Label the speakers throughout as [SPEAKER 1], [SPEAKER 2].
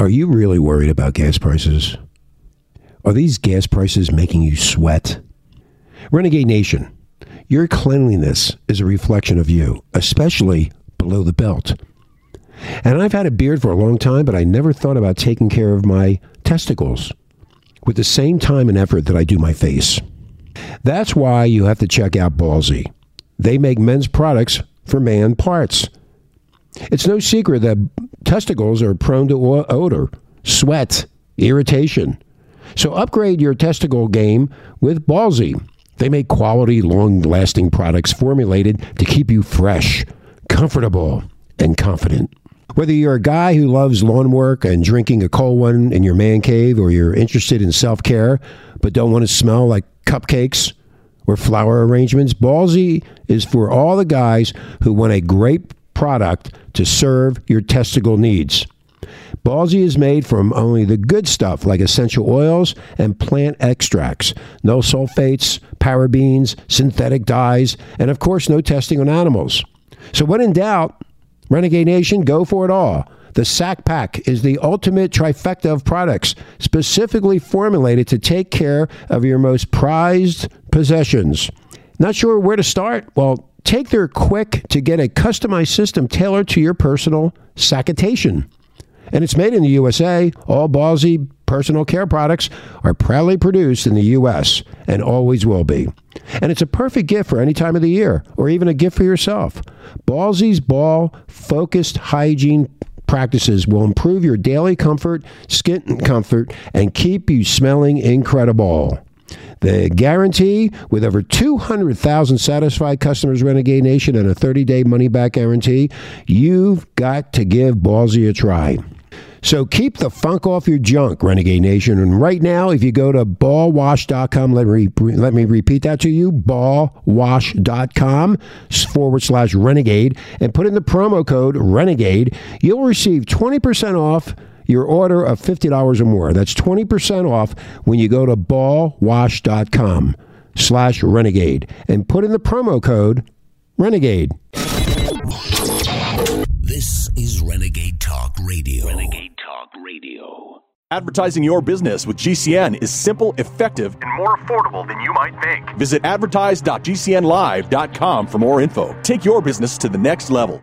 [SPEAKER 1] Are you really worried about gas prices? Are these gas prices making you sweat? Renegade Nation, your cleanliness is a reflection of you, especially below the belt. And I've had a beard for a long time, but I never thought about taking care of my testicles with the same time and effort that I do my face. That's why you have to check out Ballsy. They make men's products for man parts. It's no secret that testicles are prone to odor, sweat, irritation. So upgrade your testicle game with Ballsy. They make quality, long lasting products formulated to keep you fresh, comfortable, and confident. Whether you're a guy who loves lawn work and drinking a cold one in your man cave, or you're interested in self care but don't want to smell like cupcakes or flower arrangements, Ballsy is for all the guys who want a great product to serve your testicle needs. Ballsy is made from only the good stuff like essential oils and plant extracts. No sulfates, parabens, synthetic dyes, and of course, no testing on animals. So, when in doubt, Renegade Nation, go for it all. The Sack Pack is the ultimate trifecta of products specifically formulated to take care of your most prized possessions. Not sure where to start? Well, take their quick to get a customized system tailored to your personal sacketation. And it's made in the USA. All Ballsy personal care products are proudly produced in the U.S. and always will be. And it's a perfect gift for any time of the year or even a gift for yourself. Ballsy's Ball focused hygiene practices will improve your daily comfort, skin comfort, and keep you smelling incredible. The guarantee with over 200,000 satisfied customers, Renegade Nation, and a 30 day money back guarantee, you've got to give Ballsy a try. So keep the funk off your junk, Renegade Nation. And right now, if you go to ballwash.com, let me, let me repeat that to you ballwash.com forward slash renegade and put in the promo code renegade, you'll receive 20% off your order of $50 or more. That's 20% off when you go to ballwash.com slash renegade and put in the promo code renegade.
[SPEAKER 2] This is Renegade Talk Radio. Renegade Talk
[SPEAKER 3] Radio. Advertising your business with GCN is simple, effective,
[SPEAKER 4] and more affordable than you might think.
[SPEAKER 3] Visit advertise.gcnlive.com for more info. Take your business to the next level.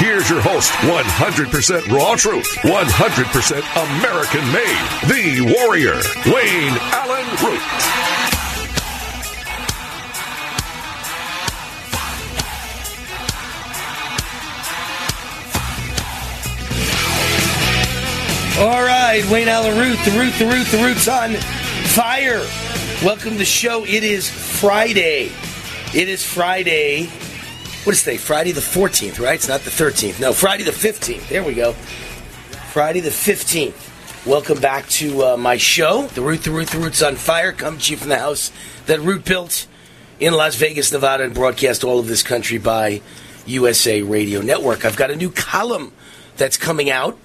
[SPEAKER 5] Here's your host, 100% raw truth, 100% American made, the warrior, Wayne Allyn Root.
[SPEAKER 6] All right, Wayne Allyn Root, the root, the root, the root's on fire. Welcome to the show. It is Friday. It is Friday, what is today? Friday the 14th, right? It's not the 13th. No, Friday the 15th. There we go. Friday the 15th. Welcome back to uh, my show, The Root, The Root, The Root's on Fire. Come to you from the house that Root built in Las Vegas, Nevada, and broadcast all of this country by USA Radio Network. I've got a new column that's coming out,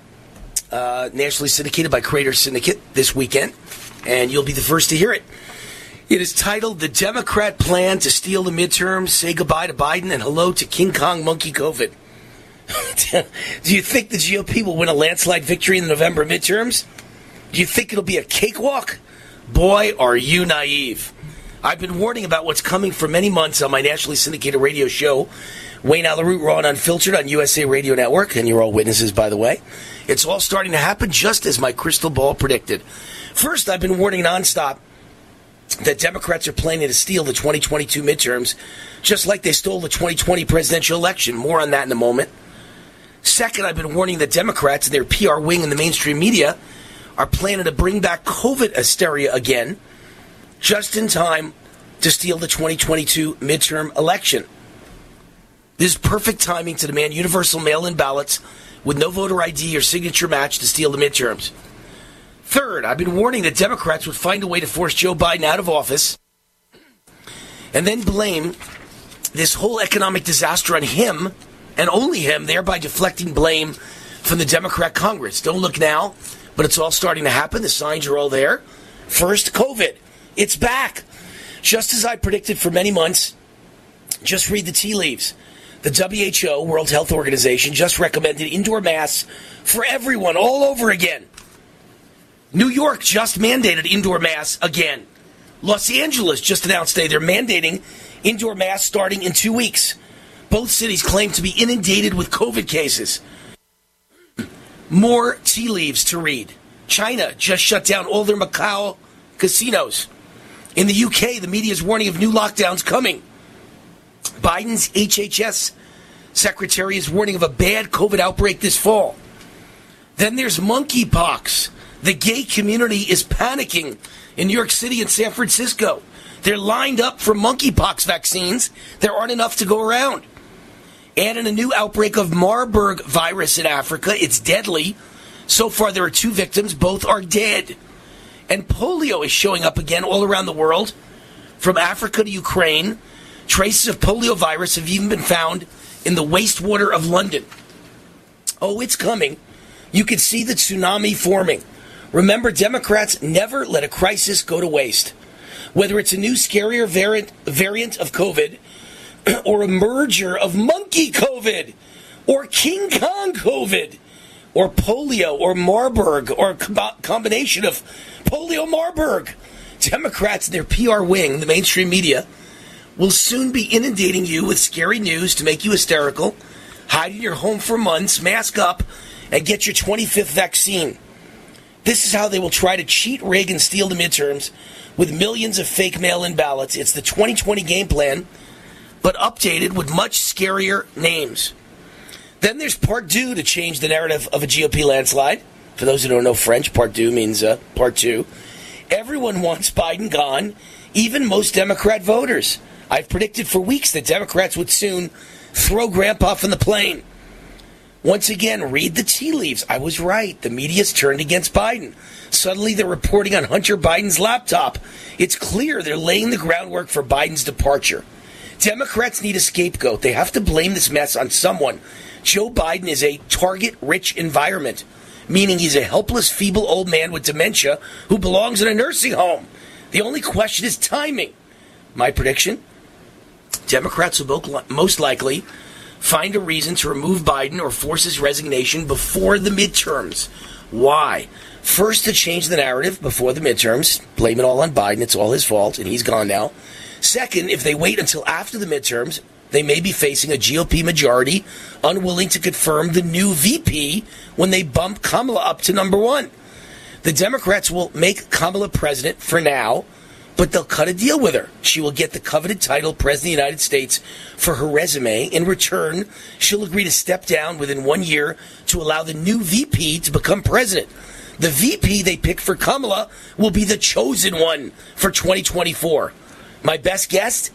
[SPEAKER 6] uh, nationally syndicated by Creators Syndicate this weekend, and you'll be the first to hear it. It is titled The Democrat Plan to Steal the Midterms, Say Goodbye to Biden, and Hello to King Kong Monkey COVID. Do you think the GOP will win a landslide victory in the November midterms? Do you think it'll be a cakewalk? Boy, are you naive. I've been warning about what's coming for many months on my nationally syndicated radio show, Wayne Allyn Root, Raw and Unfiltered on USA Radio Network, and you're all witnesses, by the way. It's all starting to happen just as my crystal ball predicted. First, I've been warning nonstop that Democrats are planning to steal the 2022 midterms, just like they stole the 2020 presidential election. More on that in a moment. Second, I've been warning that Democrats and their PR wing in the mainstream media are planning to bring back COVID hysteria again, just in time to steal the 2022 midterm election. This is perfect timing to demand universal mail in ballots with no voter ID or signature match to steal the midterms. Third, I've been warning that Democrats would find a way to force Joe Biden out of office and then blame this whole economic disaster on him and only him, thereby deflecting blame from the Democrat Congress. Don't look now, but it's all starting to happen. The signs are all there. First, COVID. It's back. Just as I predicted for many months, just read the tea leaves. The WHO, World Health Organization, just recommended indoor masks for everyone all over again. New York just mandated indoor masks again. Los Angeles just announced today they're mandating indoor masks starting in two weeks. Both cities claim to be inundated with COVID cases. More tea leaves to read. China just shut down all their Macau casinos. In the UK, the media is warning of new lockdowns coming. Biden's HHS secretary is warning of a bad COVID outbreak this fall. Then there's monkeypox. The gay community is panicking in New York City and San Francisco. They're lined up for monkeypox vaccines. There aren't enough to go around. And in a new outbreak of Marburg virus in Africa, it's deadly. So far, there are two victims. Both are dead. And polio is showing up again all around the world, from Africa to Ukraine. Traces of polio virus have even been found in the wastewater of London. Oh, it's coming. You can see the tsunami forming. Remember, Democrats never let a crisis go to waste. Whether it's a new, scarier variant, variant of COVID, or a merger of monkey COVID, or King Kong COVID, or polio, or Marburg, or a combination of polio Marburg. Democrats their PR wing, the mainstream media, will soon be inundating you with scary news to make you hysterical, hide in your home for months, mask up, and get your 25th vaccine. This is how they will try to cheat, rig, and steal the midterms with millions of fake mail in ballots. It's the 2020 game plan, but updated with much scarier names. Then there's part two to change the narrative of a GOP landslide. For those who don't know French, part two means uh, part two. Everyone wants Biden gone, even most Democrat voters. I've predicted for weeks that Democrats would soon throw Grandpa from the plane. Once again, read the tea leaves. I was right. The media's turned against Biden. Suddenly, they're reporting on Hunter Biden's laptop. It's clear they're laying the groundwork for Biden's departure. Democrats need a scapegoat. They have to blame this mess on someone. Joe Biden is a target rich environment, meaning he's a helpless, feeble old man with dementia who belongs in a nursing home. The only question is timing. My prediction Democrats will most likely find a reason to remove Biden or force his resignation before the midterms. Why? First, to change the narrative before the midterms, blame it all on Biden, it's all his fault, and he's gone now. Second, if they wait until after the midterms, they may be facing a GOP majority unwilling to confirm the new VP when they bump Kamala up to number one. The Democrats will make Kamala president for now but they'll cut a deal with her. She will get the coveted title President of the United States for her resume. In return, she'll agree to step down within one year to allow the new VP to become president. The VP they pick for Kamala will be the chosen one for 2024. My best guess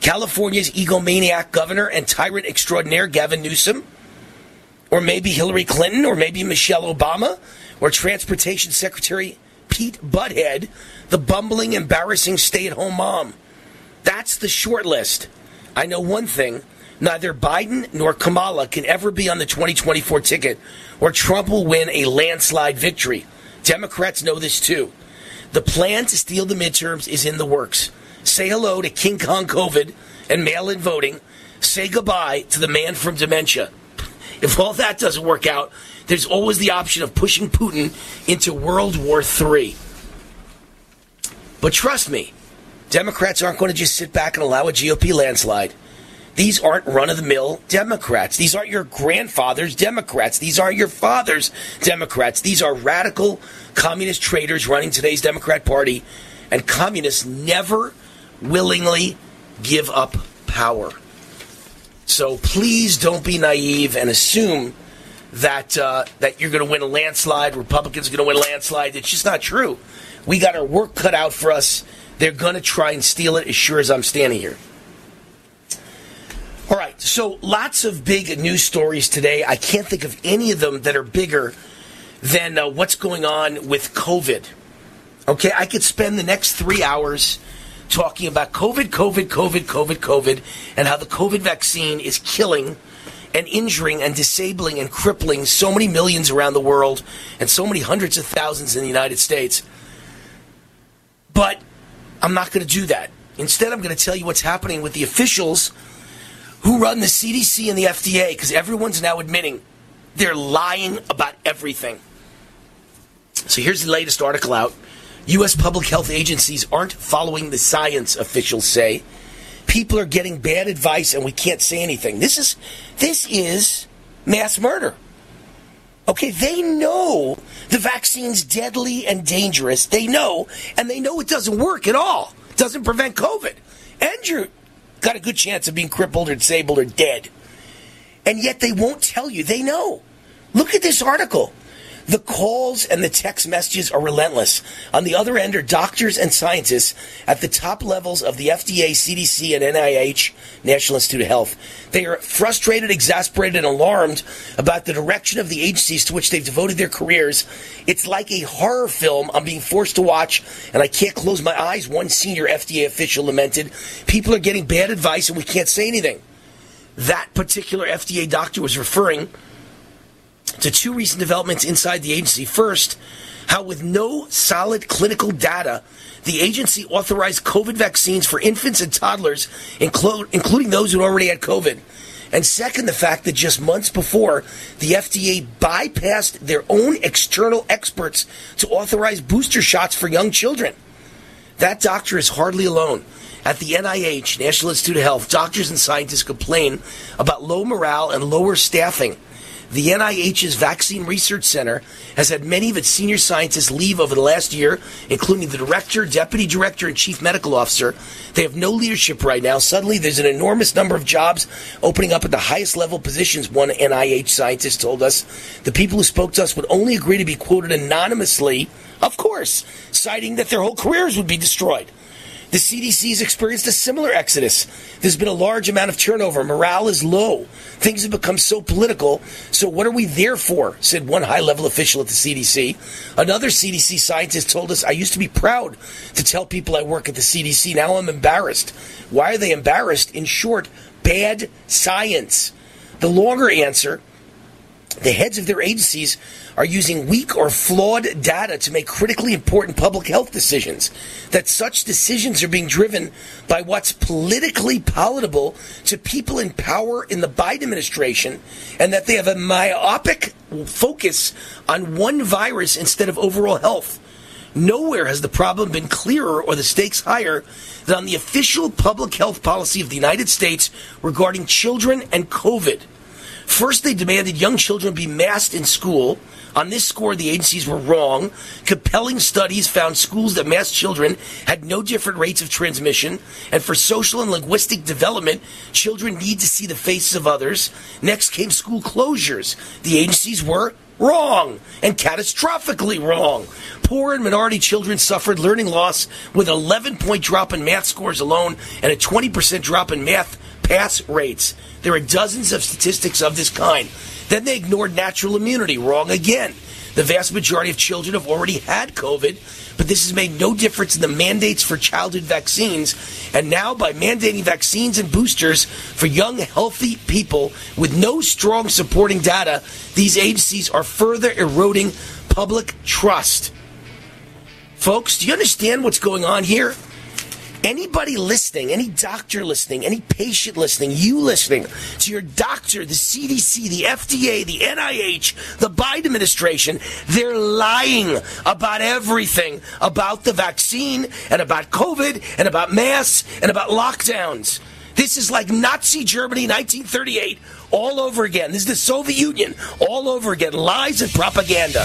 [SPEAKER 6] California's egomaniac governor and tyrant extraordinaire Gavin Newsom, or maybe Hillary Clinton, or maybe Michelle Obama, or Transportation Secretary Pete Butthead, the bumbling, embarrassing stay at home mom. That's the short list. I know one thing neither Biden nor Kamala can ever be on the 2024 ticket, or Trump will win a landslide victory. Democrats know this too. The plan to steal the midterms is in the works. Say hello to King Kong COVID and mail in voting. Say goodbye to the man from dementia. If all that doesn't work out, there's always the option of pushing Putin into World War III. But trust me, Democrats aren't going to just sit back and allow a GOP landslide. These aren't run of the mill Democrats. These aren't your grandfather's Democrats. These aren't your father's Democrats. These are radical communist traitors running today's Democrat Party. And communists never willingly give up power. So please don't be naive and assume that uh, that you're going to win a landslide. Republicans are going to win a landslide. It's just not true. We got our work cut out for us. They're going to try and steal it as sure as I'm standing here. All right, so lots of big news stories today. I can't think of any of them that are bigger than uh, what's going on with COVID. Okay, I could spend the next three hours talking about COVID, COVID, COVID, COVID, COVID, and how the COVID vaccine is killing and injuring and disabling and crippling so many millions around the world and so many hundreds of thousands in the United States. But I'm not going to do that. Instead, I'm going to tell you what's happening with the officials who run the CDC and the FDA because everyone's now admitting they're lying about everything. So here's the latest article out. U.S. public health agencies aren't following the science, officials say. People are getting bad advice and we can't say anything. This is this is mass murder. Okay, they know the vaccine's deadly and dangerous. They know, and they know it doesn't work at all. It doesn't prevent COVID. And you're got a good chance of being crippled or disabled or dead. And yet they won't tell you. They know. Look at this article. The calls and the text messages are relentless. On the other end are doctors and scientists at the top levels of the FDA, CDC, and NIH, National Institute of Health. They are frustrated, exasperated, and alarmed about the direction of the agencies to which they've devoted their careers. It's like a horror film I'm being forced to watch, and I can't close my eyes, one senior FDA official lamented. People are getting bad advice, and we can't say anything. That particular FDA doctor was referring to two recent developments inside the agency. First, how with no solid clinical data, the agency authorized COVID vaccines for infants and toddlers, inclu- including those who already had COVID. And second, the fact that just months before, the FDA bypassed their own external experts to authorize booster shots for young children. That doctor is hardly alone. At the NIH, National Institute of Health, doctors and scientists complain about low morale and lower staffing the NIH's Vaccine Research Center has had many of its senior scientists leave over the last year, including the director, deputy director, and chief medical officer. They have no leadership right now. Suddenly, there's an enormous number of jobs opening up at the highest level positions, one NIH scientist told us. The people who spoke to us would only agree to be quoted anonymously, of course, citing that their whole careers would be destroyed. The CDC has experienced a similar exodus. There's been a large amount of turnover. Morale is low. Things have become so political. So, what are we there for? said one high level official at the CDC. Another CDC scientist told us, I used to be proud to tell people I work at the CDC. Now I'm embarrassed. Why are they embarrassed? In short, bad science. The longer answer the heads of their agencies are using weak or flawed data to make critically important public health decisions. That such decisions are being driven by what's politically palatable to people in power in the Biden administration, and that they have a myopic focus on one virus instead of overall health. Nowhere has the problem been clearer or the stakes higher than on the official public health policy of the United States regarding children and COVID. First, they demanded young children be masked in school. On this score, the agencies were wrong. Compelling studies found schools that masked children had no different rates of transmission. And for social and linguistic development, children need to see the faces of others. Next came school closures. The agencies were wrong and catastrophically wrong. Poor and minority children suffered learning loss with an 11 point drop in math scores alone and a 20% drop in math pass rates. There are dozens of statistics of this kind. Then they ignored natural immunity. Wrong again. The vast majority of children have already had COVID, but this has made no difference in the mandates for childhood vaccines. And now, by mandating vaccines and boosters for young, healthy people with no strong supporting data, these agencies are further eroding public trust. Folks, do you understand what's going on here? Anybody listening, any doctor listening, any patient listening, you listening to your doctor, the CDC, the FDA, the NIH, the Biden administration, they're lying about everything about the vaccine and about COVID and about masks and about lockdowns. This is like Nazi Germany 1938 all over again. This is the Soviet Union all over again. Lies and propaganda.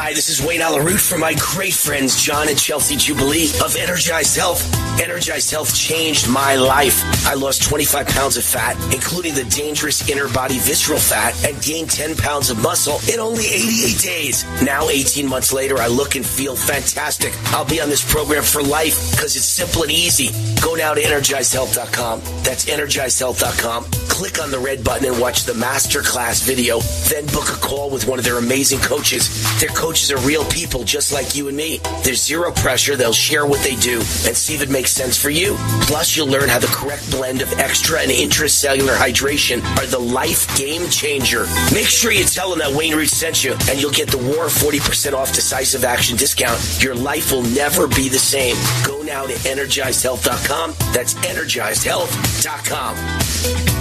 [SPEAKER 6] Hi, this is Wayne Allyn Root from my great friends John and Chelsea Jubilee of Energized Health. Energized Health changed my life. I lost 25 pounds of fat, including the dangerous inner body visceral fat, and gained 10 pounds of muscle in only 88 days. Now, 18 months later, I look and feel fantastic. I'll be on this program for life because it's simple and easy. Go now to energizedhealth.com. That's energizedhealth.com. Click on the red button and watch the masterclass video. Then book a call with one of their amazing coaches. Their coaches are real people just like you and me. There's zero pressure. They'll share what they do and see if it makes sense for you. Plus, you'll learn how the correct blend of extra and intracellular hydration are the life game changer. Make sure you tell them that Wayne Root sent you, and you'll get the War 40% off decisive action discount. Your life will never be the same. Go now to energizedhealth.com. That's energizedhealth.com.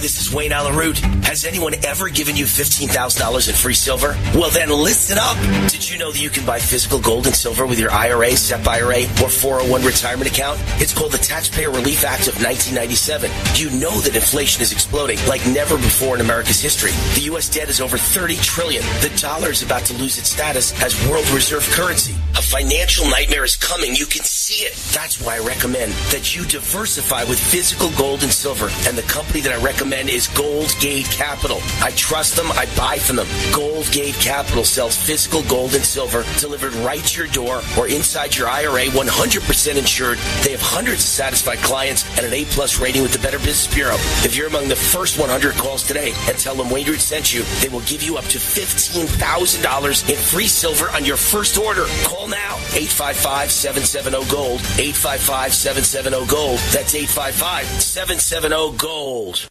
[SPEAKER 6] Hi, this is Wayne Allyn Root. Has anyone ever given you $15,000 in free silver? Well, then listen up. Did you know that you can buy physical gold and silver with your IRA, SEP IRA, or 401 retirement account? It's called the Taxpayer Relief Act of 1997. You know that inflation is exploding like never before in America's history. The U.S. debt is over 30 trillion. The dollar is about to lose its status as world reserve currency. A financial nightmare is coming. You can see it. That's why I recommend that you diversify with physical gold and silver. And the company that I recommend is Gold Gate Capital. I trust them. I buy from them. Gold Gate Capital sells physical gold and silver delivered right to your door or inside your IRA, 100% insured. They have hundreds of satisfied clients and an A plus rating with the Better Business Bureau. If you're among the first 100 calls today and tell them Wayne Root sent you, they will give you up to $15,000 in free silver on your first order. Call now. 855-770-GOLD. 855-770-GOLD. That's 855-770-GOLD.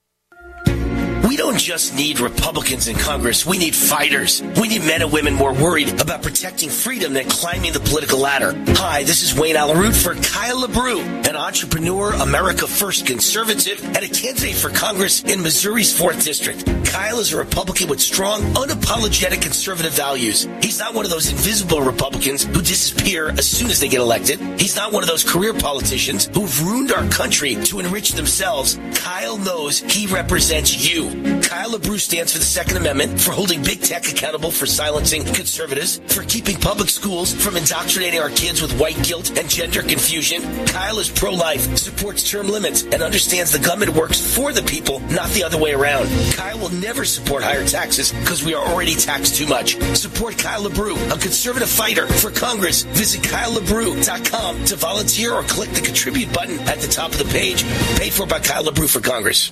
[SPEAKER 6] We don't just need Republicans in Congress. We need fighters. We need men and women more worried about protecting freedom than climbing the political ladder. Hi, this is Wayne Allyn Root for Kyle LaBrue, an entrepreneur, America First conservative, and a candidate for Congress in Missouri's 4th District. Kyle is a Republican with strong, unapologetic conservative values. He's not one of those invisible Republicans who disappear as soon as they get elected. He's not one of those career politicians who've ruined our country to enrich themselves. Kyle knows he represents you. Kyle LaBrue stands for the Second Amendment, for holding big tech accountable for silencing conservatives, for keeping public schools from indoctrinating our kids with white guilt and gender confusion. Kyle is pro-life, supports term limits, and understands the government works for the people, not the other way around. Kyle will never support higher taxes because we are already taxed too much. Support Kyle LaBrue, a conservative fighter for Congress. Visit KyleLaBrue.com to volunteer or click the contribute button at the top of the page. Paid for by Kyle LaBrue for Congress.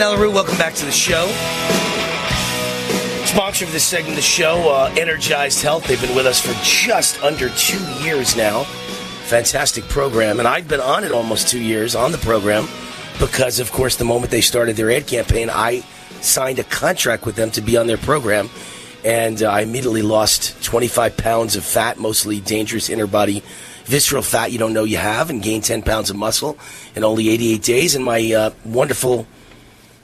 [SPEAKER 6] Wayne Allyn Welcome back to the show. Sponsor of this segment of the show, uh, Energized Health. They've been with us for just under two years now. Fantastic program. And I've been on it almost two years on the program because, of course, the moment they started their ad campaign, I signed a contract with them to be on their program. And uh, I immediately lost 25 pounds of fat, mostly dangerous inner body visceral fat you don't know you have, and gained 10 pounds of muscle in only 88 days. And my uh, wonderful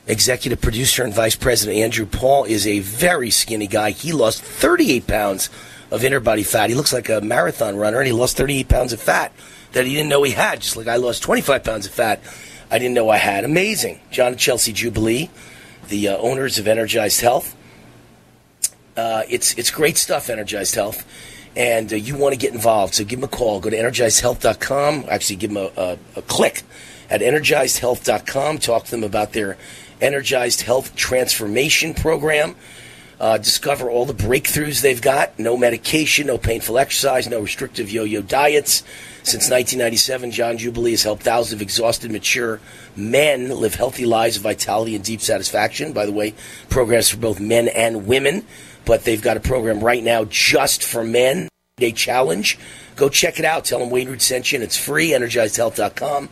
[SPEAKER 6] executive producer and vice president, Andrew Paul, is a very skinny guy. He lost 38 pounds of inner body fat. He looks like a marathon runner, and he lost 38 pounds of fat that he didn't know he had, just like I lost 25 pounds of fat I didn't know I had. Amazing. John and Chelsea Jubilee, the uh, owners of Energized Health. Uh, it's, it's great stuff, Energized Health and uh, you want to get involved, so give them a call. Go to energizedhealth.com. Actually, give them a, a, a click at energizedhealth.com. Talk to them about their Energized Health Transformation Program. Uh, discover all the breakthroughs they've got. No medication, no painful exercise, no restrictive yo-yo diets. Since 1997, John Jubilee has helped thousands of exhausted, mature men live healthy lives of vitality and deep satisfaction. By the way, programs for both men and women but they've got a program right now just for men, a challenge. Go check it out. Tell them Wayne Root sent you, and it's free, energizedhealth.com.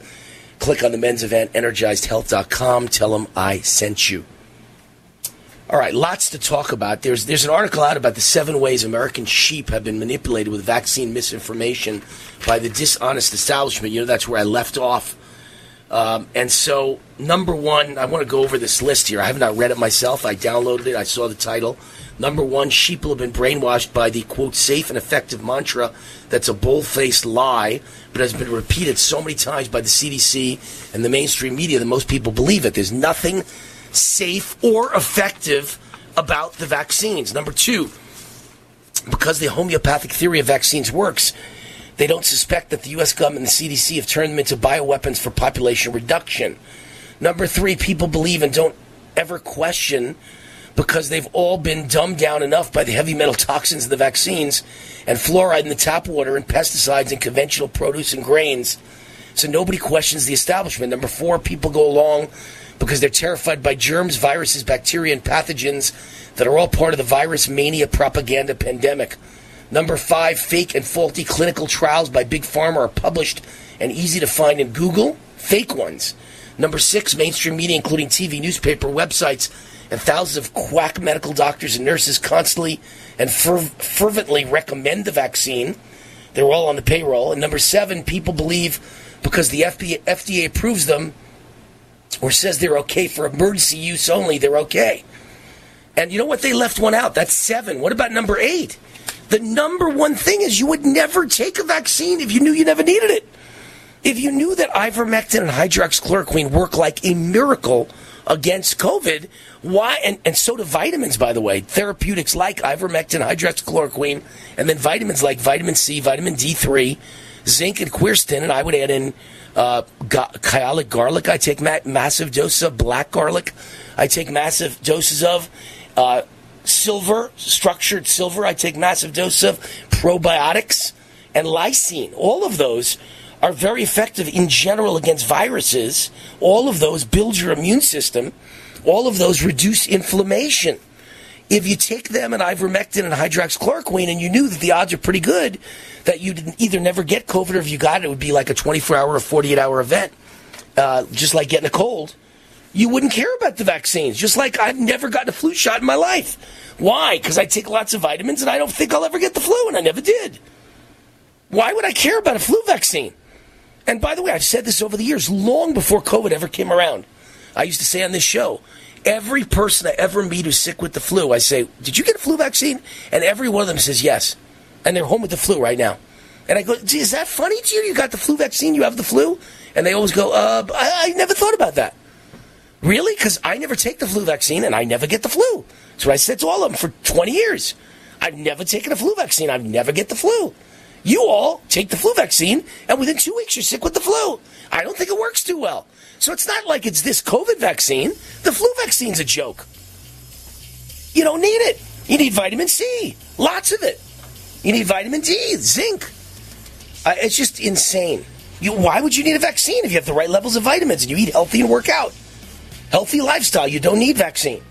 [SPEAKER 6] Click on the men's event, energizedhealth.com. Tell them I sent you. All right, lots to talk about. There's there's an article out about the seven ways American sheep have been manipulated with vaccine misinformation by the dishonest establishment. You know, that's where I left off. Um, and so, number one, I want to go over this list here. I have not read it myself. I downloaded it. I saw the title. Number one, sheep will have been brainwashed by the quote safe and effective mantra that's a bold-faced lie, but has been repeated so many times by the CDC and the mainstream media that most people believe it. There's nothing safe or effective about the vaccines. Number two, because the homeopathic theory of vaccines works, they don't suspect that the U.S. government and the CDC have turned them into bioweapons for population reduction. Number three, people believe and don't ever question because they've all been dumbed down enough by the heavy metal toxins of the vaccines and fluoride in the tap water and pesticides in conventional produce and grains. So nobody questions the establishment. Number four, people go along because they're terrified by germs, viruses, bacteria, and pathogens that are all part of the virus mania propaganda pandemic. Number five, fake and faulty clinical trials by Big Pharma are published and easy to find in Google, fake ones. Number six, mainstream media, including TV, newspaper, websites, and thousands of quack medical doctors and nurses constantly and fer- fervently recommend the vaccine. They're all on the payroll. And number seven, people believe because the FBI, FDA approves them or says they're okay for emergency use only, they're okay. And you know what? They left one out. That's seven. What about number eight? The number one thing is you would never take a vaccine if you knew you never needed it. If you knew that ivermectin and hydroxychloroquine work like a miracle against COVID, why? And, and so do vitamins, by the way. Therapeutics like ivermectin, hydroxychloroquine, and then vitamins like vitamin C, vitamin D3, zinc, and quercetin. And I would add in uh, garlic. I take ma- massive doses of black garlic. I take massive doses of uh, silver, structured silver. I take massive doses of probiotics and lysine. All of those are very effective in general against viruses. All of those build your immune system all of those reduce inflammation. If you take them and ivermectin and hydroxychloroquine and you knew that the odds are pretty good that you'd either never get COVID or if you got it, it would be like a 24 hour or 48 hour event, uh, just like getting a cold, you wouldn't care about the vaccines. Just like I've never gotten a flu shot in my life. Why? Because I take lots of vitamins and I don't think I'll ever get the flu, and I never did. Why would I care about a flu vaccine? And by the way, I've said this over the years, long before COVID ever came around. I used to say on this show, every person I ever meet who's sick with the flu, I say, Did you get a flu vaccine? And every one of them says yes. And they're home with the flu right now. And I go, Gee, Is that funny to you? You got the flu vaccine, you have the flu? And they always go, uh, I, I never thought about that. Really? Because I never take the flu vaccine and I never get the flu. That's what I said to all of them for 20 years. I've never taken a flu vaccine. I never get the flu. You all take the flu vaccine, and within two weeks, you're sick with the flu. I don't think it works too well. So it's not like it's this COVID vaccine. The flu vaccine's a joke. You don't need it. You need vitamin C, lots of it. You need vitamin D, zinc. Uh, it's just insane. You, why would you need a vaccine if you have the right levels of vitamins and you eat healthy and work out? Healthy lifestyle. You don't need vaccine.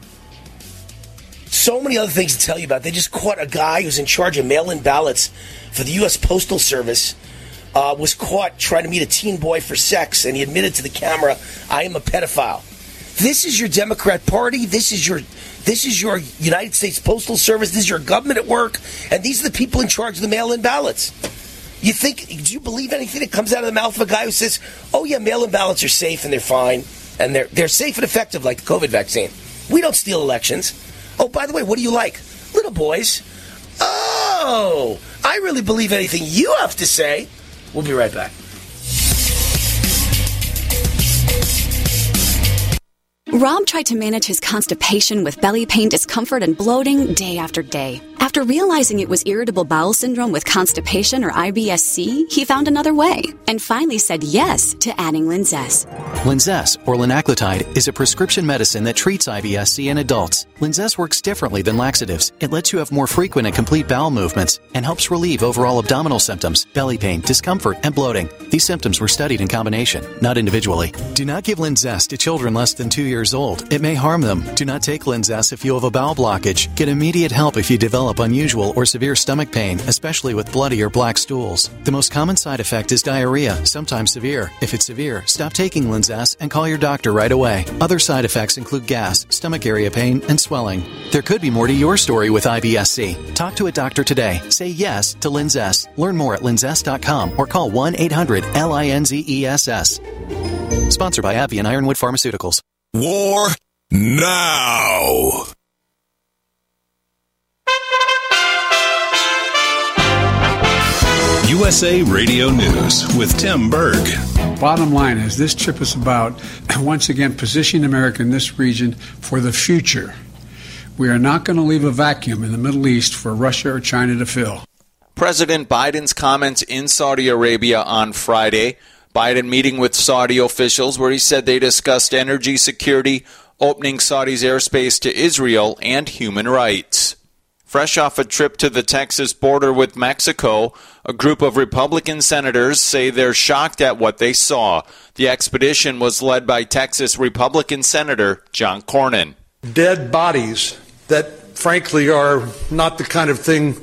[SPEAKER 6] So many other things to tell you about. They just caught a guy who's in charge of mail-in ballots for the U.S. Postal Service. Uh, was caught trying to meet a teen boy for sex, and he admitted to the camera, "I am a pedophile." This is your Democrat Party. This is your this is your United States Postal Service. This is your government at work, and these are the people in charge of the mail-in ballots. You think? Do you believe anything that comes out of the mouth of a guy who says, "Oh yeah, mail-in ballots are safe and they're fine and they're they're safe and effective like the COVID vaccine"? We don't steal elections. Oh, by the way, what do you like, little boys? Oh, I really believe anything you have to say. We'll be right back.
[SPEAKER 7] Rob tried to manage his constipation with belly pain, discomfort, and bloating day after day. After realizing it was irritable bowel syndrome with constipation or IBS-C, he found another way and finally said yes to adding Linzess.
[SPEAKER 8] Linzess, or linaclotide, is a prescription medicine that treats IBS-C in adults. Linzess works differently than laxatives. It lets you have more frequent and complete bowel movements and helps relieve overall abdominal symptoms, belly pain, discomfort, and bloating. These symptoms were studied in combination, not individually. Do not give Linzess to children less than two years old. It may harm them. Do not take Linzess if you have a bowel blockage. Get immediate help if you develop unusual or severe stomach pain, especially with bloody or black stools. The most common side effect is diarrhea, sometimes severe. If it's severe, stop taking Linzess and call your doctor right away. Other side effects include gas, stomach area pain, and swelling. There could be more to your story with IBS-C. Talk to a doctor today. Say yes to Linzess. Learn more at linzess.com or call 1-800-LINZESS. Sponsored by AbbVie and Ironwood Pharmaceuticals.
[SPEAKER 9] War now.
[SPEAKER 10] USA Radio News with Tim Berg.
[SPEAKER 11] Bottom line is this trip is about, once again, positioning America in this region for the future. We are not going to leave a vacuum in the Middle East for Russia or China to fill.
[SPEAKER 12] President Biden's comments in Saudi Arabia on Friday. Biden meeting with Saudi officials where he said they discussed energy security, opening Saudi's airspace to Israel, and human rights. Fresh off a trip to the Texas border with Mexico, a group of Republican senators say they're shocked at what they saw. The expedition was led by Texas Republican Senator John Cornyn.
[SPEAKER 13] Dead bodies that, frankly, are not the kind of thing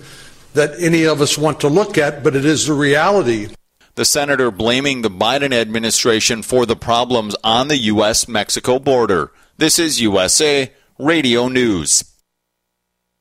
[SPEAKER 13] that any of us want to look at, but it is the reality.
[SPEAKER 12] The senator blaming the Biden administration for the problems on the U.S. Mexico border. This is USA Radio News.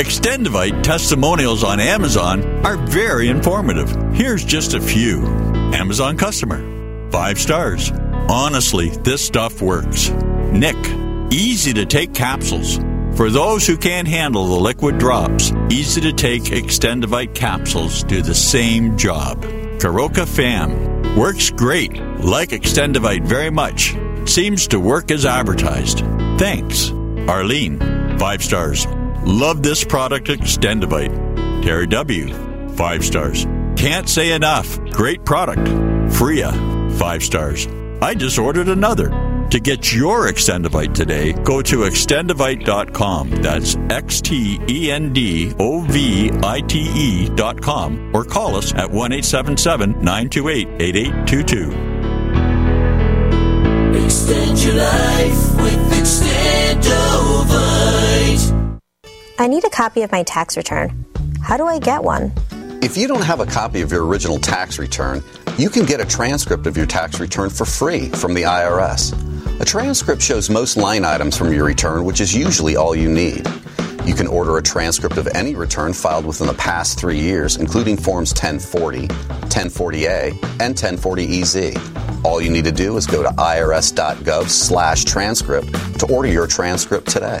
[SPEAKER 14] Extendovite testimonials on Amazon are very informative. Here's just a few. Amazon customer. Five stars. Honestly, this stuff works. Nick. Easy to take capsules. For those who can't handle the liquid drops, easy to take Extendovite capsules do the same job. Karoka Fam. Works great. Like Extendovite very much. Seems to work as advertised. Thanks. Arlene. Five stars. Love this product, Extendovite. Terry W. Five stars. Can't say enough. Great product. Freya. Five stars. I just ordered another. To get your Extendovite today, go to extendovite.com. That's X T E N D O V I T E.com or call us at 1 877 928 8822.
[SPEAKER 15] Extend your life with Extendovite.
[SPEAKER 16] I need a copy of my tax return. How do I get one?
[SPEAKER 17] If you don't have a copy of your original tax return, you can get a transcript of your tax return for free from the IRS. A transcript shows most line items from your return, which is usually all you need. You can order a transcript of any return filed within the past three years, including Forms 1040, 1040A, and 1040EZ. All you need to do is go to irs.gov slash transcript to order your transcript today.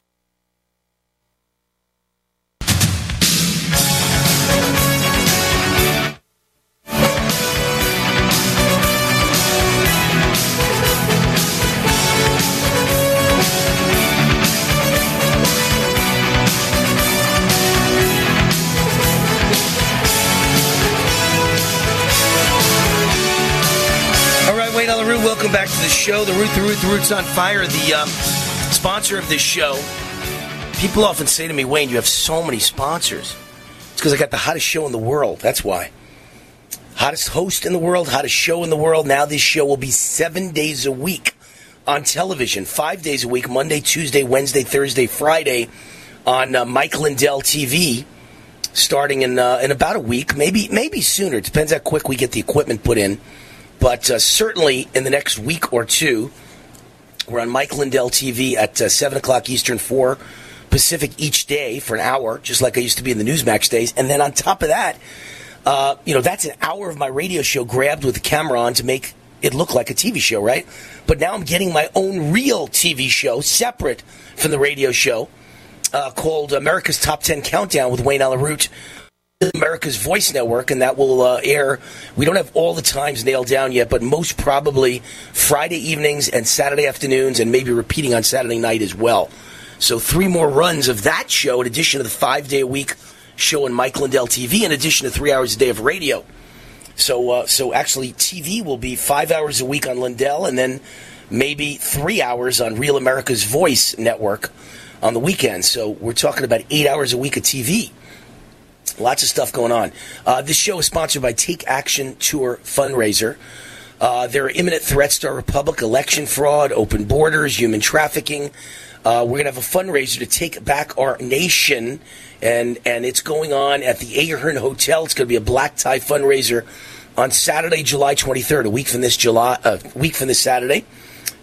[SPEAKER 6] welcome back to the show. The Root, the Root, the Root's on fire. The um, sponsor of this show. People often say to me, Wayne, you have so many sponsors. It's because I got the hottest show in the world. That's why. Hottest host in the world, hottest show in the world. Now this show will be seven days a week on television, five days a week, Monday, Tuesday, Wednesday, Thursday, Friday, on uh, Mike Lindell TV, starting in uh, in about a week, maybe maybe sooner. It depends how quick we get the equipment put in. But uh, certainly in the next week or two, we're on Mike Lindell TV at uh, 7 o'clock Eastern, 4 Pacific each day for an hour, just like I used to be in the Newsmax days. And then on top of that, uh, you know, that's an hour of my radio show grabbed with the camera on to make it look like a TV show, right? But now I'm getting my own real TV show separate from the radio show uh, called America's Top 10 Countdown with Wayne Allyn Root. America's Voice Network, and that will uh, air. We don't have all the times nailed down yet, but most probably Friday evenings and Saturday afternoons, and maybe repeating on Saturday night as well. So three more runs of that show, in addition to the five day a week show on Mike Lindell TV, in addition to three hours a day of radio. So, uh, so actually, TV will be five hours a week on Lindell, and then maybe three hours on Real America's Voice Network on the weekends. So we're talking about eight hours a week of TV. Lots of stuff going on. Uh, this show is sponsored by Take Action Tour Fundraiser. Uh, there are imminent threats to our republic, election fraud, open borders, human trafficking. Uh, we're going to have a fundraiser to take back our nation, and and it's going on at the Ahern Hotel. It's going to be a black tie fundraiser on Saturday, July 23rd, a week from this July, a week from this Saturday,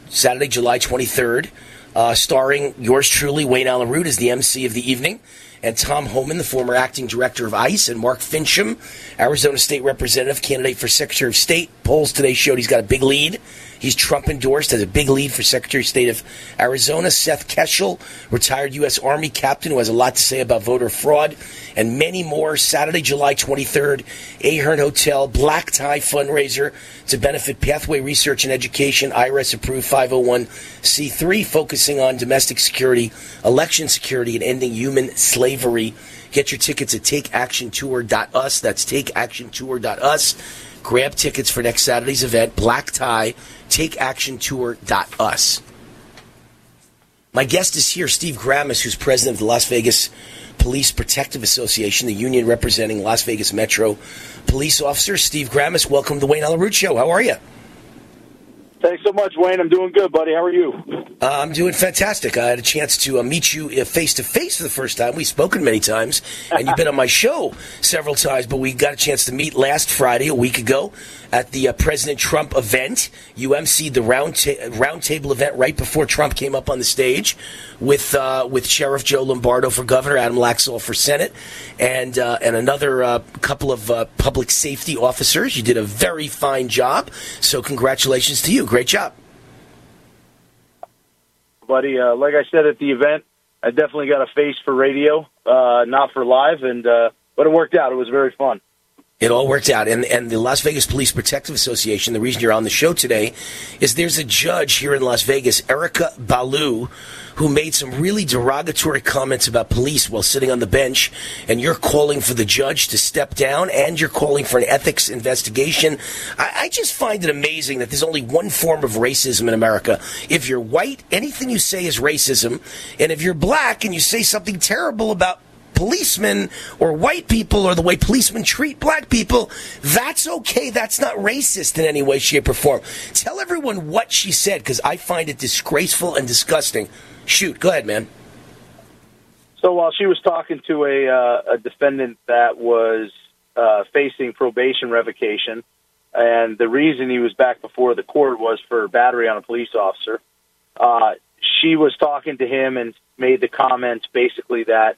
[SPEAKER 6] Saturday, July 23rd, uh, starring yours truly, Wayne Allyn Root, as the MC of the evening and Tom Homan, the former acting director of ICE, and Mark Finchem, Arizona State Representative, candidate for Secretary of State. Polls today showed he's got a big lead. He's Trump endorsed, has a big lead for Secretary of State of Arizona. Seth Keshel, retired U.S. Army captain who has a lot to say about voter fraud, and many more. Saturday, July 23rd, Ahern Hotel, black tie fundraiser to benefit Pathway Research and Education, IRS approved 501c3, focusing on domestic security, election security, and ending human slavery. Get your tickets at takeactiontour.us. That's takeactiontour.us. Grab tickets for next Saturday's event, Black Tie, takeactiontour.us. My guest is here, Steve Grammas, who's president of the Las Vegas Police Protective Association, the union representing Las Vegas Metro police officers. Steve Grammas, welcome to the Wayne Allyn Root Show. How are you?
[SPEAKER 18] Thanks so much, Wayne. I'm doing good, buddy. How are you?
[SPEAKER 6] Uh, I'm doing fantastic. I had a chance to uh, meet you face to face for the first time. We've spoken many times, and you've been on my show several times, but we got a chance to meet last Friday, a week ago, at the uh, President Trump event. You emceed the round ta- roundtable event right before Trump came up on the stage with uh, with Sheriff Joe Lombardo for governor, Adam Laxalt for Senate, and uh, and another uh, couple of uh, public safety officers. You did a very fine job. So congratulations to you. Great job.
[SPEAKER 18] Buddy, uh, like I said at the event, I definitely got a face for radio, uh, not for live, and uh, but it worked out. It was very fun.
[SPEAKER 6] It all worked out. And, and the Las Vegas Police Protective Association, the reason you're on the show today is there's a judge here in Las Vegas, Erika Ballou, who made some really derogatory comments about police while sitting on the bench. And you're calling for the judge to step down and you're calling for an ethics investigation. I, I just find it amazing that there's only one form of racism in America. If you're white, anything you say is racism. And if you're black and you say something terrible about policemen or white people or the way policemen treat black people, that's okay. That's not racist in any way, shape, or form. Tell everyone what she said because I find it disgraceful and disgusting. Shoot, go ahead, man.
[SPEAKER 18] So while she was talking to a, uh, a defendant that was uh, facing probation revocation, and the reason he was back before the court was for battery on a police officer, uh, she was talking to him and made the comments basically that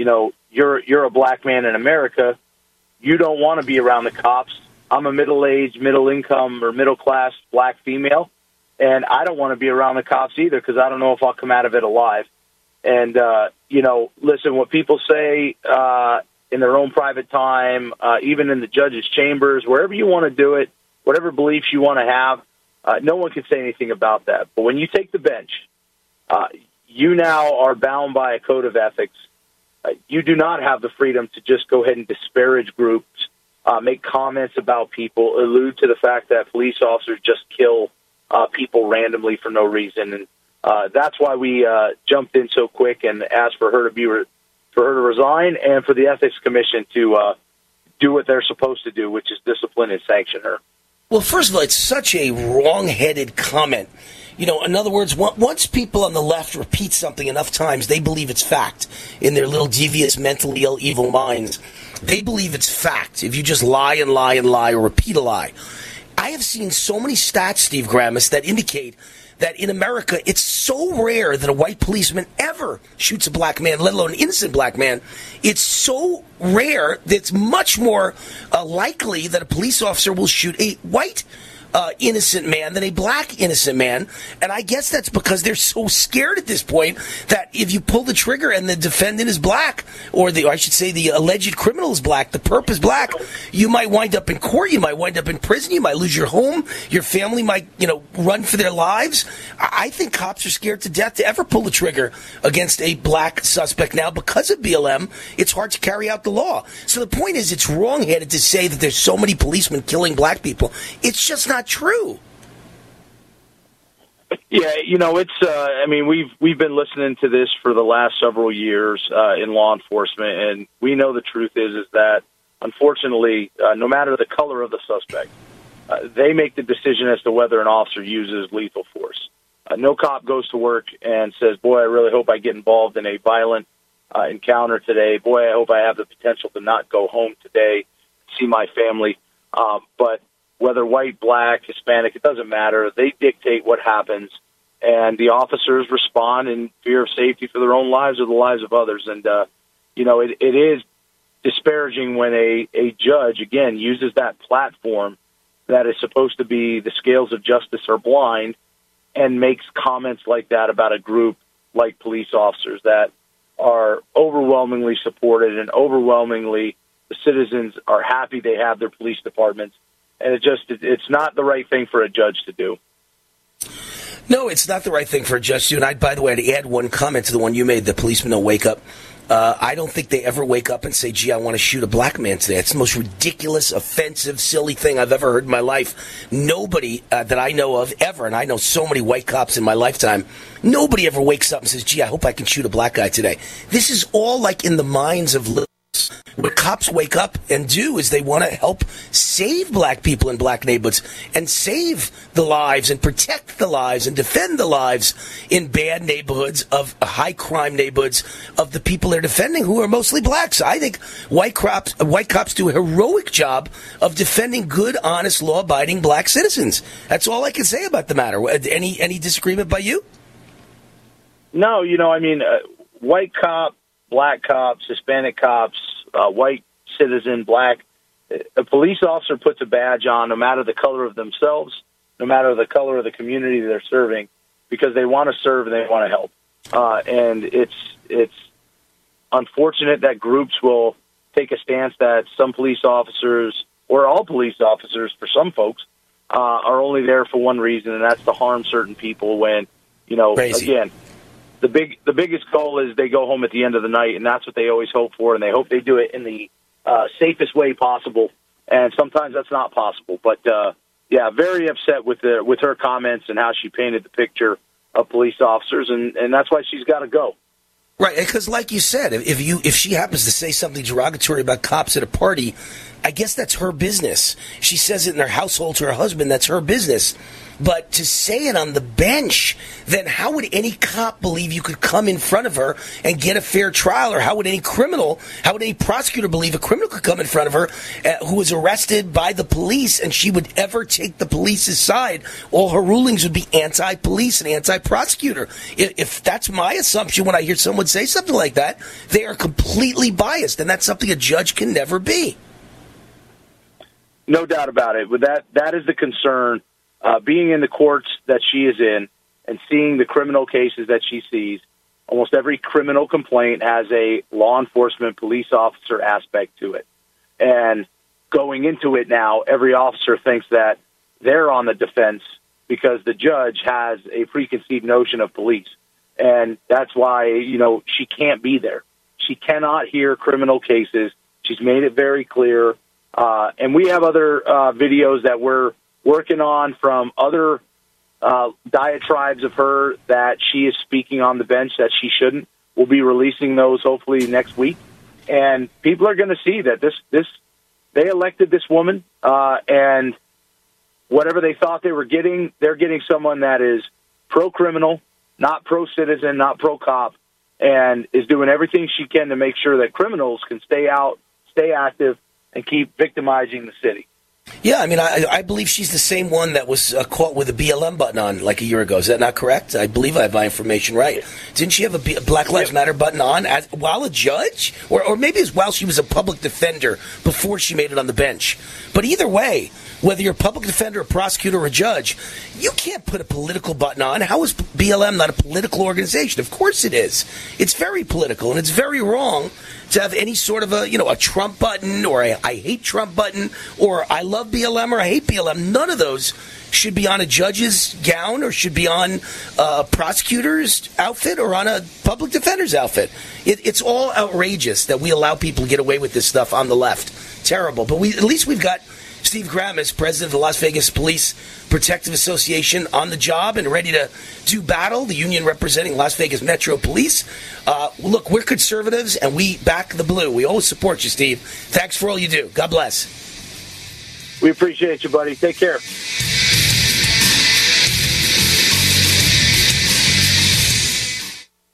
[SPEAKER 18] you know, you're you're a black man in America. You don't want to be around the cops. I'm a middle-aged, middle-income, or middle-class black female, and I don't want to be around the cops either because I don't know if I'll come out of it alive. And uh, you know, listen, what people say uh, in their own private time, uh, even in the judges' chambers, wherever you want to do it, whatever beliefs you want to have, uh, no one can say anything about that. But when you take the bench, uh, you now are bound by a code of ethics uh, you do not have the freedom to just go ahead and disparage groups, uh, make comments about people, allude to the fact that police officers just kill uh, people randomly for no reason, and uh, that's why we uh, jumped in so quick and asked for her to be re- for her to resign and for the ethics commission to uh, do what they're supposed to do, which is discipline and sanction her.
[SPEAKER 6] Well, first of all, it's such a wrong-headed comment you know, in other words, once people on the left repeat something enough times, they believe it's fact in their little devious, mentally ill, evil minds. They believe it's fact. If you just lie and lie and lie or repeat a lie. I have seen so many stats, Steve Grammas, that indicate that in America, it's so rare that a white policeman ever shoots a black man, let alone an innocent black man. It's so rare that it's much more uh, likely that a police officer will shoot a white uh, innocent man than a black innocent man. And I guess that's because they're so scared at this point that if you pull the trigger and the defendant is black, or the, or I should say the alleged criminal is black, the perp is black, you might wind up in court, you might wind up in prison, you might lose your home, your family might, you know, run for their lives. I think cops are scared to death to ever pull the trigger against a black suspect now because of BLM. It's hard to carry out the law. So the point is, it's wrong-headed to say that there's so many policemen killing black people. It's just not not true.
[SPEAKER 18] Yeah, you know, it's. Uh, I mean, we've we've been listening to this for the last several years uh, in law enforcement, and we know the truth is is that unfortunately, uh, no matter the color of the suspect, uh, they make the decision as to whether an officer uses lethal force. Uh, no cop goes to work and says, "Boy, I really hope I get involved in a violent uh, encounter today. Boy, I hope I have the potential to not go home today, see my family." Um, but whether white, black, Hispanic, it doesn't matter. They dictate what happens, and the officers respond in fear of safety for their own lives or the lives of others. And uh, you know, it, it is disparaging when a a judge again uses that platform that is supposed to be the scales of justice are blind and makes comments like that about a group like police officers that are overwhelmingly supported and overwhelmingly the citizens are happy they have their police departments and it just it's not the right thing for a judge to do.
[SPEAKER 6] No, it's not the right thing for a judge to do. And I, by the way, to add one comment to the one you made, the policeman don't wake up. Uh, I don't think they ever wake up and say, gee, I want to shoot a black man today. It's the most ridiculous, offensive, silly thing I've ever heard in my life. Nobody uh, that I know of ever, and I know so many white cops in my lifetime, nobody ever wakes up and says, gee, I hope I can shoot a black guy today. This is all like in the minds of. What cops wake up and do is they want to help save black people in black neighborhoods and save the lives and protect the lives and defend the lives in bad neighborhoods of high crime neighborhoods of the people they're defending who are mostly blacks. I think white cops, white cops do a heroic job of defending good, honest, law-abiding black citizens. That's all I can say about the matter. Any any disagreement by you?
[SPEAKER 18] No, you know, I mean, uh, white cop, black cops, Hispanic cops, uh, white citizen, black. A police officer puts a badge on, no matter the color of themselves, no matter the color of the community they're serving, because they want to serve and they want to help. Uh, and it's it's unfortunate that groups will take a stance that some police officers or all police officers, for some folks, uh, are only there for one reason, and that's to harm certain people. When you know,
[SPEAKER 6] Crazy.
[SPEAKER 18] again, the big the biggest goal is they go home at the end of the night, and that's what they always hope for, and they hope they do it in the uh, safest way possible. And sometimes that's not possible, but uh, yeah, very upset with the with her comments and how she painted the picture of police officers, and and that's why she's got to go.
[SPEAKER 6] Right, because like you said, if if you if she happens to say something derogatory about cops at a party, I guess that's her business. She says it in her household to her husband, that's her business. But to say it on the bench, then how would any cop believe you could come in front of her and get a fair trial? Or how would any criminal, how would any prosecutor believe a criminal could come in front of her uh, who was arrested by the police and she would ever take the police's side? All her rulings would be anti police and anti prosecutor. If, if that's my assumption when I hear someone say something like that, they are completely biased. And that's something a judge can never be.
[SPEAKER 18] No doubt about it. But that that is the concern. Uh, being in the courts that she is in and seeing the criminal cases that she sees, almost every criminal complaint has a law enforcement police officer aspect to it. And going into it now, every officer thinks that they're on the defense because the judge has a preconceived notion of police. And that's why, you know, she can't be there. She cannot hear criminal cases. She's made it very clear. Uh, and we have other uh, videos that we're working on from other uh, diatribes of her that she is speaking on the bench that she shouldn't. We'll be releasing those hopefully next week, and people are going to see that this this they elected this woman, uh, and whatever they thought they were getting, they're getting someone that is pro criminal, not pro citizen, not pro cop, and is doing everything she can to make sure that criminals can stay out, stay active, and keep victimizing the city.
[SPEAKER 6] Yeah, I mean, I, I believe she's the same one that was uh, caught with a BLM button on like a year ago. Is that not correct? I believe I have my information right. Didn't she have a B- Black Lives Matter button on as, while a judge? Or, or maybe it's while she was a public defender before she made it on the bench. But either way, whether you're a public defender, a prosecutor, or a judge, you can't put a political button on. How is BLM not a political organization? Of course it is. It's very political, and it's very wrong to have any sort of a you know a Trump button or a I hate Trump button or I love BLM or I hate BLM. None of those should be on a judge's gown or should be on a prosecutor's outfit or on a public defender's outfit. It, it's all outrageous that we allow people to get away with this stuff on the left. Terrible. But we at least we've got Steve Grammas, president of the Las Vegas Police Protective Association, on the job and ready to do battle. The union representing Las Vegas Metro Police. Uh, look, we're conservatives and we back the blue. We always support you, Steve. Thanks for all you do. God bless.
[SPEAKER 18] We appreciate you, buddy. Take care.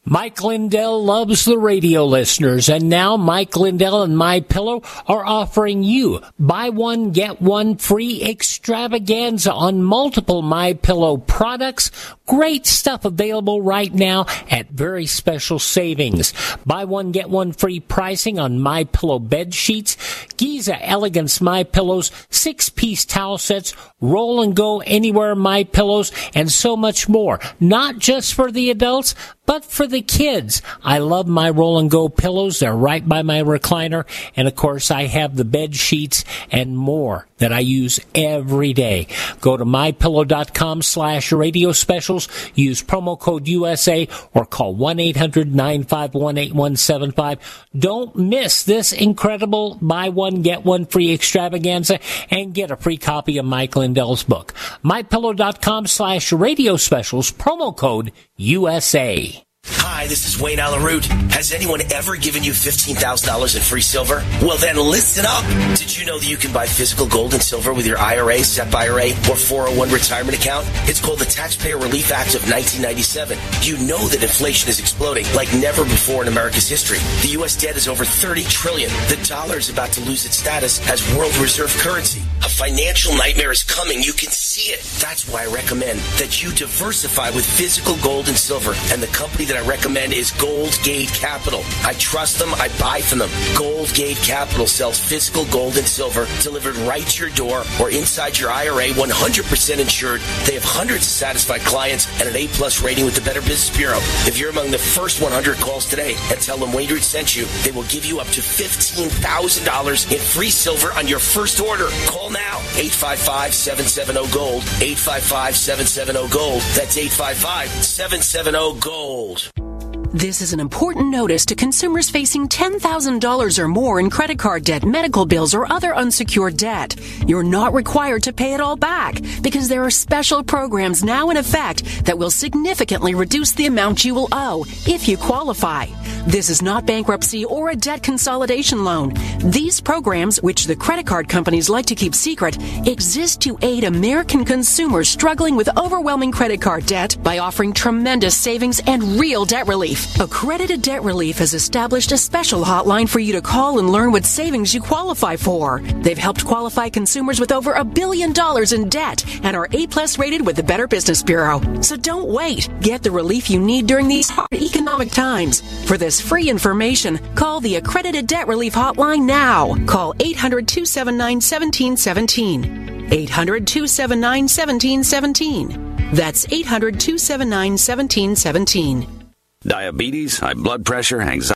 [SPEAKER 19] Mike Lindell loves the radio listeners, and now Mike Lindell and My Pillow are offering you buy one get one free extravaganza on multiple My Pillow products. Great stuff available right now at very special savings. Buy one get one free pricing on My Pillow bed sheets, Giza Elegance My Pillows, six piece towel sets, roll and go anywhere My Pillows, and so much more. Not just for the adults, but for the kids. I love my roll and go pillows. They're right by my recliner. And of course, I have the bed sheets and more that I use every day. Go to mypillow.com slash radio specials. Use promo code USA or call 1-800-951-8175. Don't miss this incredible buy one, get one free extravaganza and get a free copy of Mike Lindell's book. mypillow.com slash radio specials, promo code USA.
[SPEAKER 6] Hi, this is Wayne Allyn Root. Has anyone ever given you $15,000 in free silver? Well, then listen up. Did you know that you can buy physical gold and silver with your IRA, SEP IRA, or 401 retirement account? It's called the Taxpayer Relief Act of 1997. You know that inflation is exploding like never before in America's history. The U.S. debt is over 30 trillion. The dollar is about to lose its status as world reserve currency. A financial nightmare is coming. You can see it. That's why I recommend that you diversify with physical gold and silver. And the company that I recommend is Gold Gate Capital. I trust them. I buy from them. Gold Gate Capital sells physical gold and silver delivered right to your door or inside your IRA, 100% insured. They have hundreds of satisfied clients and an A plus rating with the Better Business Bureau. If you're among the first 100 calls today and tell them Wayne Root sent you, they will give you up to $15,000 in free silver on your first order. Call now 855 770 Gold. 855 770 Gold. That's 855 770 Gold.
[SPEAKER 20] This is an important notice to consumers facing $10,000 or more in credit card debt, medical bills, or other unsecured debt. You're not required to pay it all back because there are special programs now in effect that will significantly reduce the amount you will owe if you qualify. This is not bankruptcy or a debt consolidation loan. These programs, which the credit card companies like to keep secret, exist to aid American consumers struggling with overwhelming credit card debt by offering tremendous savings and real debt relief. Accredited Debt Relief has established a special hotline for you to call and learn what savings you qualify for. They've helped qualify consumers with over a billion dollars in debt and are A plus rated with the Better Business Bureau. So don't wait. Get the relief you need during these hard economic times. For this free information, call the Accredited Debt Relief Hotline now. Call 800 279 1717. 800 279 1717. That's 800 279 1717.
[SPEAKER 21] Diabetes, high blood pressure, anxiety.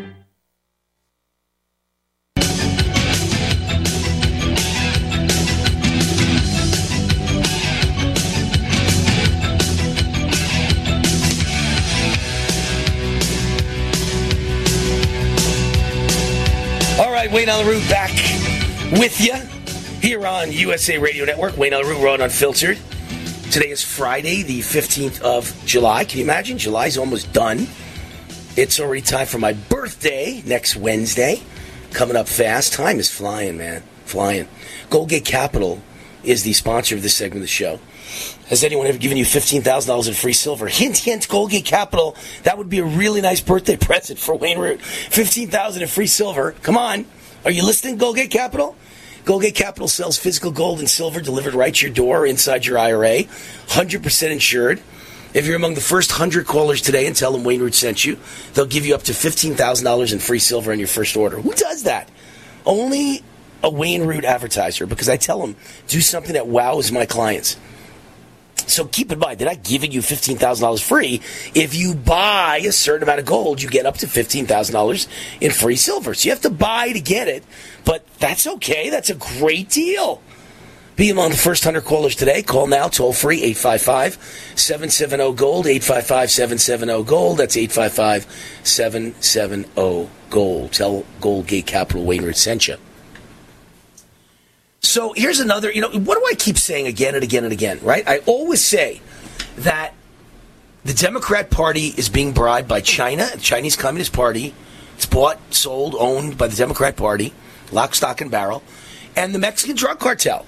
[SPEAKER 6] Wayne on the Root back with you here on USA Radio Network. Wayne on the Root, we're on Unfiltered. Today is Friday, the 15th of July. Can you imagine? July's almost done. It's already time for my birthday next Wednesday. Coming up fast. Time is flying, man. Flying. Goldgate Capital is the sponsor of this segment of the show. Has anyone ever given you $15,000 in free silver? Hint, hint, Goldgate Capital. That would be a really nice birthday present for Wayne Root. 15000 in free silver. Come on. Are you listening, Goldgate Capital? Goldgate Capital sells physical gold and silver delivered right to your door inside your IRA. 100% insured. If you're among the first 100 callers today and tell them Wayne Root sent you, they'll give you up to $15,000 in free silver on your first order. Who does that? Only a Wayne Root advertiser because I tell them, do something that wows my clients. So keep in mind, they're not giving you $15,000 free. If you buy a certain amount of gold, you get up to $15,000 in free silver. So you have to buy to get it, but that's okay. That's a great deal. Be among the first 100 callers today. Call now, toll free, 855 770 Gold, 855 770 Gold. That's 855 770 Gold. Tell Goldgate Capital Wayne sent you. So here's another, you know, what do I keep saying again and again and again, right? I always say that the Democrat Party is being bribed by China, the Chinese Communist Party. It's bought, sold, owned by the Democrat Party, lock, stock, and barrel, and the Mexican drug cartel.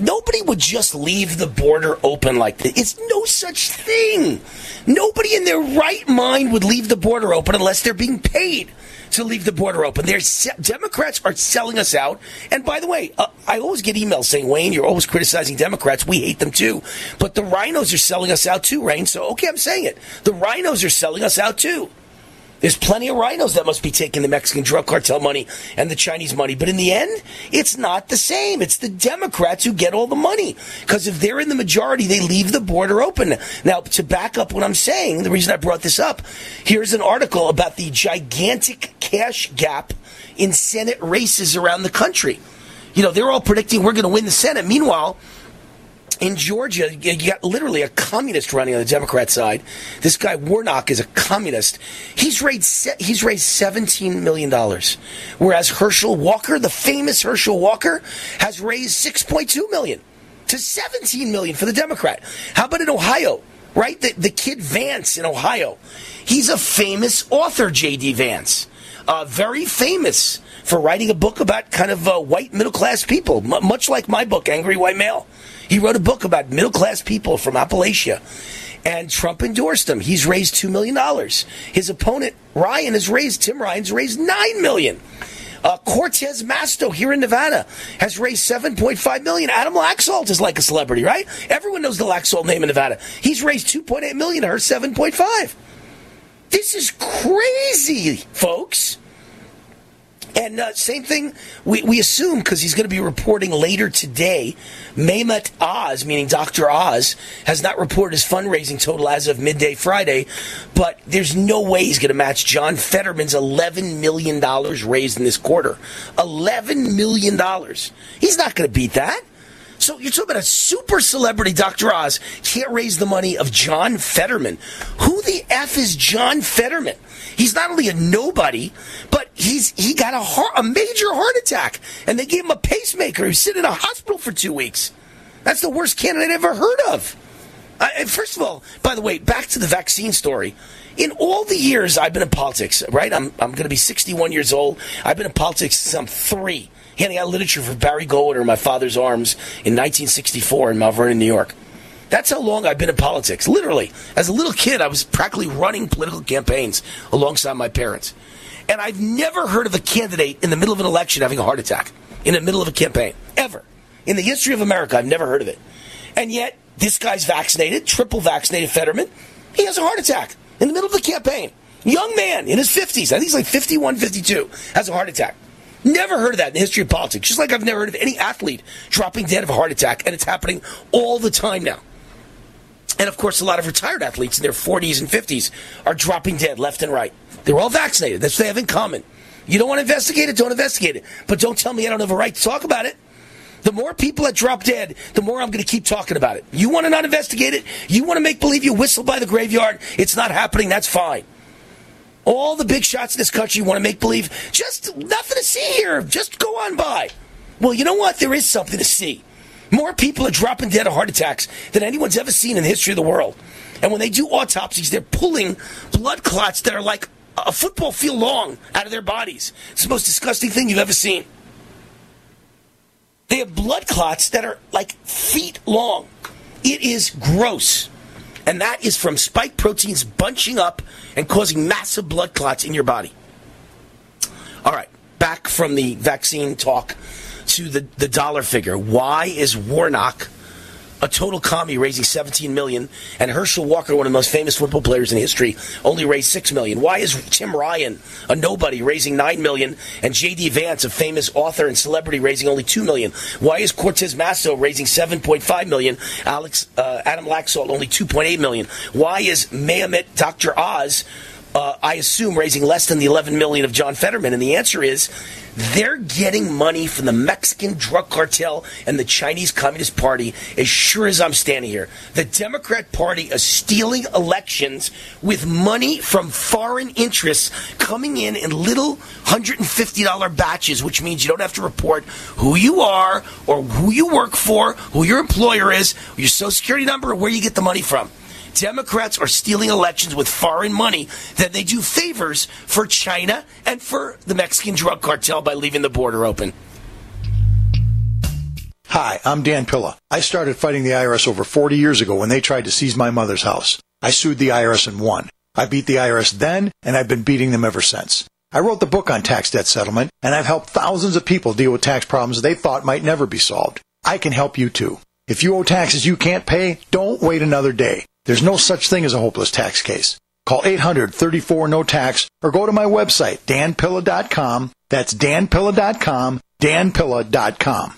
[SPEAKER 6] Nobody would just leave the border open like this. It's no such thing. Nobody in their right mind would leave the border open unless they're being paid to leave the border open. There's Democrats are selling us out. And by the way, uh, I always get emails saying, Wayne, you're always criticizing Democrats. We hate them too. But the RINOs are selling us out too, Rain. So, okay, I'm saying it. The RINOs are selling us out too. There's plenty of RINOs that must be taking the Mexican drug cartel money and the Chinese money. But in the end, it's not the same. It's the Democrats who get all the money. Because if they're in the majority, they leave the border open. Now, to back up what I'm saying, the reason I brought this up, here's an article about the gigantic cash gap in Senate races around the country. You know, they're all predicting we're going to win the Senate. Meanwhile, in Georgia, you got literally a communist running on the Democrat side. This guy Warnock is a communist. He's raised he's raised seventeen million dollars, whereas Herschel Walker, the famous Herschel Walker, has raised six point two million to seventeen million for the Democrat. How about in Ohio? Right, the, the kid Vance in Ohio, he's a famous author, J.D. Vance, uh, very famous for writing a book about kind of uh, white middle class people, M- much like my book, Angry White Male. He wrote a book about middle class people from Appalachia. And Trump endorsed him. He's raised $2 million. His opponent, Ryan, has raised, Tim Ryan's raised 9 million. Uh, Cortez Masto here in Nevada has raised 7.5 million. Adam Laxalt is like a celebrity, right? Everyone knows the Laxalt name in Nevada. He's raised 2.8 million, her 7.5. This is crazy, folks. And uh, same thing, we, we assume, because he's going to be reporting later today, Mehmet Oz, meaning Dr. Oz, has not reported his fundraising total as of midday Friday, but there's no way he's going to match John Fetterman's $11 million raised in this quarter. $11 million. He's not going to beat that. So you're talking about a super celebrity, Dr. Oz, can't raise the money of John Fetterman. Who the F is John Fetterman? He's not only a nobody, but he's he got a heart, a major heart attack, and they gave him a pacemaker. He's sitting in a hospital for two weeks. That's the worst candidate I've ever heard of. Uh, first of all, by the way, back to the vaccine story. In all the years I've been in politics, right? I'm I'm going to be 61 years old. I've been in politics since I'm three, handing out literature for Barry Goldwater in my father's arms in 1964 in Mount Vernon, New York. That's how long I've been in politics. Literally. As a little kid, I was practically running political campaigns alongside my parents. And I've never heard of a candidate in the middle of an election having a heart attack in the middle of a campaign. Ever. In the history of America, I've never heard of it. And yet, this guy's vaccinated, triple vaccinated Fetterman. He has a heart attack in the middle of the campaign. Young man in his 50s, I think he's like 51, 52, has a heart attack. Never heard of that in the history of politics. Just like I've never heard of any athlete dropping dead of a heart attack, and it's happening all the time now. And of course, a lot of retired athletes in their 40s and 50s are dropping dead left and right. They're all vaccinated. That's what they have in common. You don't want to investigate it, don't investigate it. But don't tell me I don't have a right to talk about it. The more people that drop dead, the more I'm going to keep talking about it. You want to not investigate it? You want to make believe you whistle by the graveyard? It's not happening. That's fine. All the big shots in this country want to make believe. Just nothing to see here. Just go on by. Well, you know what? There is something to see. More people are dropping dead of heart attacks than anyone's ever seen in the history of the world. And when they do autopsies, they're pulling blood clots that are like a football field long out of their bodies. It's the most disgusting thing you've ever seen. They have blood clots that are like feet long. It is gross. And that is from spike proteins bunching up and causing massive blood clots in your body. All right, back from the vaccine talk to the, the dollar figure. Why is Warnock a total commie raising 17 million, and Herschel Walker, one of the most famous football players in history, only raised 6 million? Why is Tim Ryan, a nobody, raising 9 million, and J.D. Vance, a famous author and celebrity, raising only 2 million? Why is Cortez Masto raising 7.5 million, Alex uh, Adam Laxalt only 2.8 million? Why is Mehmet Dr. Oz uh, I assume, raising less than the 11 million of John Fetterman? And the answer is they're getting money from the Mexican drug cartel and the Chinese Communist Party as sure as I'm standing here. The Democrat Party is stealing elections with money from foreign interests coming in in little $150 batches, which means you don't have to report who you are or who you work for, who your employer is, your social security number, or where you get the money from. Democrats are stealing elections with foreign money that they do favors for China and for the Mexican drug cartel by leaving the border open.
[SPEAKER 22] Hi, I'm Dan Pilla. I started fighting the IRS over 40 years ago when they tried to seize my mother's house. I sued the IRS and won. I beat the IRS then, and I've been beating them ever since. I wrote the book on tax debt settlement, and I've helped thousands of people deal with tax problems they thought might never be solved. I can help you too. If you owe taxes you can't pay, don't wait another day. There's no such thing as a hopeless tax case. Call 800-34 no tax or go to my website danpilla.com. That's danpilla.com, danpilla.com.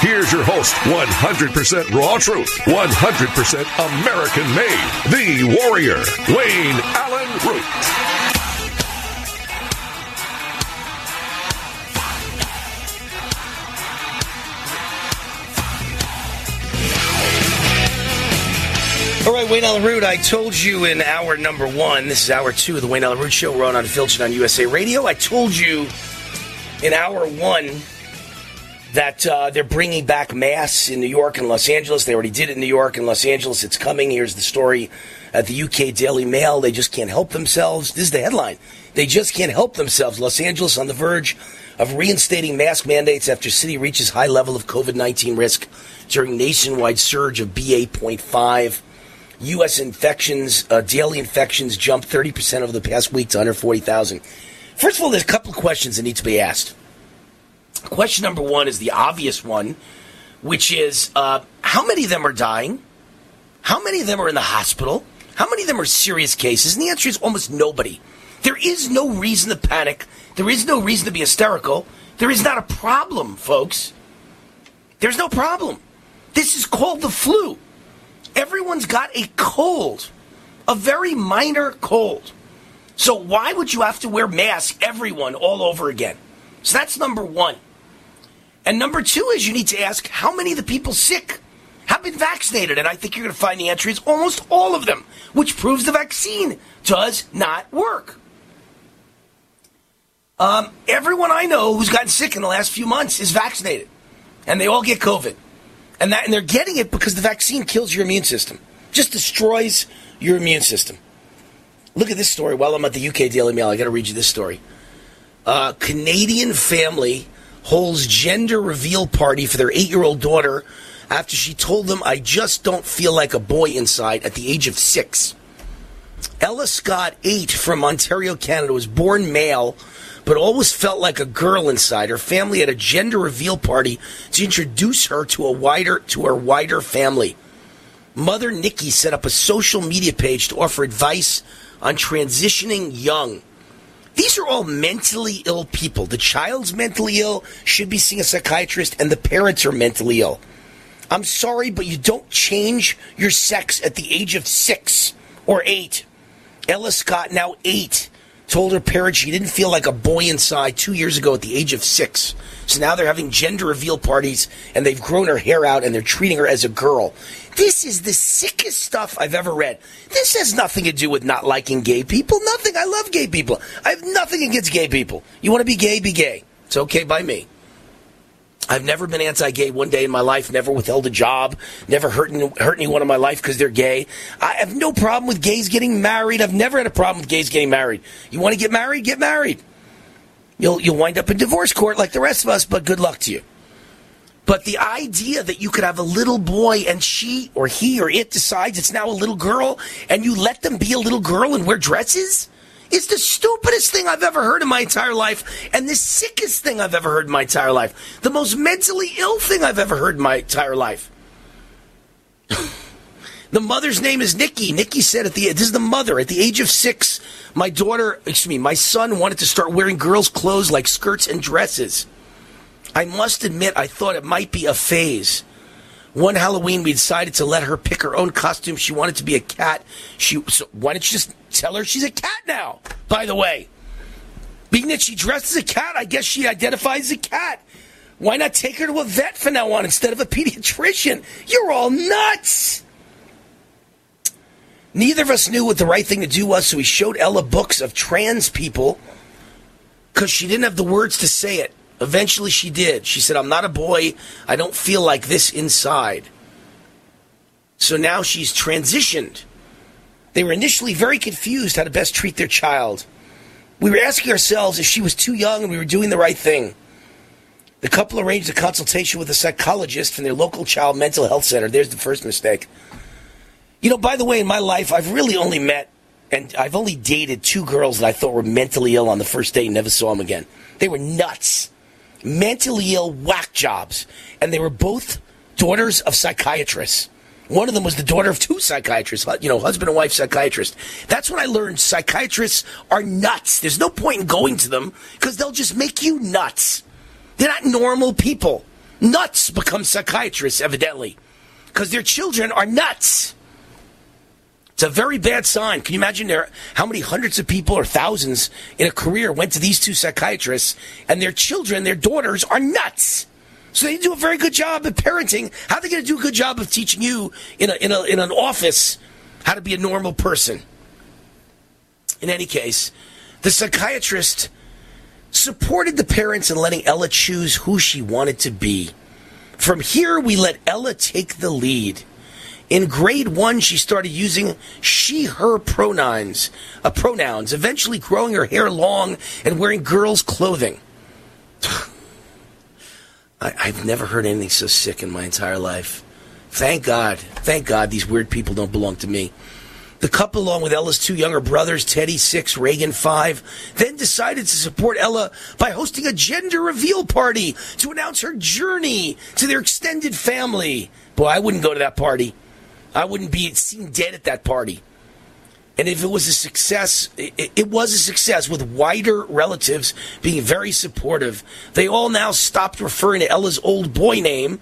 [SPEAKER 23] Here's your host, 100% raw truth, 100% American made, the warrior, Wayne Allyn Root.
[SPEAKER 6] All right, Wayne Allyn Root, I told you in hour number one, this is hour two of the Wayne Allyn Root Show. We're on Unfiltered on USA Radio. I told you in hour one that uh, they're bringing back masks in New York and Los Angeles. They already did it in New York and Los Angeles. It's coming. Here's the story at the UK Daily Mail. They just can't help themselves. This is the headline. They just can't help themselves. Los Angeles on the verge of reinstating mask mandates after city reaches high level of COVID 19 risk during nationwide surge of BA.5. U.S. infections, uh, daily infections jumped 30% over the past week to under 40,000. First of all, there's a couple of questions that need to be asked. Question number one is the obvious one, which is uh, how many of them are dying? How many of them are in the hospital? How many of them are serious cases? And the answer is almost nobody. There is no reason to panic. There is no reason to be hysterical. There is not a problem, folks. There's no problem. This is called the flu. Everyone's got a cold, a very minor cold. So why would you have to wear masks, everyone, all over again? So that's number one. And number two is you need to ask how many of the people sick have been vaccinated? And I think you're going to find the answer is almost all of them, which proves the vaccine does not work. Um, everyone I know who's gotten sick in the last few months is vaccinated, and they all get COVID, and that and they're getting it because the vaccine kills your immune system, just destroys your immune system. Look at this story. While I'm at the UK Daily Mail, I got to read you this story. Uh, Canadian family holds gender reveal party for their eight-year-old daughter after she told them, "I just don't feel like a boy inside." At the age of six. Ella Scott, eight, from Ontario, Canada, was born male, but always felt like a girl inside. Her family had a gender reveal party to introduce her to a wider to her wider family. Mother Nikki set up a social media page to offer advice on transitioning young. These are all mentally ill people. The child's mentally ill, should be seeing a psychiatrist, and the parents are mentally ill. I'm sorry, but you don't change your sex at the age of six or eight. Ella Scott, now eight, told her parents she didn't feel like a boy inside two years ago at the age of six. So now they're having gender reveal parties and they've grown her hair out and they're treating her as a girl. This is the sickest stuff I've ever read. This has nothing to do with not liking gay people. Nothing. I love gay people. I have nothing against gay people. You want to be gay, be gay. It's okay by me. I've never been anti-gay one day in my life. Never withheld a job. Never hurt, hurt anyone in my life because they're gay. I have no problem with gays getting married. I've never had a problem with gays getting married. You want to get married? Get married. You'll you'll wind up in divorce court like the rest of us. But good luck to you. But the idea that you could have a little boy and she or he or it decides it's now a little girl and you let them be a little girl and wear dresses is the stupidest thing I've ever heard in my entire life and the sickest thing I've ever heard in my entire life. The most mentally ill thing I've ever heard in my entire life. the mother's name is Nikki. Nikki said at the this is the mother at the age of 6, my daughter, excuse me, my son wanted to start wearing girls clothes like skirts and dresses. I must admit, I thought it might be a phase. One Halloween, we decided to let her pick her own costume. She wanted to be a cat. She, so why don't you just tell her she's a cat now? By the way, being that she dressed as a cat, I guess she identifies as a cat. Why not take her to a vet from now on instead of a pediatrician? You're all nuts. Neither of us knew what the right thing to do was, so we showed Ella books of trans people because she didn't have the words to say it. Eventually, she did. She said, I'm not a boy. I don't feel like this inside. So now she's transitioned. They were initially very confused how to best treat their child. We were asking ourselves if she was too young and we were doing the right thing. The couple arranged a consultation with a psychologist from their local child mental health center. There's the first mistake. You know, by the way, in my life, I've really only met and I've only dated two girls that I thought were mentally ill on the first date and never saw them again. They were nuts mentally ill whack jobs, and they were both daughters of psychiatrists. One of them was the daughter of two psychiatrists, you know, husband and wife psychiatrist. That's when I learned psychiatrists are nuts. There's no point in going to them because they'll just make you nuts. They're not normal people. Nuts become psychiatrists, evidently, because their children are nuts. It's a very bad sign. Can you imagine there how many hundreds of people or thousands in a career went to these two psychiatrists and their children, their daughters are nuts. So they do a very good job of parenting. How are they going to do a good job of teaching you in, a, in, a, in an office how to be a normal person? In any case, the psychiatrist supported the parents in letting Ella choose who she wanted to be. From here, we let Ella take the lead. In grade one, she started using she, her pronouns, uh, pronouns, eventually growing her hair long and wearing girls' clothing. I, I've never heard anything so sick in my entire life. Thank God. Thank God these weird people don't belong to me. The couple, along with Ella's two younger brothers, Teddy, six, Reagan, five, then decided to support Ella by hosting a gender reveal party to announce her journey to their extended family. Boy, I wouldn't go to that party. I wouldn't be seen dead at that party. And if it was a success, it, it, was a success with wider relatives being very supportive. They all now stopped referring to Ella's old boy name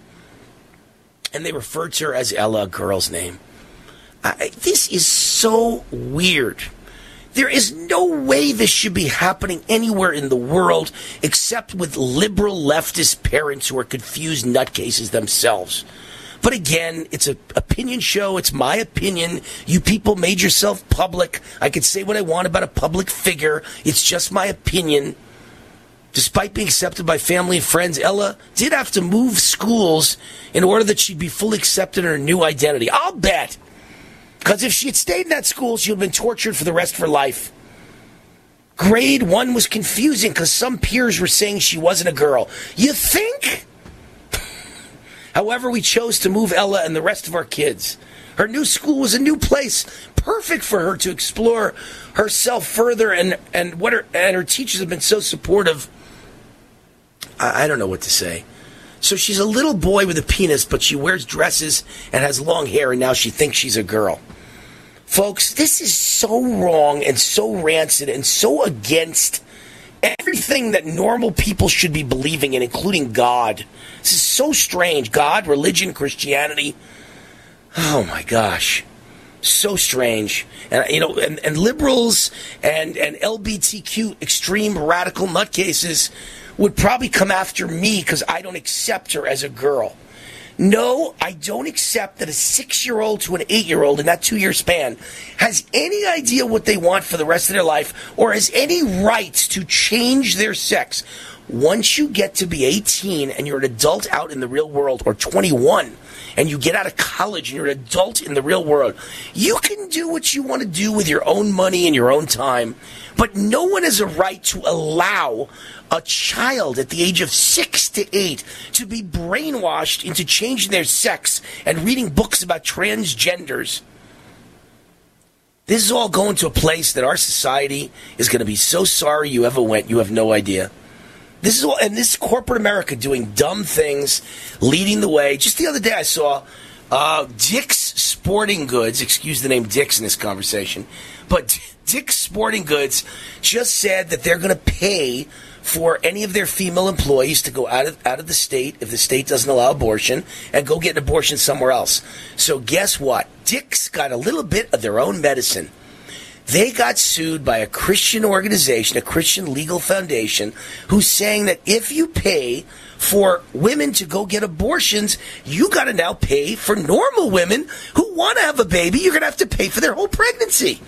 [SPEAKER 6] and they referred to her as Ella, girl's name. I, this is so weird. There is no way this should be happening anywhere in the world except with liberal leftist parents who are confused nutcases themselves. But again, it's an opinion show. It's my opinion. You people made yourself public. I can say what I want about a public figure. It's just my opinion. Despite being accepted by family and friends, Ella did have to move schools in order that she'd be fully accepted in her new identity. I'll bet. Because if she had stayed in that school, she would have been tortured for the rest of her life. Grade one was confusing because some peers were saying she wasn't a girl. You think? However, we chose to move Ella and the rest of our kids. Her new school was a new place, perfect for her to explore herself further. And and what her and her teachers have been so supportive. I, I don't know what to say. So she's a little boy with a penis, but she wears dresses and has long hair, and now she thinks she's a girl. Folks, this is so wrong and so rancid and so against everything that normal people should be believing in, including God. This is so strange. God, religion, Christianity. Oh my gosh. So strange. And you know, and, and liberals and, and LBTQ extreme radical nutcases would probably come after me because I don't accept her as a girl. No, I don't accept that a six year old to an eight year old in that two year span has any idea what they want for the rest of their life or has any rights to change their sex. Once you get to be 18 and you're an adult out in the real world, or 21, and you get out of college and you're an adult in the real world, you can do what you want to do with your own money and your own time. But no one has a right to allow a child at the age of six to eight to be brainwashed into changing their sex and reading books about transgenders. This is all going to a place that our society is going to be so sorry you ever went, you have no idea. This is all, and this is corporate America doing dumb things, leading the way. Just the other day, I saw uh, Dick's Sporting Goods. Excuse the name Dick's in this conversation, but Dick's Sporting Goods just said that they're going to pay for any of their female employees to go out of out of the state if the state doesn't allow abortion and go get an abortion somewhere else. So guess what? Dick's got a little bit of their own medicine. They got sued by a Christian organization, a Christian legal foundation, who's saying that if you pay for women to go get abortions, you got to now pay for normal women who want to have a baby. You're going to have to pay for their whole pregnancy.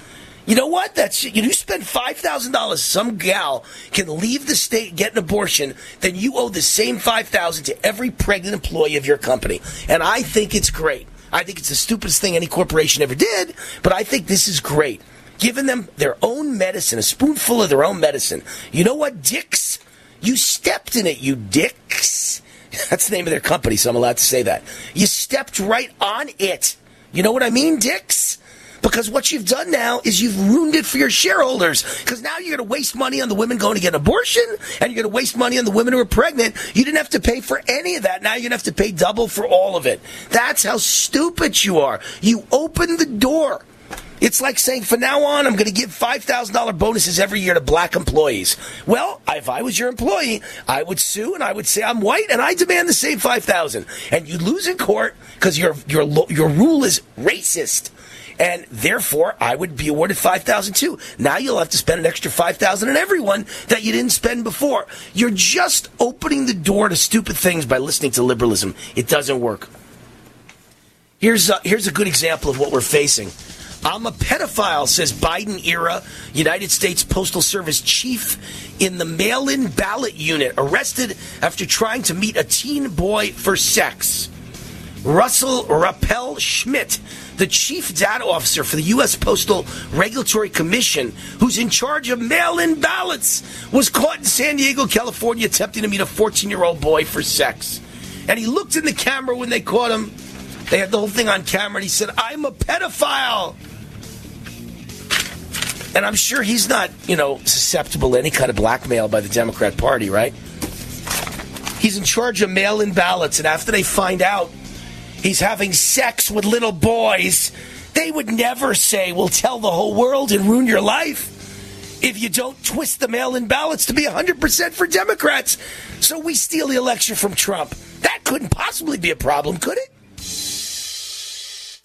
[SPEAKER 6] You know what? That's you spend five thousand dollars. Some gal can leave the state get an abortion, then you owe the same five thousand to every pregnant employee of your company. And I think it's great. I think it's the stupidest thing any corporation ever did, but I think this is great. Giving them their own medicine, a spoonful of their own medicine. You know what, dicks? You stepped in it, you dicks. That's the name of their company, so I'm allowed to say that. You stepped right on it. You know what I mean, dicks? Because what you've done now is you've ruined it for your shareholders. Because now you're going to waste money on the women going to get an abortion, and you're going to waste money on the women who are pregnant. You didn't have to pay for any of that. Now you're going to have to pay double for all of it. That's how stupid you are. You opened the door. It's like saying, from now on, I'm going to give $5,000 bonuses every year to black employees. Well, if I was your employee, I would sue and I would say I'm white and I demand the same 5000 And you lose in court because your, your, your rule is racist and therefore I would be awarded five thousand too. Now you'll have to spend an extra five thousand on everyone that you didn't spend before. You're just opening the door to stupid things by listening to liberalism. It doesn't work. Here's a, here's a good example of what we're facing. I'm a pedophile, says Biden era United States Postal Service chief in the mail in ballot unit, arrested after trying to meet a teen boy for sex. Russell Rappel Schmidt the chief data officer for the U.S. Postal Regulatory Commission, who's in charge of mail in ballots, was caught in San Diego, California, attempting to meet a 14 year old boy for sex. And he looked in the camera when they caught him. They had the whole thing on camera, and he said, I'm a pedophile. And I'm sure he's not, you know, susceptible to any kind of blackmail by the Democrat Party, right? He's in charge of mail in ballots, and after they find out he's having sex with little boys, they would never say, We'll tell the whole world and ruin your life if you don't twist the mail in ballots to be 100% for Democrats. So we steal the election from Trump. That couldn't possibly be a problem, could it?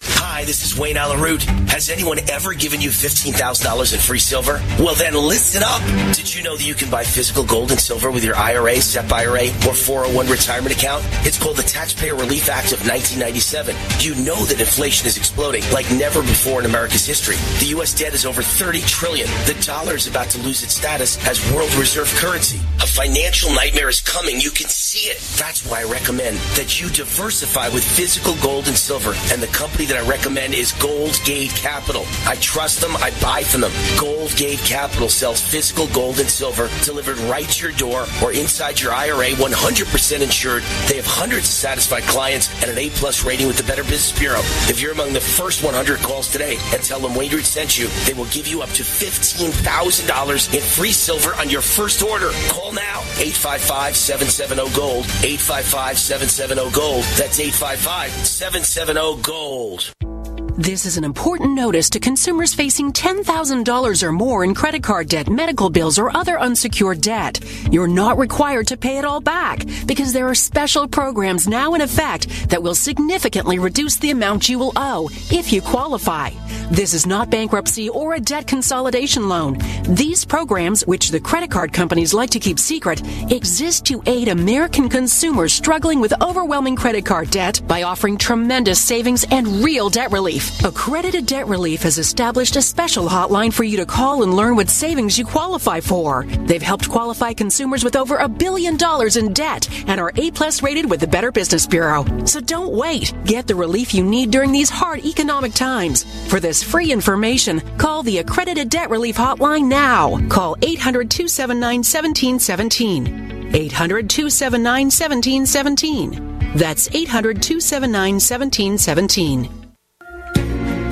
[SPEAKER 6] Hi, this is Wayne Allyn Root. Has anyone ever given you $15,000 in free silver? Well, then listen up. Did you know that you can buy physical gold and silver with your IRA, SEP IRA, or 401 retirement account? It's called the Taxpayer Relief Act of 1997. You know that inflation is exploding like never before in America's history. The U.S. debt is over 30 trillion. The dollar is about to lose its status as world reserve currency. A financial nightmare is coming. You can see it. That's why I recommend that you diversify with physical gold and silver and the company that I recommend is Gold Gate Capital. I trust them. I buy from them. Gold Gate Capital sells physical gold and silver delivered right to your door or inside your IRA, 100% insured. They have hundreds of satisfied clients and an A plus rating with the Better Business Bureau. If you're among the first 100 calls today and tell them Wayne Root sent you, they will give you up to $15,000 in free silver on your first order. Call now. 855-770-GOLD. 855-770-GOLD. That's 855-770-GOLD. Adiós.
[SPEAKER 20] This is an important notice to consumers facing $10,000 or more in credit card debt, medical bills, or other unsecured debt. You're not required to pay it all back because there are special programs now in effect that will significantly reduce the amount you will owe if you qualify. This is not bankruptcy or a debt consolidation loan. These programs, which the credit card companies like to keep secret, exist to aid American consumers struggling with overwhelming credit card debt by offering tremendous savings and real debt relief. Accredited Debt Relief has established a special hotline for you to call and learn what savings you qualify for. They've helped qualify consumers with over a billion dollars in debt and are A plus rated with the Better Business Bureau. So don't wait. Get the relief you need during these hard economic times. For this free information, call the Accredited Debt Relief Hotline now. Call 800 279 1717. 800 279 1717. That's 800 279 1717.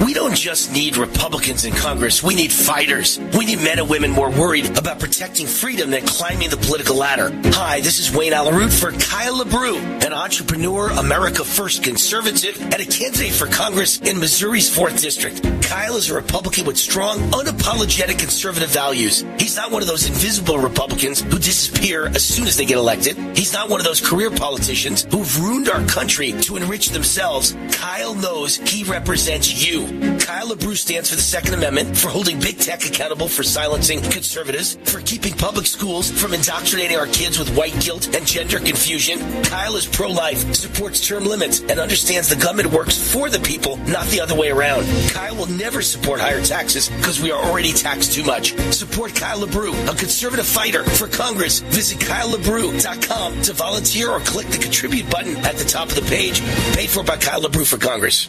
[SPEAKER 6] We don't just need Republicans in Congress. We need fighters. We need men and women more worried about protecting freedom than climbing the political ladder. Hi, this is Wayne Allyn Root for Kyle LaBrue, an entrepreneur, America First conservative, and a candidate for Congress in Missouri's 4th District. Kyle is a Republican with strong, unapologetic conservative values. He's not one of those invisible Republicans who disappear as soon as they get elected. He's not one of those career politicians who've ruined our country to enrich themselves. Kyle knows he represents you. Kyle LaBrue stands for the Second Amendment, for holding big tech accountable for silencing conservatives, for keeping public schools from indoctrinating our kids with white guilt and gender confusion. Kyle is pro-life, supports term limits, and understands the government works for the people, not the other way around. Kyle will never support higher taxes because we are already taxed too much. Support Kyle LaBrue, a conservative fighter for Congress. Visit KyleLaBrue.com to volunteer or click the contribute button at the top of the page. Paid for by Kyle LaBrue for Congress.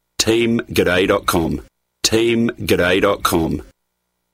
[SPEAKER 24] teamg'day.com. teamg'day.com.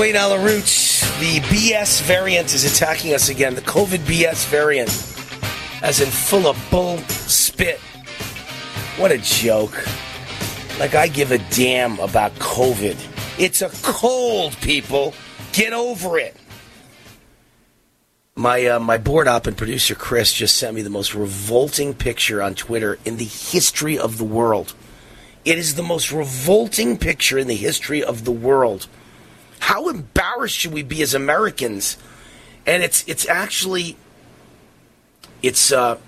[SPEAKER 6] Wayne Allyn Roots. The BS variant is attacking us again. The COVID BS variant. as in full of bull spit. What a joke. Like I give a damn about COVID. It's a cold, people. Get over it. My uh, my board op and producer Chris just sent me the most revolting picture on Twitter in the history of the world. It is the most revolting picture in the history of the world. How embarrassed should we be as Americans? And it's it's actually it's uh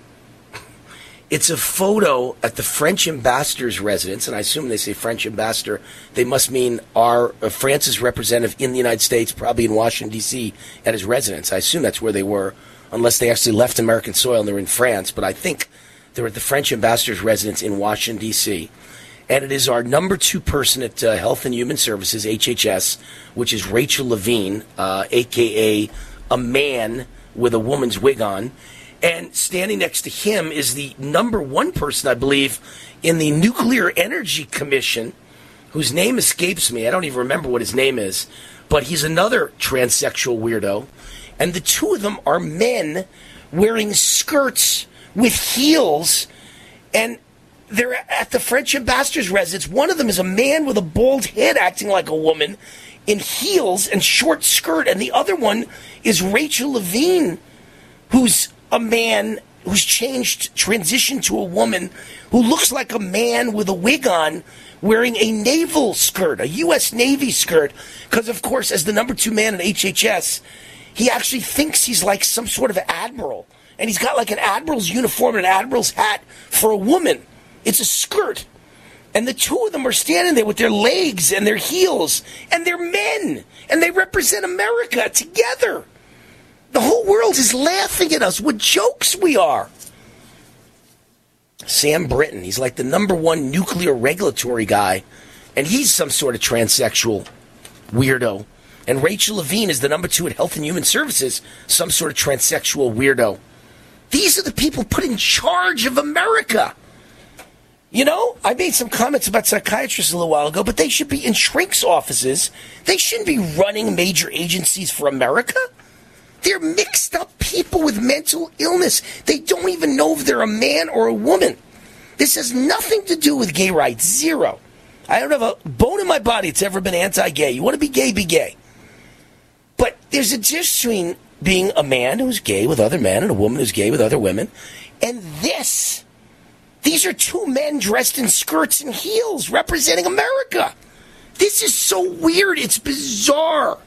[SPEAKER 6] it's a photo at the French ambassador's residence, and I assume they say French ambassador. They must mean our uh, France's representative in the United States, probably in Washington D.C. at his residence. I assume that's where they were, unless they actually left American soil and they're in France. But I think they're at the French ambassador's residence in Washington D.C. And it is our number two person at uh, Health and Human Services (HHS), which is Rachel Levine, uh, aka a man with a woman's wig on. And standing next to him is the number one person, I believe, in the Nuclear Energy Commission, whose name escapes me. I don't even remember what his name is, but he's another transsexual weirdo. And the two of them are men wearing skirts with heels. And they're at the French ambassador's residence. One of them is a man with a bald head acting like a woman in heels and short skirt. And the other one is Rachel Levine, who's a man who's changed, transitioned to a woman who looks like a man with a wig on wearing a naval skirt, a U.S. Navy skirt. Because, of course, as the number two man in HHS, he actually thinks he's like some sort of admiral. And he's got like an admiral's uniform and an admiral's hat for a woman. It's a skirt. And the two of them are standing there with their legs and their heels, and they're men, and they represent America together. The whole world is laughing at us. What jokes we are. Sam Brinton, he's like the number one nuclear regulatory guy, and he's some sort of transsexual weirdo. And Rachel Levine is the number two at Health and Human Services, some sort of transsexual weirdo. These are the people put in charge of America. You know, I made some comments about psychiatrists a little while ago, but they should be in shrinks offices. They shouldn't be running major agencies for America. They're mixed up people with mental illness. They don't even know if they're a man or a woman. This has nothing to do with gay rights. Zero. I don't have a bone in my body that's ever been anti gay. You want to be gay, be gay. But there's a difference between being a man who's gay with other men and a woman who's gay with other women. And this. These are two men dressed in skirts and heels representing America. This is so weird. It's bizarre.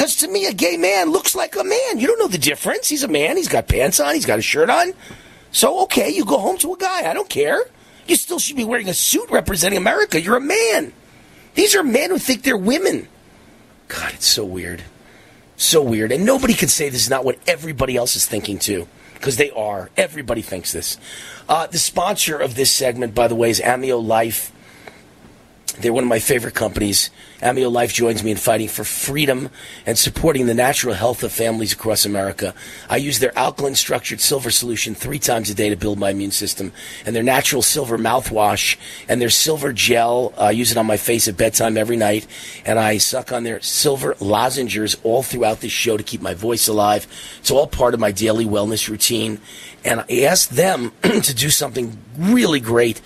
[SPEAKER 6] Because to me, a gay man looks like a man. You don't know the difference. He's a man. He's got pants on. He's got a shirt on. So, okay, you go home to a guy. I don't care. You still should be wearing a suit representing America. You're a man. These are men who think they're women. God, it's so weird. So weird. And nobody can say this is not what everybody else is thinking, too. Because they are. Everybody thinks this. Uh, the sponsor of this segment, by the way, is Amio Life. They're one of my favorite companies. Amio Life joins me in fighting for freedom and supporting the natural health of families across America. I use their alkaline structured silver solution three times a day to build my immune system, and their natural silver mouthwash and their silver gel. I use it on my face at bedtime every night, and I suck on their silver lozenges all throughout this show to keep my voice alive. It's all part of my daily wellness routine, and I asked them to do something really great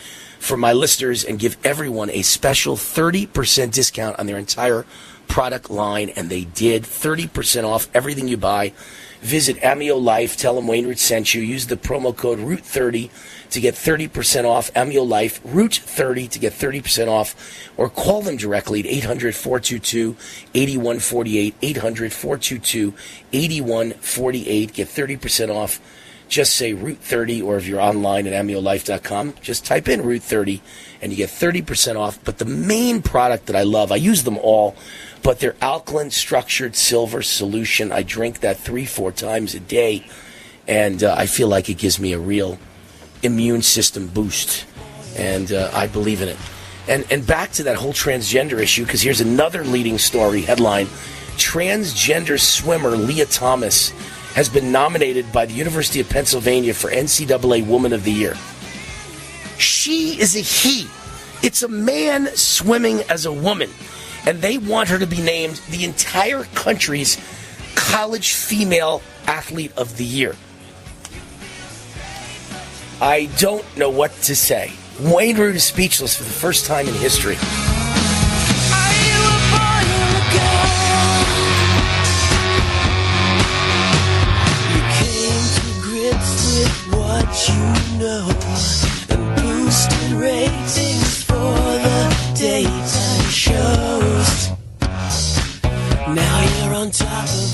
[SPEAKER 6] for my listeners and give everyone a special 30% discount on their entire product line. And they did 30% off everything you buy. Visit Amio Life. Tell them Wayne Root sent you. Use the promo code ROOT30 to get 30% off. Amio Life, Root30 to get 30% off. Or call them directly at 800 422 8148. 800 422 8148. Get 30% off just say Root 30, or if you're online at amiolife.com, just type in Root 30 and you get 30% off. But the main product that I love, I use them all, but their alkaline structured silver solution. I drink that three, four times a day, and uh, I feel like it gives me a real immune system boost. And uh, I believe in it. And, and back to that whole transgender issue, because here's another leading story headline Transgender swimmer Lia Thomas has been nominated by the University of Pennsylvania for NCAA Woman of the Year. She is a he. It's a man swimming as a woman. And they want her to be named the entire country's college female athlete of the year. I don't know what to say. Wayne Root is speechless for the first time in history.
[SPEAKER 25] And boosted ratings for the daytime shows. Now you're on top of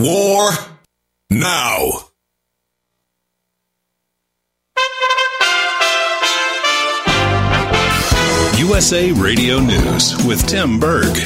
[SPEAKER 26] War now.
[SPEAKER 10] USA Radio News with Tim Berg.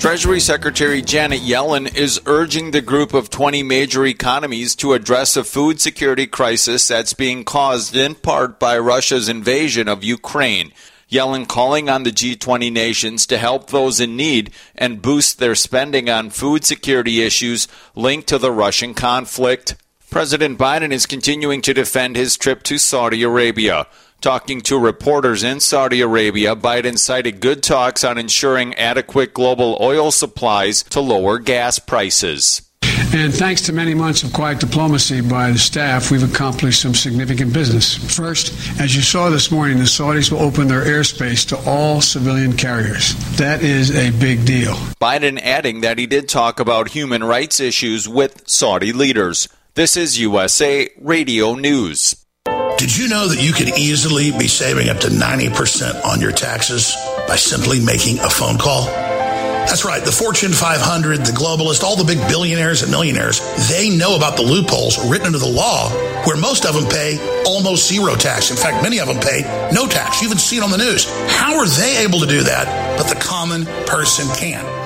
[SPEAKER 12] Treasury Secretary Janet Yellen is urging the group of 20 major economies to address a food security crisis that's being caused in part by Russia's invasion of Ukraine. Yellen calling on the G20 nations to help those in need and boost their spending on food security issues linked to the Russian conflict. President Biden is continuing to defend his trip to Saudi Arabia. Talking to reporters in Saudi Arabia, Biden cited good talks on ensuring adequate global oil supplies to lower gas prices.
[SPEAKER 27] And thanks to many months of quiet diplomacy by the staff, we've accomplished some significant business. First, as you saw this morning, the Saudis will open their airspace to all civilian carriers. That is a big deal.
[SPEAKER 12] Biden adding that he did talk about human rights issues with Saudi leaders. This is USA Radio News.
[SPEAKER 9] Did you know that you could easily be saving up to 90% on your taxes by simply making a phone call? That's right. The Fortune 500, the globalists, all the big billionaires and millionaires, they know about the loopholes written into the law where most of them pay almost zero tax. In fact, many of them pay no tax. You even see it on the news. How are they able to do that, but the common person can?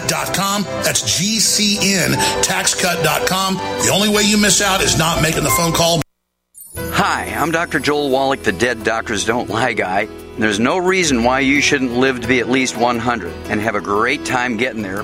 [SPEAKER 9] GCNTaxCut.com. That's GCNTaxCut.com. The only way you miss out is not making the phone call.
[SPEAKER 28] Hi, I'm Dr. Joel Wallach, the Dead Doctors Don't Lie guy. There's no reason why you shouldn't live to be at least 100 and have a great time getting there.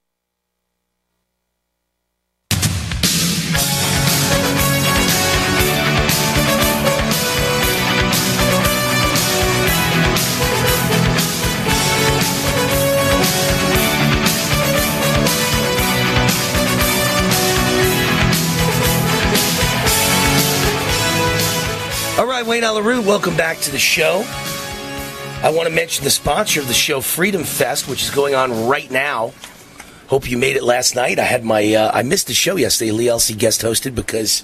[SPEAKER 6] Right, Wayne Allyn Root, welcome back to the show. I want to mention the sponsor of the show, Freedom Fest, which is going on right now. Hope you made it last night. I had my uh, I missed the show yesterday. Lee Elsie guest hosted because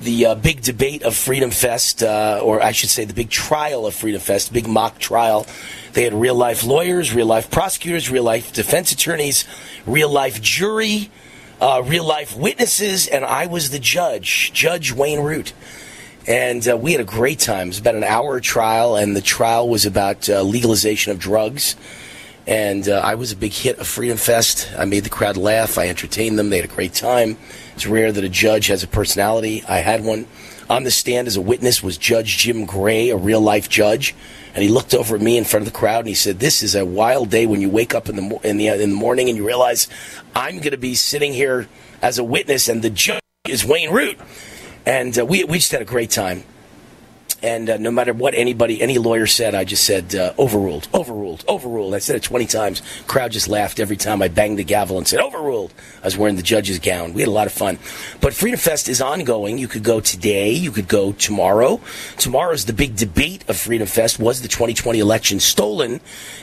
[SPEAKER 6] the uh, big debate of Freedom Fest, uh, or I should say, the big trial of Freedom Fest, big mock trial. They had real life lawyers, real life prosecutors, real life defense attorneys, real life jury, uh, real life witnesses, and I was the judge, Judge Wayne Root. And uh, we had a great time. It was about an hour trial, and the trial was about uh, legalization of drugs. And uh, I was a big hit of Freedom Fest. I made the crowd laugh. I entertained them. They had a great time. It's rare that a judge has a personality. I had one. On the stand as a witness was Judge Jim Gray, a real life judge. And he looked over at me in front of the crowd and he said, "This is a wild day when you wake up in the mo- in the in the morning and you realize I'm going to be sitting here as a witness, and the judge is Wayne Root." And uh, we we just had a great time. And uh, no matter what anybody, any lawyer said, I just said uh, overruled, overruled, overruled. I said it 20 times. Crowd just laughed every time I banged the gavel and said overruled. I was wearing the judge's gown. We had a lot of fun. But Freedom Fest is ongoing. You could go today. You could go tomorrow. Tomorrow's the big debate of Freedom Fest. Was the 2020 election stolen?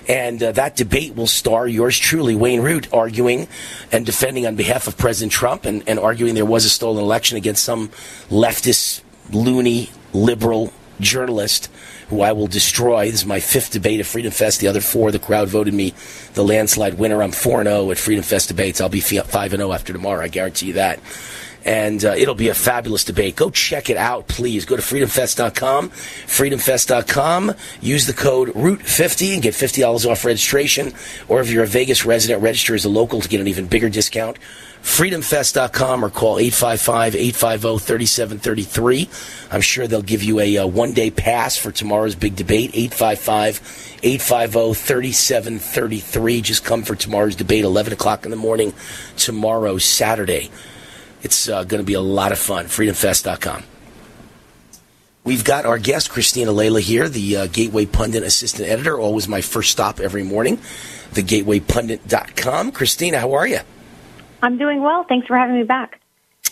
[SPEAKER 6] And uh, that debate will star yours truly, Wayne Root, arguing and defending on behalf of President Trump and, and arguing there was a stolen election against some leftist, loony, liberal journalist who I will destroy. This is my fifth debate at Freedom Fest. The other four, the crowd voted me the landslide winner. I'm 4 0 at Freedom Fest debates. I'll be 5 0 after tomorrow. I guarantee you that. And uh, it'll be a fabulous debate. Go check it out, please. Go to freedomfest.com, freedomfest.com. Use the code ROOT50 and get $50 off registration. Or if you're a Vegas resident, register as a local to get an even bigger discount freedomfest.com or call 855-850-3733. I'm sure they'll give you a, uh one-day pass for tomorrow's big debate, 855-850-3733. Just come for tomorrow's debate, 11 o'clock in the morning, tomorrow, Saturday. It's uh, going to be a lot of fun, freedomfest.com. We've got our guest, Cristina Laila, here, the uh, Gateway Pundit assistant editor, always my first stop every morning, thegatewaypundit.com. Cristina, how are you?
[SPEAKER 29] I'm doing well. Thanks for having me back.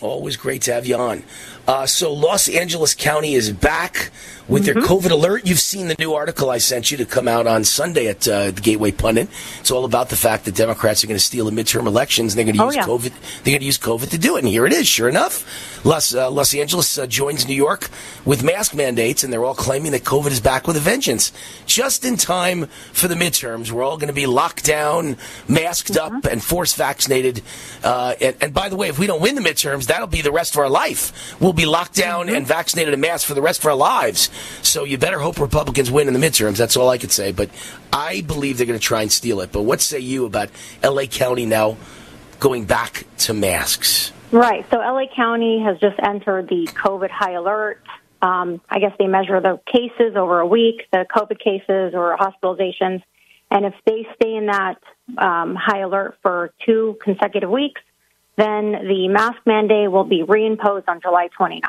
[SPEAKER 6] Always great to have you on. Uh, so, Los Angeles County is back with their
[SPEAKER 29] Mhm.
[SPEAKER 6] COVID alert. You've seen the new article I sent you to come out on Sunday at uh, the Gateway Pundit. It's all about the fact that Democrats are going to steal the midterm elections and they're going to
[SPEAKER 29] Oh,
[SPEAKER 6] use
[SPEAKER 29] yeah.
[SPEAKER 6] COVID. They're going to use COVID to do it, and here it is. Sure enough, Los uh, Los Angeles uh, joins New York with mask mandates, and they're all claiming that COVID is back with a vengeance. Just in time for the midterms, we're all going to be locked down, masked up, and force vaccinated. Uh, and, and by the way, if we don't win the midterms, that'll be the rest of our life. We'll be locked down and vaccinated and masked for the rest of our lives. So you better hope Republicans win in the midterms. That's all I could say. But I believe they're going to try and steal it. But what say you about L.A. County now going back to masks?
[SPEAKER 29] Right. So LA County has just entered the COVID high alert. Um, I guess they measure the cases over a week, the COVID cases or hospitalizations. And if they stay in that um, high alert for two consecutive weeks, then the mask mandate will be reimposed on July 29th.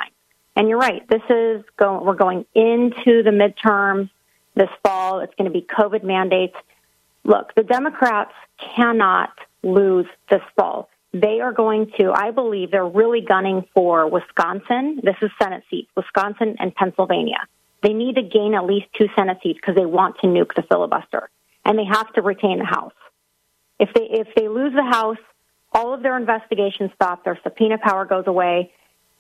[SPEAKER 29] And you're right. This is going, we're going into the midterms this fall. It's going to be COVID mandates. Look, the Democrats cannot lose this fall. They are going to, I believe, they're really gunning for Wisconsin. This is Senate seats, Wisconsin and Pennsylvania. They need to gain at least two Senate seats because they want to nuke the filibuster, and they have to retain the House. If they if they lose the House, all of their investigations stop. Their subpoena power goes away,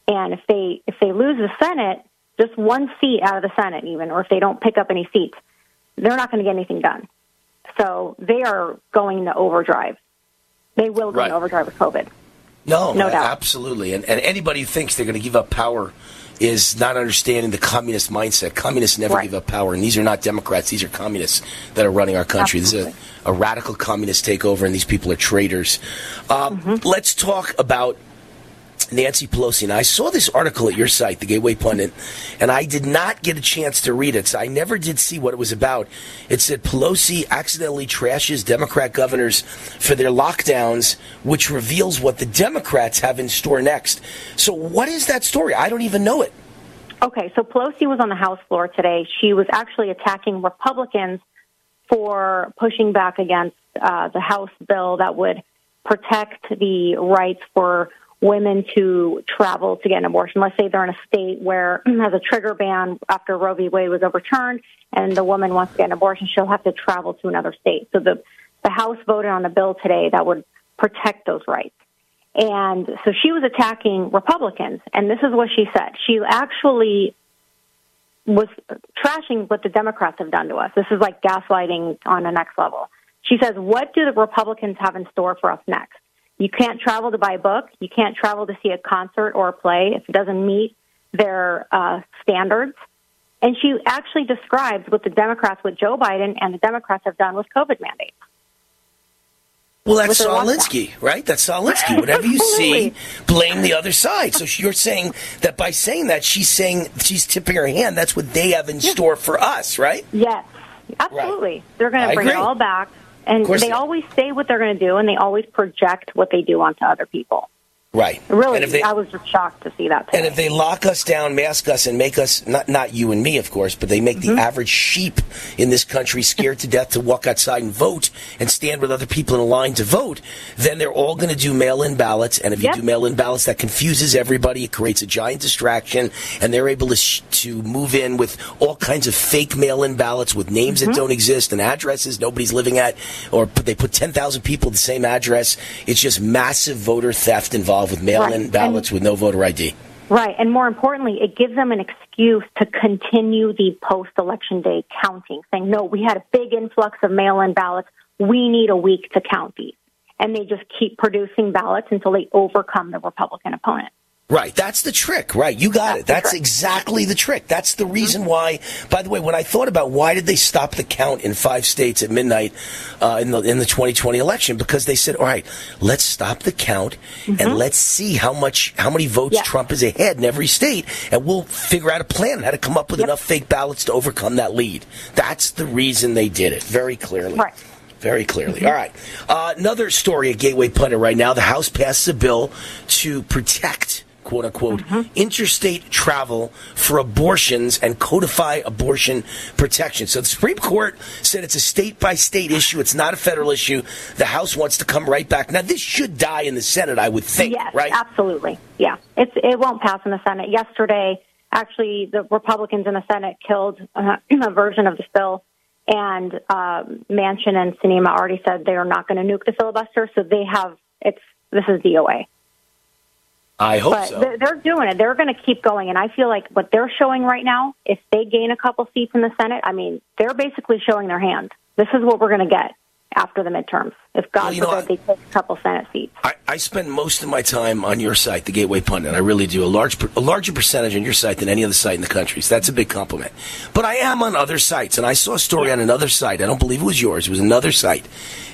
[SPEAKER 29] and if they if they lose the Senate, just one seat out of the Senate, even, or if they don't pick up any seats, they're not going to get anything done. So they are going to overdrive. They will go
[SPEAKER 6] Right.
[SPEAKER 29] overdrive with COVID.
[SPEAKER 6] No,
[SPEAKER 29] No doubt.
[SPEAKER 6] absolutely. And, and anybody who thinks they're going to give up power is not understanding the communist mindset. Communists never give up power, and these are not Democrats. These are communists that are running our country. This is a, a radical communist takeover, and these people are traitors. Um,
[SPEAKER 29] Mm-hmm.
[SPEAKER 6] Let's talk about Nancy Pelosi. Now, I saw this article at your site, the Gateway Pundit, and I did not get a chance to read it, so I never did see what it was about. It said Pelosi accidentally trashes Democrat governors for their lockdowns, which reveals what the Democrats have in store next. So, what is that story? I don't even know it.
[SPEAKER 29] Okay, so Pelosi was on the House floor today. She was actually attacking Republicans for pushing back against uh, the House bill that would protect the rights for women to travel to get an abortion. Let's say they're in a state where has a trigger ban after Roe v. Wade was overturned, and the woman wants to get an abortion, she'll have to travel to another state. So the the House voted on a bill today that would protect those rights. And so she was attacking Republicans, and this is what she said. She actually was trashing what the Democrats have done to us. This is like gaslighting on the next level. She says, What do the Republicans have in store for us next? You can't travel to buy a book. You can't travel to see a concert or a play if it doesn't meet their uh, standards. And she actually describes what the Democrats, what Joe Biden and the Democrats have done with COVID mandates.
[SPEAKER 6] Well, that's
[SPEAKER 29] With their
[SPEAKER 6] Saul
[SPEAKER 29] lockdown.
[SPEAKER 6] Alinsky, right? That's Saul Alinsky. Whatever you see, blame the other side. So you're saying that by saying that, she's saying she's tipping her hand. That's what they have in store for us, right?
[SPEAKER 29] Yes, absolutely. They're going to bring it all back. And they
[SPEAKER 6] they-
[SPEAKER 29] always say what they're going to do, and they always project what they do onto other people.
[SPEAKER 6] Right.
[SPEAKER 29] Really,
[SPEAKER 6] they-
[SPEAKER 29] I was just shocked to see that. Today.
[SPEAKER 6] And if they lock us down, mask us, and make us not not you and me, of course, but they make
[SPEAKER 29] Mm-hmm.
[SPEAKER 6] the average sheep in this country scared to death to walk outside and vote and stand with other people in a line to vote, then they're all going to do mail-in ballots. And if you do mail-in ballots, that confuses everybody. It creates a giant distraction, and they're able to sh- to move in with all kinds of fake mail-in ballots with names
[SPEAKER 29] Mm-hmm.
[SPEAKER 6] that don't exist and addresses nobody's living at, or put, they put ten thousand people at the same address. It's just massive voter theft involved with mail-in
[SPEAKER 29] Right.
[SPEAKER 6] ballots with no voter ID.
[SPEAKER 29] Right, and more importantly, it gives them an excuse to continue the post-election day counting, saying, "No, we had a big influx of mail-in ballots. We need a week to count these," and they just keep producing ballots until they overcome the Republican opponent.
[SPEAKER 6] Right, that's the trick. Right, you got it. That's exactly the trick. That's the reason why. By the way, when I thought about why did they stop the count in five states at midnight uh, in the in the 2020 election, because they said, "All right, let's stop the count and let's see how much how many votes
[SPEAKER 29] Yeah.
[SPEAKER 6] Trump is ahead in every state, and we'll figure out a plan on how to come up with enough fake ballots to overcome that lead." That's the reason they did it very clearly.
[SPEAKER 29] Right.
[SPEAKER 6] Very clearly. All right. Uh, another story at Gateway Pundit right now. The House passes a bill to protect quote unquote, interstate travel for abortions and codify abortion protection. So the Supreme Court said it's a state by state issue. It's not a federal issue. The House wants to come right back. Now, this should die in the Senate, I would think,
[SPEAKER 29] yes,
[SPEAKER 6] right?
[SPEAKER 29] absolutely. Yeah, it's it won't pass in the Senate. Yesterday, actually, the Republicans in the Senate killed uh, a version of this bill, and um, Manchin and Sinema already said they are not going to nuke the filibuster. So they have it's this is DOA.
[SPEAKER 6] I hope
[SPEAKER 29] but
[SPEAKER 6] so.
[SPEAKER 29] they're, they're doing it. They're going to keep going, and I feel like what they're showing right now, if they gain a couple seats in the Senate, I mean, they're basically showing their hand. This is what we're going to get after the midterms. If God
[SPEAKER 6] Well, you
[SPEAKER 29] forbid they take a couple Senate seats.
[SPEAKER 6] I, I spend most of my time on your site, the Gateway Pundit. I really do a large, a larger percentage on your site than any other site in the country. So that's a big compliment. But I am on other sites, and I saw a story on another site. I don't believe it was yours. It was another site,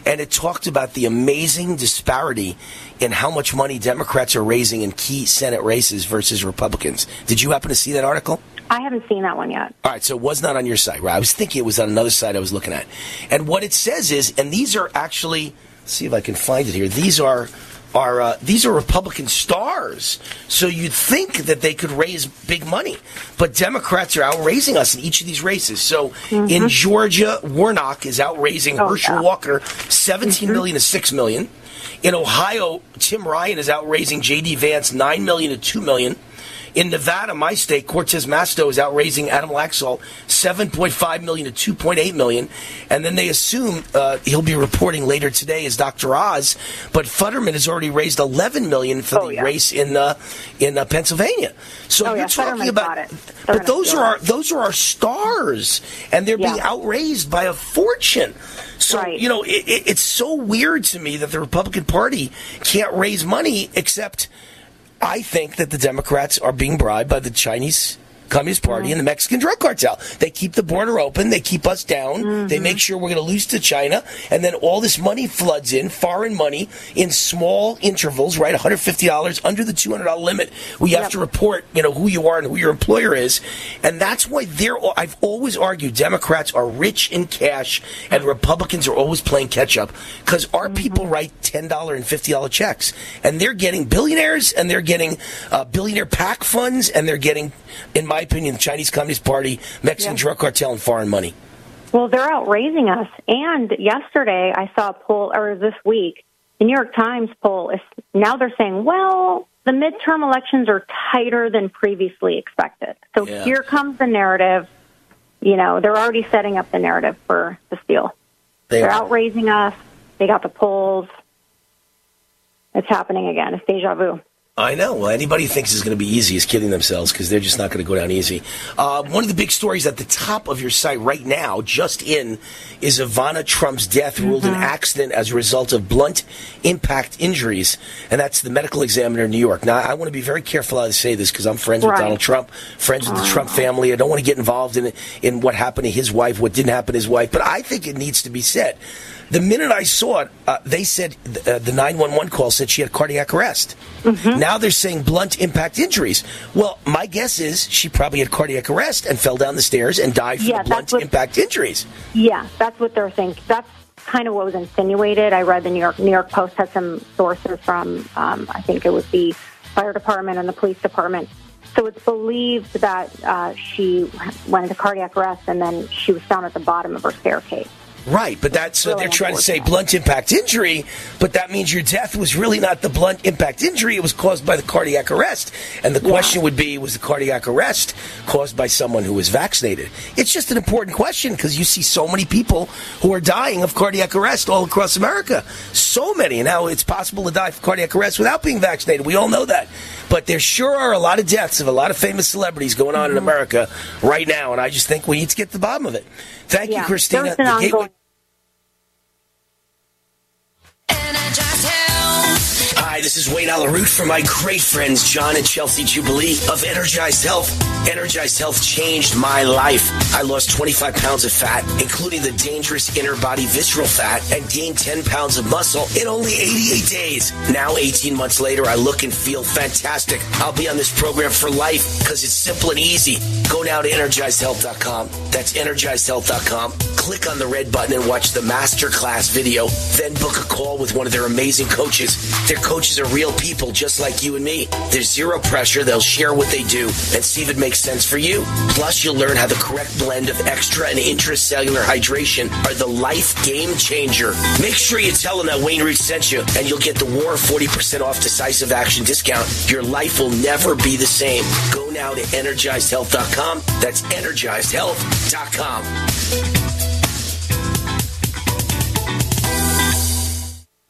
[SPEAKER 6] and it talked about the amazing disparity in how much money Democrats are raising in key Senate races versus Republicans. Did you happen to see that article?
[SPEAKER 29] I haven't seen that one yet.
[SPEAKER 6] All right, so it was not on your site, right? I was thinking it was on another site I was looking at. And what it says is, and these are actually, let's see if I can find it here. These are are uh, these are Republican stars. So you'd think that they could raise big money, but Democrats are outraising us in each of these races. So in Georgia, Warnock is outraising Herschel Walker, seventeen million to six million. In Ohio, Tim Ryan is outraising J.D. Vance nine million to two million. In Nevada, my state, Cortez Masto is outraising Adam Laxalt 7.5 million to 2.8 million, and then they assume uh, he'll be reporting later today as Dr. Oz. But Fetterman has already raised 11 million for the race in uh, in uh, Pennsylvania. So
[SPEAKER 29] Oh,
[SPEAKER 6] you're
[SPEAKER 29] yeah,
[SPEAKER 6] talking
[SPEAKER 29] Fetterman's
[SPEAKER 6] about,
[SPEAKER 29] it.
[SPEAKER 6] but those are our, those are our stars, and they're being
[SPEAKER 29] Yeah.
[SPEAKER 6] outraised by a fortune. So you know, it, it, it's so weird to me that the Republican Party can't raise money except. I think that the Democrats are being bribed by the Chinese Communist Party
[SPEAKER 29] Mm-hmm.
[SPEAKER 6] and the Mexican drug cartel. They keep the border open. They keep us down.
[SPEAKER 29] Mm-hmm.
[SPEAKER 6] They make sure we're going to lose to China. And then all this money floods in, foreign money, in small intervals, right? $150 under the $200 limit. We have to report, you know, who you are and who your employer is. And that's why they're, I've always argued Democrats are rich in cash and Republicans are always playing catch up because our
[SPEAKER 29] Mm-hmm.
[SPEAKER 6] people write $10 and $50 checks. And they're getting billionaires and they're getting uh, billionaire PAC funds and they're getting, in my opinion, the Chinese Communist Party, Mexican
[SPEAKER 29] Yeah.
[SPEAKER 6] drug cartel, and foreign money.
[SPEAKER 29] Well, they're outraising us. And yesterday, I saw a poll, or this week, the New York Times poll is now they're saying, well, the midterm elections are tighter than previously expected. So
[SPEAKER 6] Yeah.
[SPEAKER 29] here comes the narrative. You know, they're already setting up the narrative for the steal.
[SPEAKER 6] They
[SPEAKER 29] are
[SPEAKER 6] are.
[SPEAKER 29] outraising us. They got the polls. It's happening again. It's deja vu.
[SPEAKER 6] I know. Well, anybody who thinks it's going to be easy is kidding themselves because they're just not going to go down easy. Uh, one of the big stories at the top of your site right now, just in, is Ivana Trump's death ruled an accident as a result of blunt impact injuries, and that's the medical examiner in New York. Now, I want to be very careful how to say this because I'm friends with Donald Trump, friends with the Trump family. I don't want to get involved in in what happened to his wife, what didn't happen to his wife, but I think it needs to be said. The minute I saw it, uh, they said uh, the 911 call said she had cardiac arrest. Now they're saying blunt impact injuries. Well, my guess is she probably had cardiac arrest and fell down the stairs and died from
[SPEAKER 29] Yeah,
[SPEAKER 6] blunt
[SPEAKER 29] what-
[SPEAKER 6] impact injuries.
[SPEAKER 29] Yeah, that's what they're saying. That's kind of what was insinuated. I read the New York New York Post had some sources from um, I think it was the fire department and the police department. So it's believed that uh, she went into cardiac arrest and then she was found at the bottom of her staircase.
[SPEAKER 6] Right, but that's so they're trying to say blunt impact injury, but that means your death was really not the blunt impact injury; it was caused by the cardiac arrest. And the question would be: Was the cardiac arrest caused by someone who was vaccinated? It's just an important question because you see so many people who are dying of cardiac arrest all across America. So many, and now it's possible to die of cardiac arrest without being vaccinated. We all know that, but there sure are a lot of deaths of a lot of famous celebrities going on in America right now, and I just think we need to get to the bottom of it. Thank you,
[SPEAKER 29] Yeah, Cristina.
[SPEAKER 6] Hi, this is Wayne Allyn Root from my great friends John and Chelsea Jubilee of Energized Health. Energized Health changed my life. I lost 25 pounds of fat, including the dangerous inner body visceral fat, and gained 10 pounds of muscle in only 88 days. Now, 18 months later, I look and feel fantastic. I'll be on this program for life because it's simple and easy. Go now to energizedhealth.com. That's energizedhealth.com. Click on the red button and watch the masterclass video. Then book a call with one of their amazing coaches. Their coaches coaches are real people just like you and me. There's zero pressure. They'll share what they do and see if it makes sense for you. Plus, you'll learn how the correct blend of extra and intracellular hydration are the life game changer. Make sure you tell them that Wayne Root sent you, and you'll get the War 40% off decisive action discount. Your life will never be the same. Go now to energizedhealth.com. That's energizedhealth.com.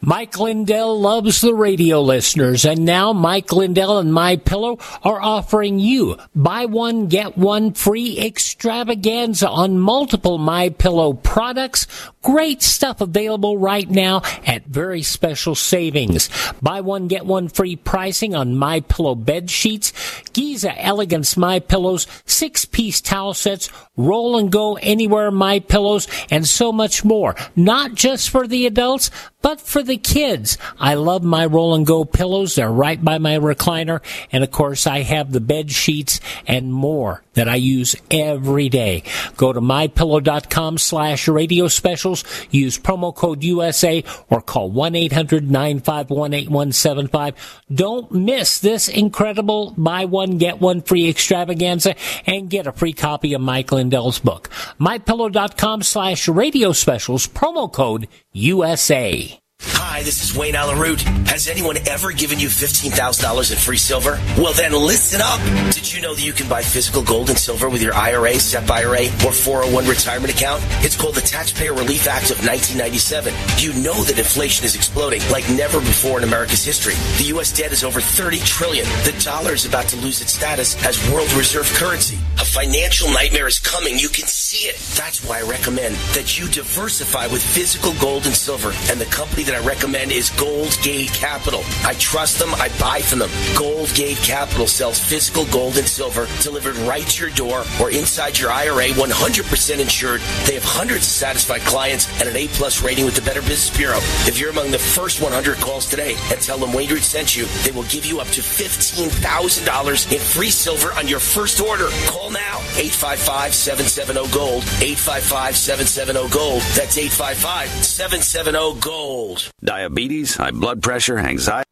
[SPEAKER 19] Mike Lindell loves the radio listeners, and now Mike Lindell and My Pillow are offering you buy one get one free extravaganza on multiple My Pillow products. Great stuff available right now at very special savings. Buy one get one free pricing on My Pillow bed sheets, Giza Elegance My Pillows, six piece towel sets, roll and go anywhere My Pillows, and so much more. Not just for the adults, but for the kids. I love my roll and go pillows. They're right by my recliner. And of course, I have the bed sheets and more that I use every day. Go to mypillow.com slash radio specials. Use promo code USA or call 1-800-951-8175. Don't miss this incredible buy one, get one free extravaganza and get a free copy of Mike Lindell's book. mypillow.com slash radio specials. Promo code USA.
[SPEAKER 6] Hi, this is Wayne Allyn Root. Has anyone ever given you $15,000 in free silver? Well, then listen up. Did you know that you can buy physical gold and silver with your IRA, SEP IRA, or 401 retirement account? It's called the Taxpayer Relief Act of 1997. You know that inflation is exploding like never before in America's history. The U.S. debt is over 30 trillion. The dollar is about to lose its status as world reserve currency. A financial nightmare is coming. You can see it. That's why I recommend that you diversify with physical gold and silver. And the company that I recommend is Gold Gate Capital. I trust them. I buy from them. Gold Gate Capital sells physical gold and silver delivered right to your door or inside your IRA, 100% insured. They have hundreds of satisfied clients and an A-plus rating with the Better Business Bureau. If you're among the first 100 calls today and tell them Wayne Root sent you, they will give you up to $15,000 in free silver on your first order. Call now. 855-770-GOLD. 855-770-GOLD. That's 855-770-GOLD.
[SPEAKER 30] Diabetes, high blood pressure, anxiety.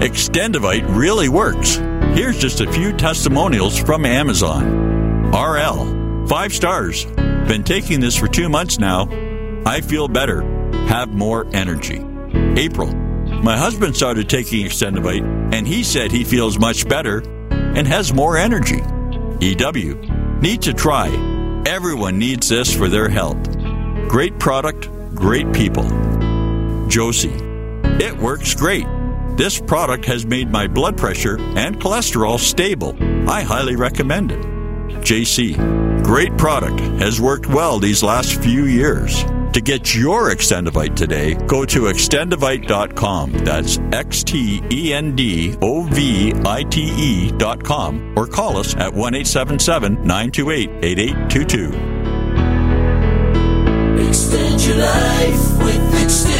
[SPEAKER 14] Extendovite really works. Here's just a few testimonials from Amazon. RL, five stars. Been taking this for two months now. I feel better, have more energy. April, my husband started taking Extendovite and he said he feels much better and has more energy. EW, need to try. Everyone needs this for their health. Great product, great people. Josie, it works great. This product has made my blood pressure and cholesterol stable. I highly recommend it. JC, great product, has worked well these last few years. To get your Extendovite today, go to extendovite.com. That's X T E N D O V I T E.com or call us at 1 877 928 8822.
[SPEAKER 31] Extend your life with Extendovite.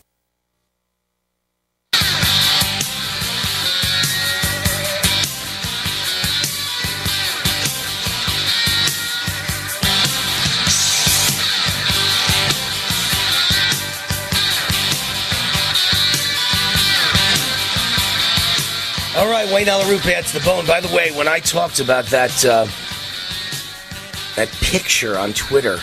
[SPEAKER 6] All right, Wayne Allyn Root adds the bone. By the way, when I talked about that uh, that picture on Twitter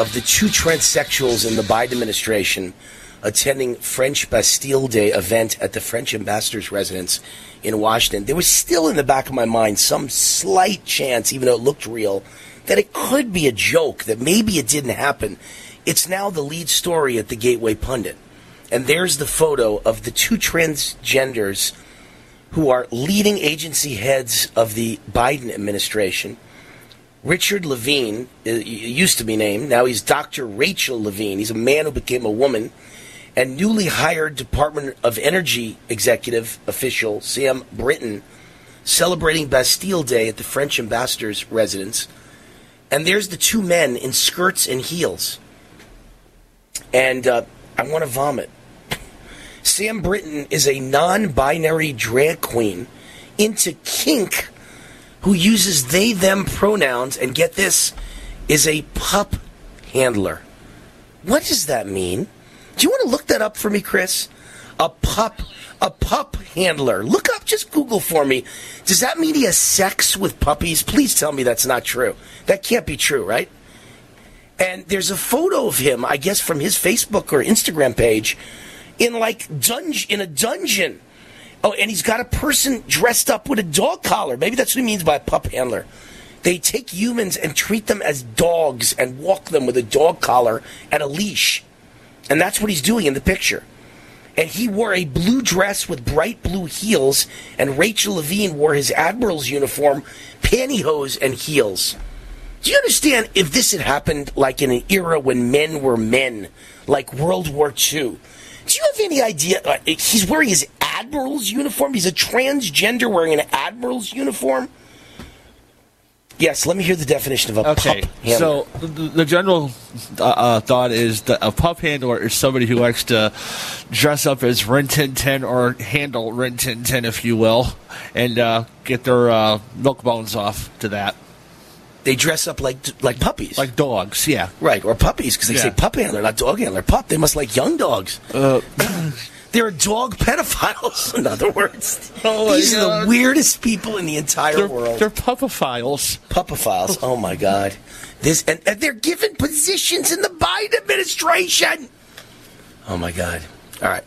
[SPEAKER 6] of the two transsexuals in the Biden administration attending French Bastille Day event at the French ambassador's residence in Washington. There was still in the back of my mind some slight chance, even though it looked real, that it could be a joke, that maybe it didn't happen. It's now the lead story at the Gateway Pundit. And there's the photo of the two transgenders who are leading agency heads of the Biden administration. Richard Levine uh, used to be named. Now he's Dr. Rachel Levine. He's a man who became a woman. And newly hired Department of Energy executive official Sam Brinton celebrating Bastille Day at the French ambassador's residence. And there's the two men in skirts and heels. And uh, I want to vomit. Sam Brinton is a non binary drag queen into kink who uses they them pronouns and get this is a pup handler. What does that mean? Do you want to look that up for me, Chris? A pup a pup handler. Look up just Google for me. Does that mean he has sex with puppies? Please tell me that's not true. That can't be true, right? And there's a photo of him, I guess from his Facebook or Instagram page in like dungeon in a dungeon. Oh, and he's got a person dressed up with a dog collar. Maybe that's what he means by a pup handler. They take humans and treat them as dogs and walk them with a dog collar and a leash. And that's what he's doing in the picture. And he wore a blue dress with bright blue heels, and Rachel Levine wore his admiral's uniform, pantyhose, and heels. Do you understand if this had happened like in an era when men were men, like World War II? Do you have any idea? Uh, he's wearing his admiral's uniform. He's a transgender wearing an admiral's uniform. Yes, let me hear the definition of a
[SPEAKER 32] Okay,
[SPEAKER 6] pup handler.
[SPEAKER 32] so the, the general uh, uh, thought is that a pup handler is somebody who likes to dress up as Rin Tin Tin or handle Rin Tin Tin, if you will, and uh, get their uh, milk bones off to that.
[SPEAKER 6] They dress up like like puppies,
[SPEAKER 32] like dogs. Yeah,
[SPEAKER 6] right, or puppies because they
[SPEAKER 32] Yeah.
[SPEAKER 6] say pup handler, not dog handler. Pup. They must like young dogs.
[SPEAKER 32] Uh,
[SPEAKER 6] They're dog pedophiles. In other words,
[SPEAKER 32] Oh,
[SPEAKER 6] these are
[SPEAKER 32] God.
[SPEAKER 6] the weirdest people in the entire
[SPEAKER 32] They're-
[SPEAKER 6] world.
[SPEAKER 32] They're pupophiles.
[SPEAKER 6] Pupophiles. Oh my God. This and, and they're given positions in the Biden administration. Oh my God. All right.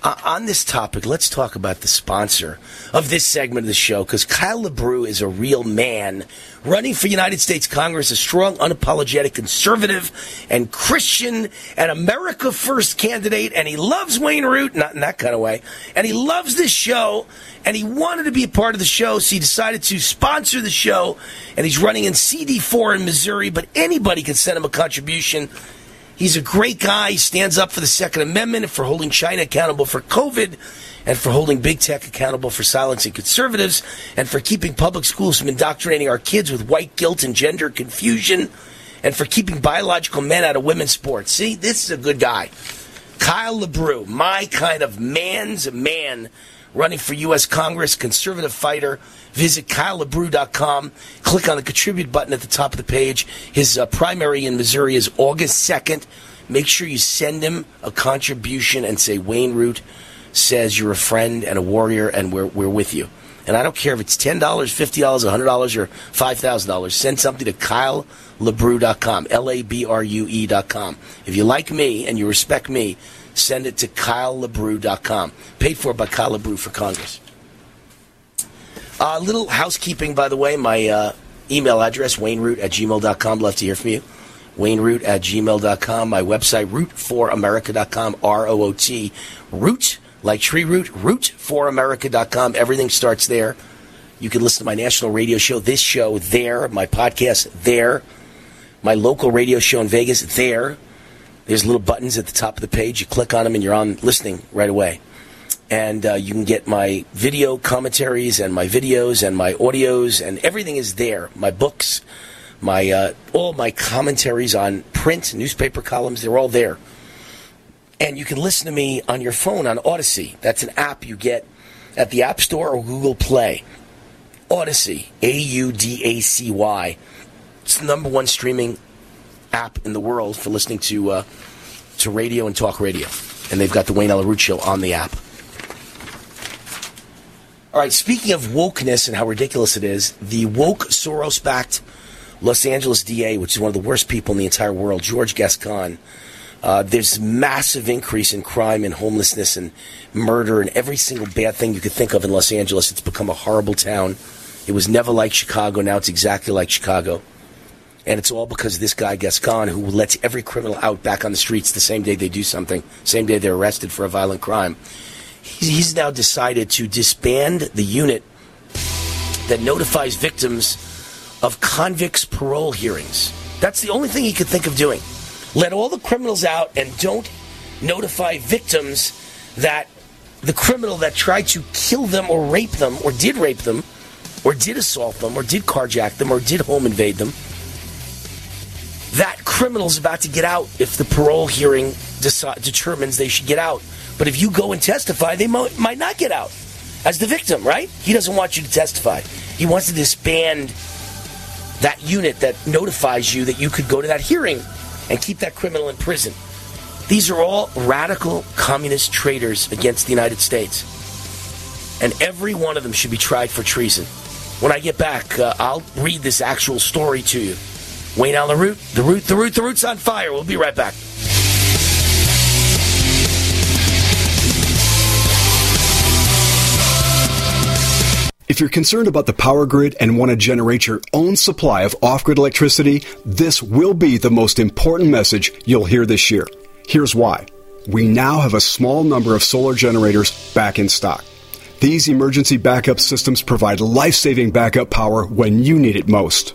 [SPEAKER 6] Uh, on this topic, let's talk about the sponsor of this segment of the show because Kyle LaBrue is a real man running for United States Congress, a strong, unapologetic conservative and Christian and America First candidate. And he loves Wayne Root, not in that kind of way. And he loves this show and he wanted to be a part of the show, so he decided to sponsor the show. And he's running in CD4 in Missouri, but anybody can send him a contribution. He's a great guy. He stands up for the Second Amendment and for holding China accountable for COVID and for holding big tech accountable for silencing conservatives and for keeping public schools from indoctrinating our kids with white guilt and gender confusion and for keeping biological men out of women's sports. See, this is a good guy. Kyle LaBrue, my kind of man's man running for U.S. Congress, conservative fighter. Visit KyleLaBrue.com. Click on the contribute button at the top of the page. His uh, primary in Missouri is August 2nd. Make sure you send him a contribution and say Wayne Root says you're a friend and a warrior and we're, we're with you. And I don't care if it's $10, $50, $100, or $5,000. Send something to KyleLaBrue.com, L-A-B-R-U-E E dot com. If you like me and you respect me, send it to KyleLaBrue.com. Paid for by Kyle LaBrue for Congress. A uh, little housekeeping, by the way. My uh, email address, wayneroot at gmail.com. Love to hear from you. Wayneroot at gmail.com. My website, root4america.com, R-O-O-T. Root, like tree root, root4america.com. Everything starts there. You can listen to my national radio show, this show, there. My podcast, there. My local radio show in Vegas, there. There's little buttons at the top of the page. You click on them and you're on listening right away. And uh, you can get my video commentaries and my videos and my audios and everything is there. My books, my uh, all my commentaries on print, newspaper columns, they're all there. And you can listen to me on your phone on Audacy. That's an app you get at the App Store or Google Play. Audacy, A U D A C Y. It's the number one streaming app in the world for listening to uh, to radio and talk radio. And they've got the Wayne Allyn Root Show on the app. All right, speaking of wokeness and how ridiculous it is, the woke Soros backed Los Angeles DA, which is one of the worst people in the entire world, George Gascon, Uh, there's massive increase in crime and homelessness and murder and every single bad thing you could think of in Los Angeles. It's become a horrible town. It was never like Chicago. Now it's exactly like Chicago. And it's all because this guy, Gascon, who lets every criminal out back on the streets the same day they do something, same day they're arrested for a violent crime. He's, he's now decided to disband the unit that notifies victims of convicts' parole hearings. That's the only thing he could think of doing. Let all the criminals out and don't notify victims that the criminal that tried to kill them or rape them or did rape them or did assault them or did carjack them or did home invade them that criminal's about to get out if the parole hearing deci- determines they should get out. But if you go and testify, they mo- might not get out as the victim, right? He doesn't want you to testify. He wants to disband that unit that notifies you that you could go to that hearing and keep that criminal in prison. These are all radical communist traitors against the United States. And every one of them should be tried for treason. When I get back, uh, I'll read this actual story to you. Wayne Allyn Root, the root, the root, the root's on fire. We'll be right back.
[SPEAKER 33] If you're concerned about the power grid and want to generate your own supply of off grid electricity, this will be the most important message you'll hear this year. Here's why. We now have a small number of solar generators back in stock. These emergency backup systems provide life saving backup power when you need it most.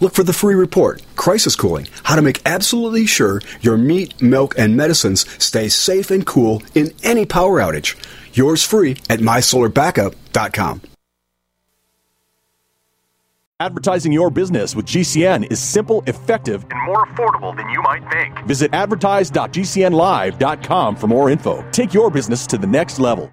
[SPEAKER 33] Look for the free report, Crisis Cooling, how to make absolutely sure your meat, milk, and medicines stay safe and cool in any power outage. Yours free at mysolarbackup.com.
[SPEAKER 3] Advertising your business with GCN is simple, effective,
[SPEAKER 34] and more affordable than you might think.
[SPEAKER 3] Visit advertise.gcnlive.com for more info. Take your business to the next level.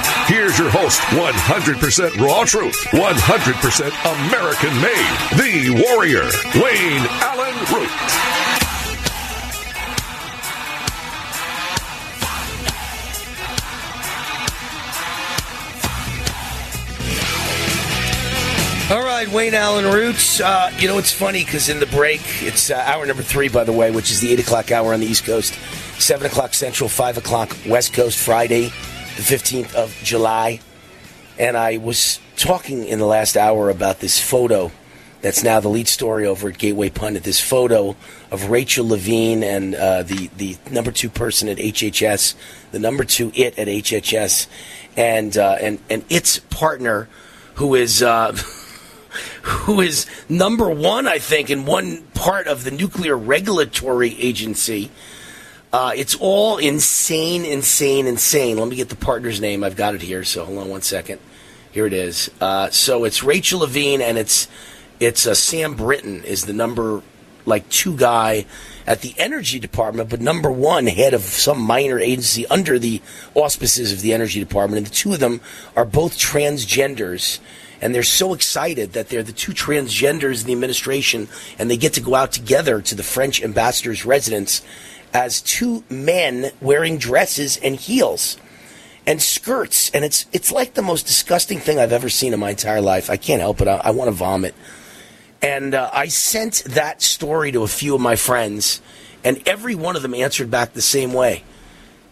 [SPEAKER 23] Here's your host, 100% raw truth, 100% American made, the warrior, Wayne Allyn Root.
[SPEAKER 6] All right, Wayne Allyn Roots. Uh, you know, it's funny because in the break, it's uh, hour number three, by the way, which is the 8 o'clock hour on the East Coast, 7 o'clock Central, 5 o'clock West Coast, Friday, the 15th of July. And I was talking in the last hour about this photo that's now the lead story over at Gateway Pundit. This photo of Rachel Levine and uh, the, the number two person at HHS, the number two it at HHS, and, uh, and, and its partner, who is. Uh, who is number one, I think, in one part of the nuclear regulatory agency. Uh, it's all insane, insane, insane. Let me get the partner's name. I've got it here, so hold on one second. Here it is. Uh, so it's Rachel Levine, and it's it's uh, Sam Brinton is the number like two guy at the energy department, but number one head of some minor agency under the auspices of the energy department. And the two of them are both transgenders and they're so excited that they're the two transgenders in the administration, and they get to go out together to the French ambassador's residence as two men wearing dresses and heels and skirts, and it's it's like the most disgusting thing I've ever seen in my entire life. I can't help it. I, I want to vomit. And uh, I sent that story to a few of my friends, and every one of them answered back the same way.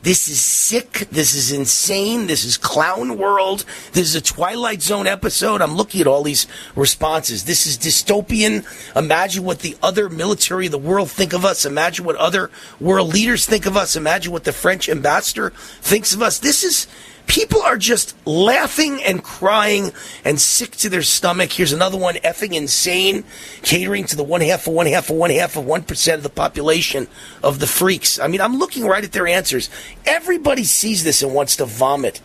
[SPEAKER 6] This is sick. This is insane. This is clown world. This is a Twilight Zone episode. I'm looking at all these responses. This is dystopian. Imagine what the other military of the world think of us. Imagine what other world leaders think of us. Imagine what the French ambassador thinks of us. This is people are just laughing and crying and sick to their stomach. Here's another one, effing insane, catering to the one half of one half of one half of one percent of the population of the freaks. I mean, I'm looking right at their answers. Everybody sees this and wants to vomit.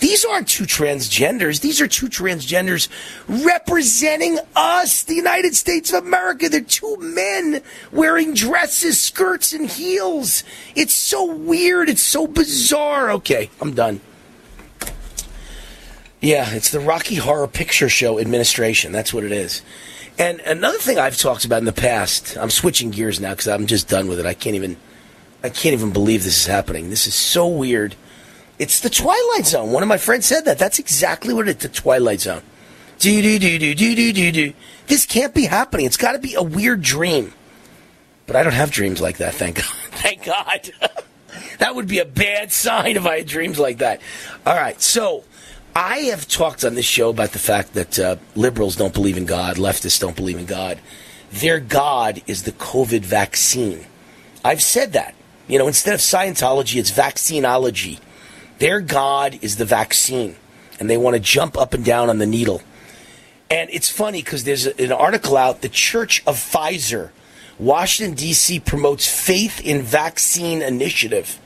[SPEAKER 6] These aren't two transgenders. These are two transgenders representing us, the United States of America. They're two men wearing dresses, skirts, and heels. It's so weird. It's so bizarre. Okay, I'm done. Yeah, it's the Rocky Horror Picture Show administration. That's what it is. And another thing I've talked about in the past, I'm switching gears now because I'm just done with it. I can't even, I can't even believe this is happening. This is so weird. It's the Twilight Zone. One of my friends said that. That's exactly what it's the Twilight Zone. Do do do do do do do do. This can't be happening. It's got to be a weird dream. But I don't have dreams like that. Thank God. Thank God. that would be a bad sign if I had dreams like that. All right, so I have talked on this show about the fact that uh, liberals don't believe in God, leftists don't believe in God. Their God is the COVID vaccine. I've said that. You know, instead of Scientology, it's vaccinology. Their God is the vaccine, and they want to jump up and down on the needle. And it's funny because there's an article out the Church of Pfizer, Washington, D.C., promotes faith in vaccine initiative.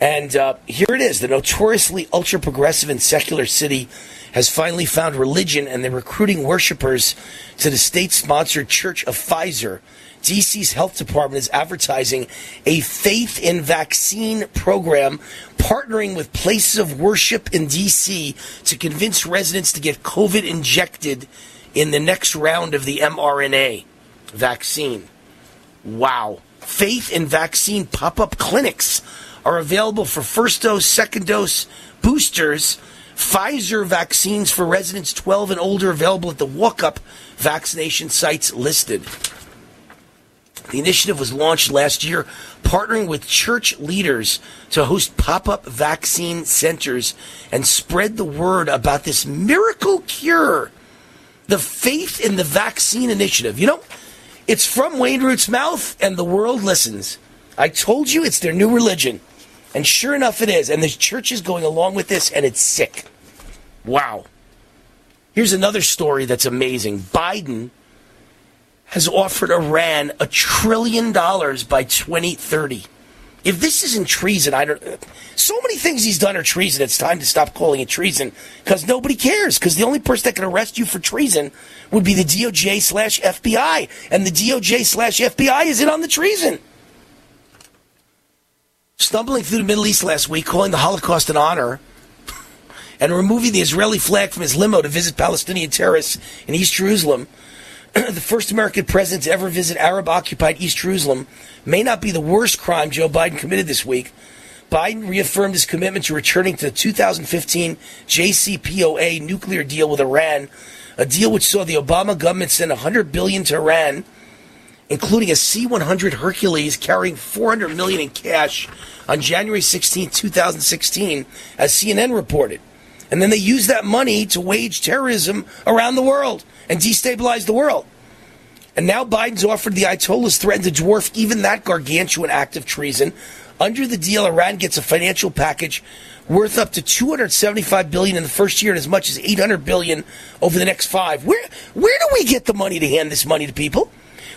[SPEAKER 6] And uh, here it is the notoriously ultra progressive and secular city has finally found religion and they're recruiting worshipers to the state sponsored Church of Pfizer. DC's health department is advertising a faith in vaccine program, partnering with places of worship in DC to convince residents to get COVID injected in the next round of the mRNA vaccine. Wow. Faith in vaccine pop up clinics are available for first dose, second dose boosters. Pfizer vaccines for residents 12 and older available at the walk up vaccination sites listed. The initiative was launched last year, partnering with church leaders to host pop up vaccine centers and spread the word about this miracle cure. The faith in the vaccine initiative. You know, it's from Wayne Root's mouth, and the world listens. I told you it's their new religion. And sure enough, it is. And the church is going along with this, and it's sick. Wow. Here's another story that's amazing Biden has offered Iran a trillion dollars by 2030. If this isn't treason, I don't. So many things he's done are treason. It's time to stop calling it treason because nobody cares. Because the only person that can arrest you for treason would be the DOJ slash FBI, and the DOJ slash FBI is in on the treason. Stumbling through the Middle East last week, calling the Holocaust an honor, and removing the Israeli flag from his limo to visit Palestinian terrorists in East Jerusalem the first American president to ever visit Arab occupied East Jerusalem, may not be the worst crime Joe Biden committed this week. Biden reaffirmed his commitment to returning to the 2015 JCPOA nuclear deal with Iran, a deal which saw the Obama government send 100 billion to Iran, including a C-100 Hercules carrying 400 million in cash on January 16, 2016, as CNN reported. And then they used that money to wage terrorism around the world and destabilize the world. And now Biden's offered the Ayatollahs threaten to dwarf even that gargantuan act of treason. Under the deal, Iran gets a financial package worth up to 275 billion in the first year and as much as 800 billion over the next five. Where where do we get the money to hand this money to people?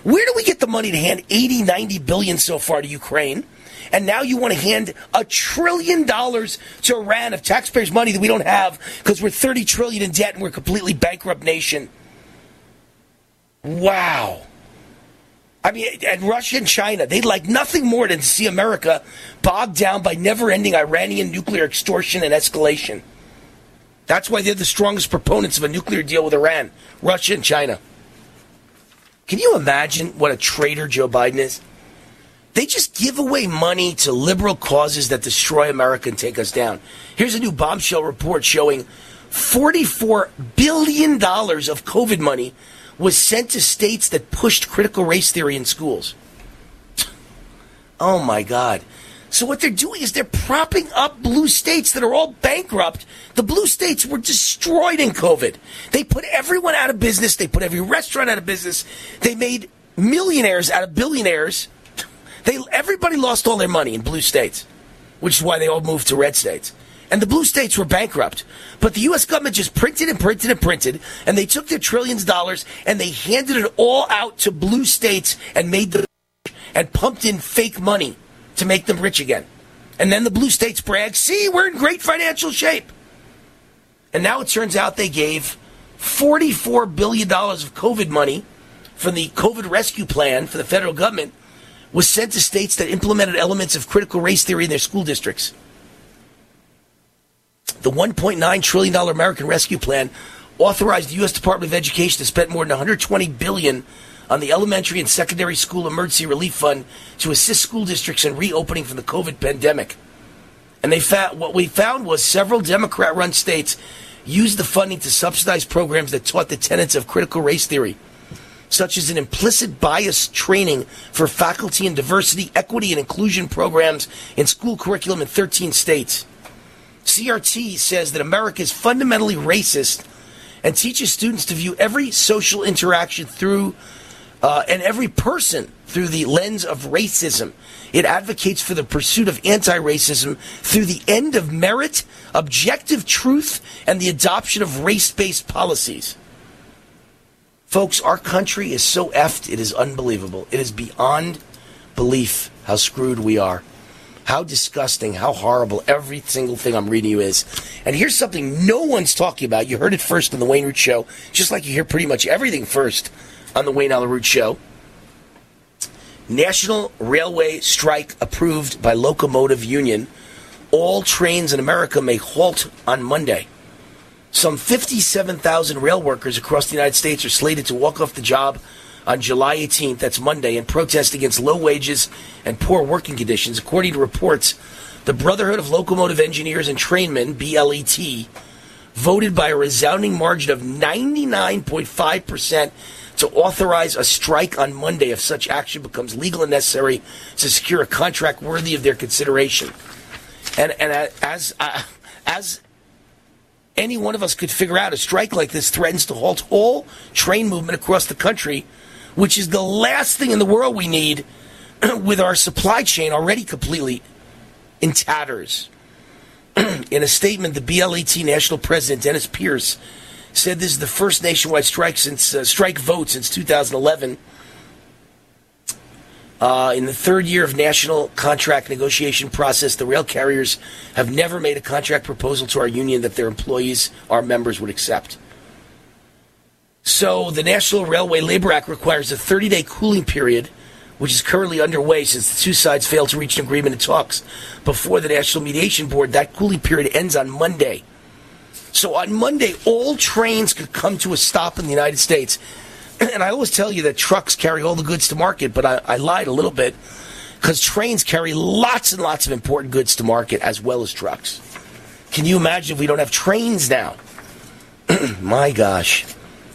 [SPEAKER 6] Where do we get the money to hand 80, 90 billion so far to Ukraine? And now you want to hand a trillion dollars to Iran of taxpayers' money that we don't have because we're 30 trillion in debt and we're a completely bankrupt nation. Wow. I mean, and Russia and China, they'd like nothing more than to see America bogged down by never ending Iranian nuclear extortion and escalation. That's why they're the strongest proponents of a nuclear deal with Iran, Russia and China. Can you imagine what a traitor Joe Biden is? They just give away money to liberal causes that destroy America and take us down. Here's a new bombshell report showing $44 billion of COVID money was sent to states that pushed critical race theory in schools. oh my God. So what they're doing is they're propping up blue states that are all bankrupt. The blue states were destroyed in COVID. They put everyone out of business. They put every restaurant out of business. They made millionaires out of billionaires. They everybody lost all their money in blue states, which is why they all moved to red states. And the blue states were bankrupt. But the U.S. government just printed and printed and printed, and they took their trillions of dollars and they handed it all out to blue states and made them and pumped in fake money to make them rich again. And then the blue states brag, see, we're in great financial shape. And now it turns out they gave $44 billion of COVID money from the COVID rescue plan for the federal government was sent to states that implemented elements of critical race theory in their school districts. The $1.9 trillion American Rescue Plan authorized the U.S. Department of Education to spend more than $120 billion on the elementary and secondary school emergency relief fund to assist school districts in reopening from the COVID pandemic. And they what we found was several Democrat-run states used the funding to subsidize programs that taught the tenets of critical race theory, such as an implicit bias training for faculty and diversity, equity, and inclusion programs in school curriculum in 13 states. CRT says that America is fundamentally racist and teaches students to view every social interaction through uh, and every person through the lens of racism. It advocates for the pursuit of anti racism through the end of merit, objective truth, and the adoption of race based policies. Folks, our country is so effed, it is unbelievable. It is beyond belief how screwed we are. How disgusting, how horrible every single thing I'm reading you is. And here's something no one's talking about. You heard it first on the Wayne Root Show, just like you hear pretty much everything first on the Wayne Allyn Root Show. National Railway strike approved by Locomotive Union. All trains in America may halt on Monday. Some 57,000 rail workers across the United States are slated to walk off the job on July 18th, that's Monday, in protest against low wages and poor working conditions. According to reports, the Brotherhood of Locomotive Engineers and Trainmen, BLET, voted by a resounding margin of 99.5% to authorize a strike on Monday if such action becomes legal and necessary to secure a contract worthy of their consideration. And, and as, uh, as any one of us could figure out, a strike like this threatens to halt all train movement across the country, which is the last thing in the world we need with our supply chain already completely in tatters. in a statement, the BLET national president, Dennis Pierce, said this is the first nationwide strike since uh, strike vote since 2011. Uh, in the third year of national contract negotiation process, the rail carriers have never made a contract proposal to our union that their employees, our members, would accept. So the National Railway Labor Act requires a 30-day cooling period, which is currently underway since the two sides failed to reach an agreement in talks before the National Mediation Board. That cooling period ends on Monday. So on Monday, all trains could come to a stop in the United States. And I always tell you that trucks carry all the goods to market, but I, I lied a little bit because trains carry lots and lots of important goods to market as well as trucks. Can you imagine if we don't have trains now? My gosh.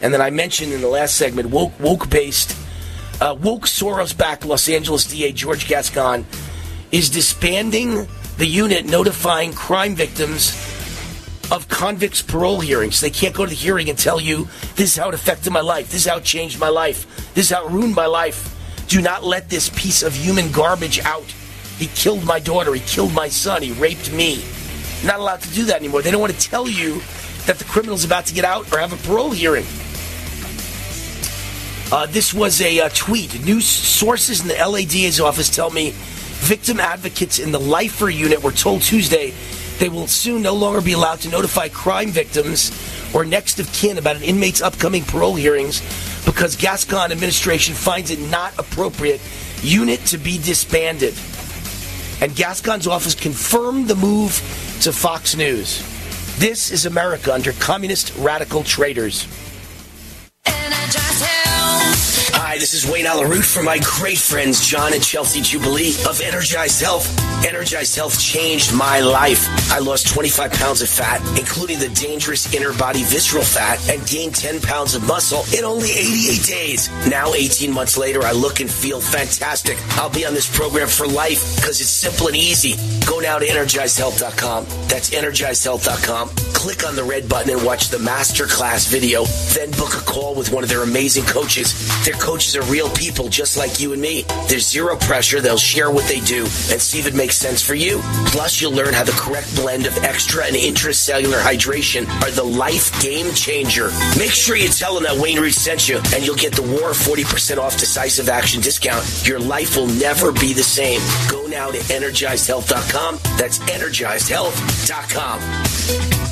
[SPEAKER 6] And then I mentioned in the last segment, woke, woke based, uh, woke Soros backed Los Angeles DA George Gascon is disbanding the unit notifying crime victims of convicts' parole hearings. They can't go to the hearing and tell you this is how it affected my life, this is how it changed my life, this is how it ruined my life. Do not let this piece of human garbage out. He killed my daughter, he killed my son, he raped me. Not allowed to do that anymore. They don't want to tell you that the criminal's about to get out or have a parole hearing. Uh, this was a uh, tweet. News sources in the LADA's office tell me victim advocates in the Lifer unit were told Tuesday they will soon no longer be allowed to notify crime victims or next of kin about an inmate's upcoming parole hearings because Gascon administration finds it not appropriate unit to be disbanded. And Gascon's office confirmed the move to Fox News. This is America under communist radical traitors. Hi, this is Wayne Allyn Root from my great friends John and Chelsea Jubilee of Energized Health. Energized Health changed my life. I lost 25 pounds of fat, including the dangerous inner body visceral fat, and gained 10 pounds of muscle in only 88 days. Now, 18 months later, I look and feel fantastic. I'll be on this program for life because it's simple and easy. Go now to energizedhealth.com. That's energizedhealth.com. Click on the red button and watch the masterclass video. Then book a call with one of their amazing coaches. Their coaches are real people just like you and me. There's zero pressure. They'll share what they do and see if it makes sense for you. Plus, you'll learn how the correct blend of extra and intracellular hydration are the life game changer. Make sure you tell them that Wayne Root sent you, and you'll get the War 40% off decisive action discount. Your life will never be the same. Go now to energizedhealth.com. That's energizedhealth.com.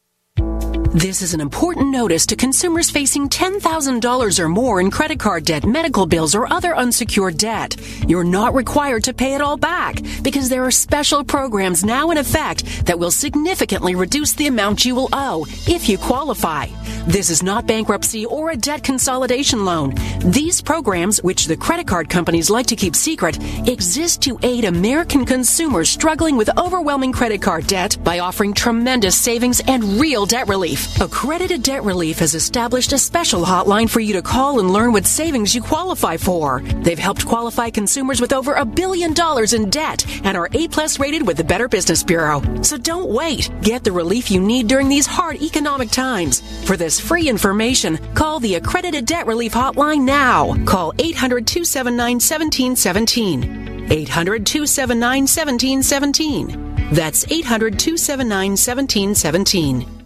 [SPEAKER 20] This is an important notice to consumers facing $10,000 or more in credit card debt, medical bills, or other unsecured debt. You're not required to pay it all back because there are special programs now in effect that will significantly reduce the amount you will owe if you qualify. This is not bankruptcy or a debt consolidation loan. These programs, which the credit card companies like to keep secret, exist to aid American consumers struggling with overwhelming credit card debt by offering tremendous savings and real debt relief. Accredited Debt Relief has established a special hotline for you to call and learn what savings you qualify for. They've helped qualify consumers with over a billion dollars in debt and are A plus rated with the Better Business Bureau. So don't wait. Get the relief you need during these hard economic times. For this free information, call the Accredited Debt Relief Hotline now. Call 800 279 1717. 800 279 1717. That's 800 279 1717.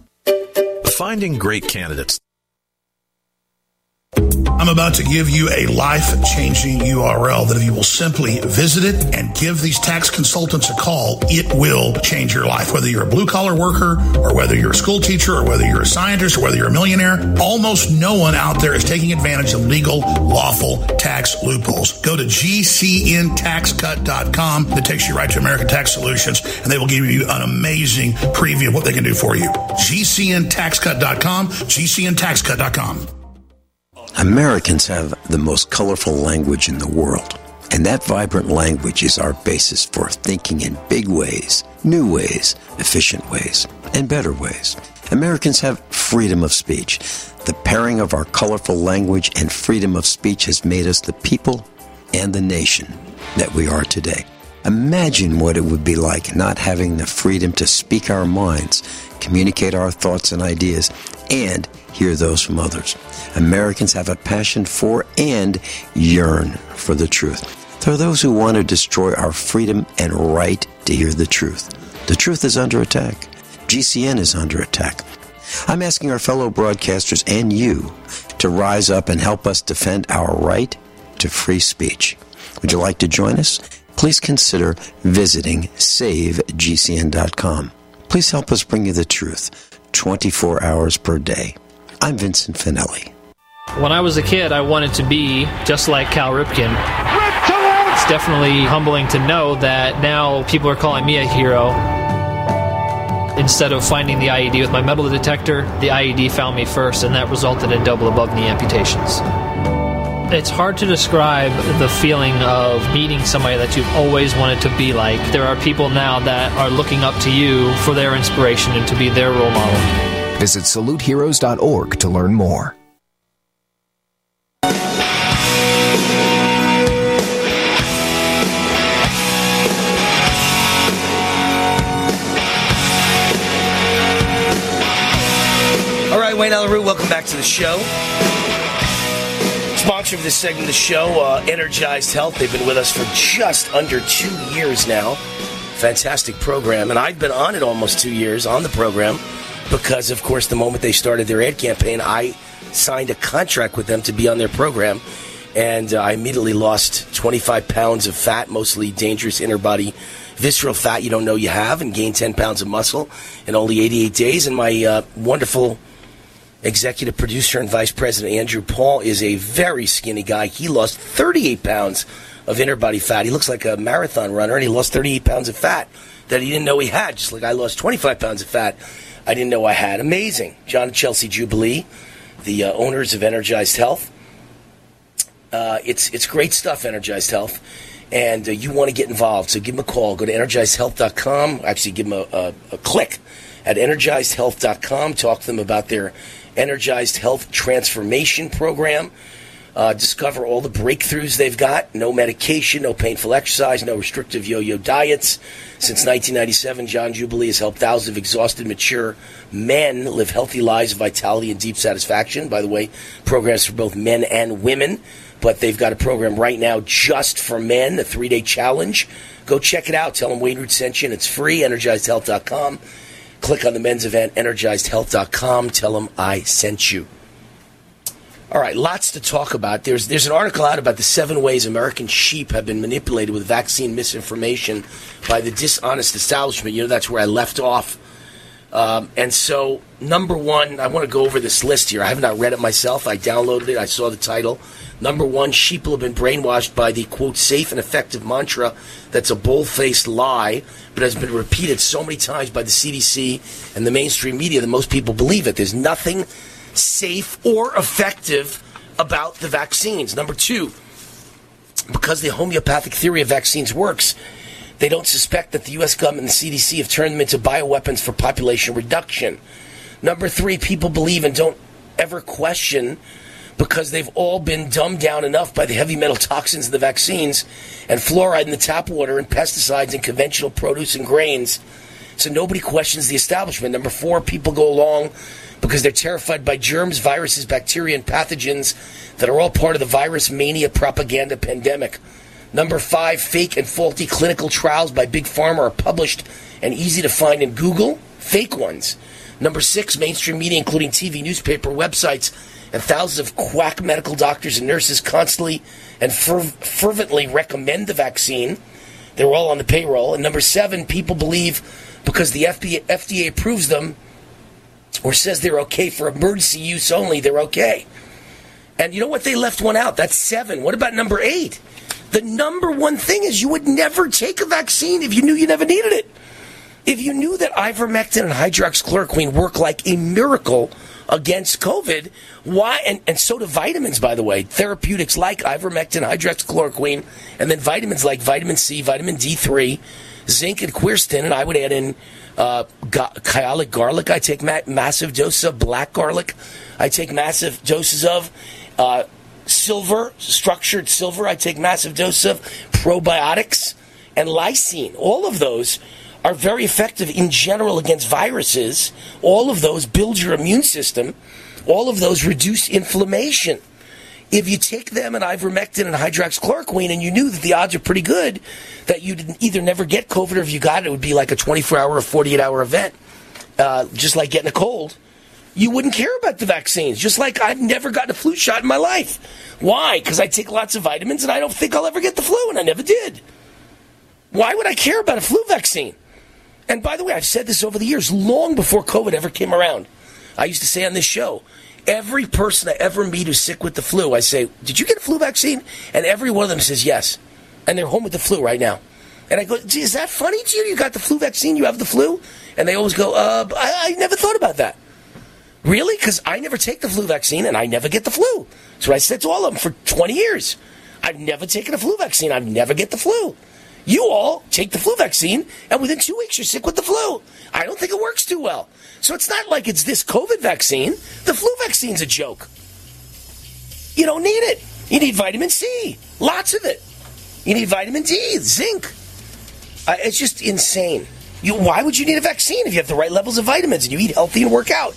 [SPEAKER 10] Finding great candidates.
[SPEAKER 9] I'm about to give you a life changing URL that if you will simply visit it and give these tax consultants a call, it will change your life. Whether you're a blue collar worker or whether you're a school teacher or whether you're a scientist or whether you're a millionaire, almost no one out there is taking advantage of legal, lawful tax loopholes. Go to gcntaxcut.com. That takes you right to American Tax Solutions and they will give you an amazing preview of what they can do for you. gcntaxcut.com, gcntaxcut.com.
[SPEAKER 35] Americans have the most colorful language in the world. And that vibrant language is our basis for thinking in big ways, new ways, efficient ways, and better ways. Americans have freedom of speech. The pairing of our colorful language and freedom of speech has made us the people and the nation that we are today. Imagine what it would be like not having the freedom to speak our minds, communicate our thoughts and ideas, and hear those from others. Americans have a passion for and yearn for the truth. There are those who want to destroy our freedom and right to hear the truth. The truth is under attack. GCN is under attack. I'm asking our fellow broadcasters and you to rise up and help us defend our right to free speech. Would you like to join us? Please consider visiting savegcn.com. Please help us bring you the truth 24 hours per day. I'm Vincent Finelli.
[SPEAKER 36] When I was a kid, I wanted to be just like Cal Ripken. It's definitely humbling to know that now people are calling me a hero. Instead of finding the IED with my metal detector, the IED found me first, and that resulted in double above knee amputations. It's hard to describe the feeling of meeting somebody that you've always wanted to be like. There are people now that are looking up to you for their inspiration and to be their role model.
[SPEAKER 37] Visit saluteheroes.org to learn more.
[SPEAKER 6] All right, Wayne Allyn welcome back to the show. Sponsor of this segment of the show, uh, Energized Health. They've been with us for just under two years now. Fantastic program. And I've been on it almost two years on the program because, of course, the moment they started their ad campaign, I signed a contract with them to be on their program. And uh, I immediately lost 25 pounds of fat, mostly dangerous inner body visceral fat you don't know you have, and gained 10 pounds of muscle in only 88 days. And my uh, wonderful executive producer and vice president Andrew Paul is a very skinny guy. He lost 38 pounds of inner body fat. He looks like a marathon runner, and he lost 38 pounds of fat that he didn't know he had. Just like I lost 25 pounds of fat I didn't know I had. Amazing. John and Chelsea Jubilee, the uh, owners of Energized Health. Uh, it's it's great stuff, Energized Health, and uh, you want to get involved. So give them a call. Go to energizedhealth.com. Actually, give them a, a, a click at energizedhealth.com. Talk to them about their Energized Health Transformation Program. Uh, discover all the breakthroughs they've got. No medication, no painful exercise, no restrictive yo-yo diets. Since 1997, John Jubilee has helped thousands of exhausted, mature men live healthy lives of vitality and deep satisfaction. By the way, programs for both men and women. But they've got a program right now just for men, a three-day challenge. Go check it out. Tell them Wayne Root sent you, and it's free. EnergizedHealth.com. Click on the men's event, EnergizedHealth.com. Tell them I sent you. All right, lots to talk about. There's there's an article out about the seven ways American sheep have been manipulated with vaccine misinformation by the dishonest establishment. You know, that's where I left off. Um, and so, number one, I want to go over this list here. I have not read it myself. I downloaded it. I saw the title. Number one, sheep have been brainwashed by the quote safe and effective mantra that's a bold-faced lie, but has been repeated so many times by the CDC and the mainstream media that most people believe it. There's nothing safe or effective about the vaccines. Number two, because the homeopathic theory of vaccines works, they don't suspect that the U.S. government and the CDC have turned them into bioweapons for population reduction. Number three, people believe and don't ever question because they've all been dumbed down enough by the heavy metal toxins in the vaccines and fluoride in the tap water and pesticides in conventional produce and grains. So nobody questions the establishment. Number four, people go along because they're terrified by germs, viruses, bacteria, and pathogens that are all part of the virus mania propaganda pandemic. Number five, fake and faulty clinical trials by Big Pharma are published and easy to find in Google, fake ones. Number six, mainstream media, including TV, newspaper, websites, and thousands of quack medical doctors and nurses constantly and ferv- fervently recommend the vaccine. They're all on the payroll. And number seven, people believe because the FDA, FDA approves them or says they're okay for emergency use only, they're okay. And you know what? They left one out. That's seven. What about number eight? The number one thing is you would never take a vaccine if you knew you never needed it. If you knew that ivermectin and hydroxychloroquine work like a miracle against COVID, why? And, and so do vitamins, by the way. Therapeutics like ivermectin, hydroxychloroquine, and then vitamins like vitamin C, vitamin D3, zinc, and quercetin. And I would add in uh, kyolic garlic. I take ma- massive doses of black garlic. I take massive doses of uh, silver, structured silver. I take massive doses of probiotics and lysine. All of those are very effective in general against viruses. All of those build your immune system. All of those reduce inflammation. If you take them and ivermectin and hydroxychloroquine and you knew that the odds are pretty good that you'd either never get COVID or if you got it, it would be like a 24 hour or 48 hour event, uh, just like getting a cold, you wouldn't care about the vaccines. Just like I've never gotten a flu shot in my life. Why? Because I take lots of vitamins and I don't think I'll ever get the flu, and I never did. Why would I care about a flu vaccine? And by the way, I've said this over the years, long before COVID ever came around. I used to say on this show, every person I ever meet who's sick with the flu, I say, Did you get a flu vaccine? And every one of them says yes. And they're home with the flu right now. And I go, Gee, is that funny to you? You got the flu vaccine, you have the flu? And they always go, uh, I, I never thought about that. Really? Because I never take the flu vaccine and I never get the flu. So I said to all of them for 20 years, I've never taken a flu vaccine. I've never get the flu. You all take the flu vaccine, and within two weeks, you're sick with the flu. I don't think it works too well. So it's not like it's this COVID vaccine. The flu vaccine's a joke. You don't need it. You need vitamin C, lots of it. You need vitamin D, zinc. Uh, it's just insane. You, why would you need a vaccine if you have the right levels of vitamins and you eat healthy and work out?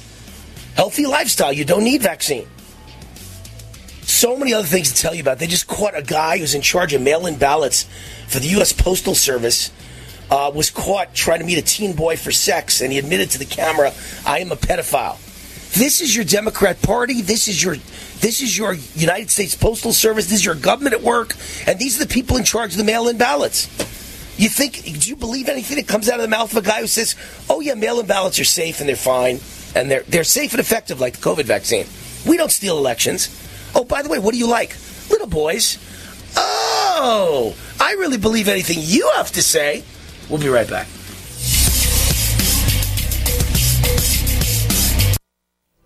[SPEAKER 6] Healthy lifestyle, you don't need vaccine. So many other things to tell you about. They just caught a guy who's in charge of mail in ballots for the U.S. Postal Service. Uh, was caught trying to meet a teen boy for sex, and he admitted to the camera, "I am a pedophile." This is your Democrat Party. This is your this is your United States Postal Service. This is your government at work, and these are the people in charge of the mail-in ballots. You think? Do you believe anything that comes out of the mouth of a guy who says, "Oh yeah, mail-in ballots are safe and they're fine and they're they're safe and effective like the COVID vaccine"? We don't steal elections. Oh, by the way, what do you like, little boys? Oh, I really believe anything you have to say. We'll be right back.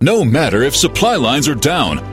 [SPEAKER 14] No matter if supply lines are down,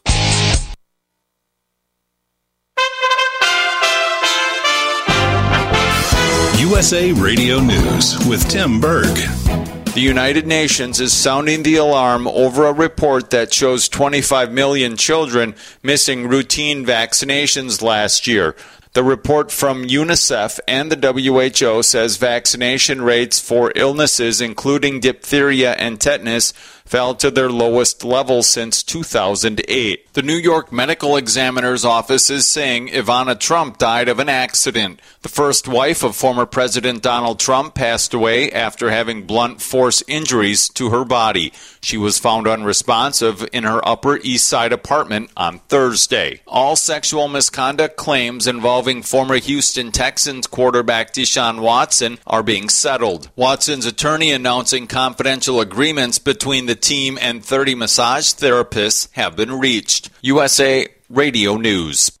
[SPEAKER 38] USA Radio News with Tim Berg.
[SPEAKER 12] The United Nations is sounding the alarm over a report that shows 25 million children missing routine vaccinations last year. The report from UNICEF and the WHO says vaccination rates for illnesses including diphtheria and tetanus fell to their lowest level since 2008. The New York Medical Examiner's Office is saying Ivana Trump died of an accident. The first wife of former President Donald Trump passed away after having blunt force injuries to her body. She was found unresponsive in her Upper East Side apartment on Thursday. All sexual misconduct claims involving former Houston Texans quarterback Deshaun Watson are being settled. Watson's attorney announcing confidential agreements between the team and 30 massage therapists have been reached. USA Radio News.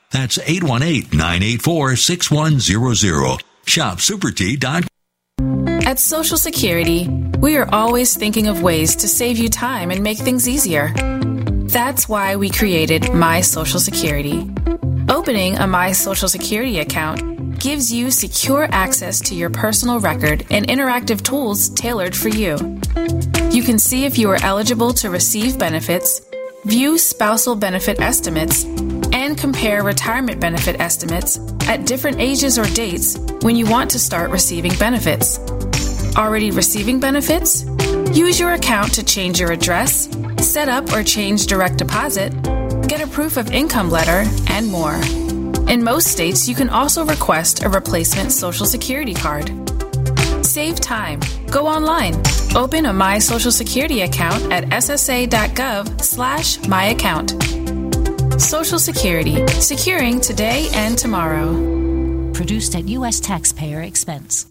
[SPEAKER 39] That's 818-984-6100. ShopSuperTea.com.
[SPEAKER 40] At Social Security, we are always thinking of ways to save you time and make things easier. That's why we created My Social Security. Opening a My Social Security account gives you secure access to your personal record and interactive tools tailored for you. You can see if you are eligible to receive benefits, view spousal benefit estimates, and compare retirement benefit estimates at different ages or dates when you want to start receiving benefits. Already receiving benefits? Use your account to change your address, set up or change direct deposit, get a proof of income letter, and more. In most states, you can also request a replacement Social Security card. Save time. Go online. Open a My Social Security account at ssa.gov slash myaccount. Social Security, securing today and tomorrow.
[SPEAKER 41] Produced at U.S. taxpayer expense.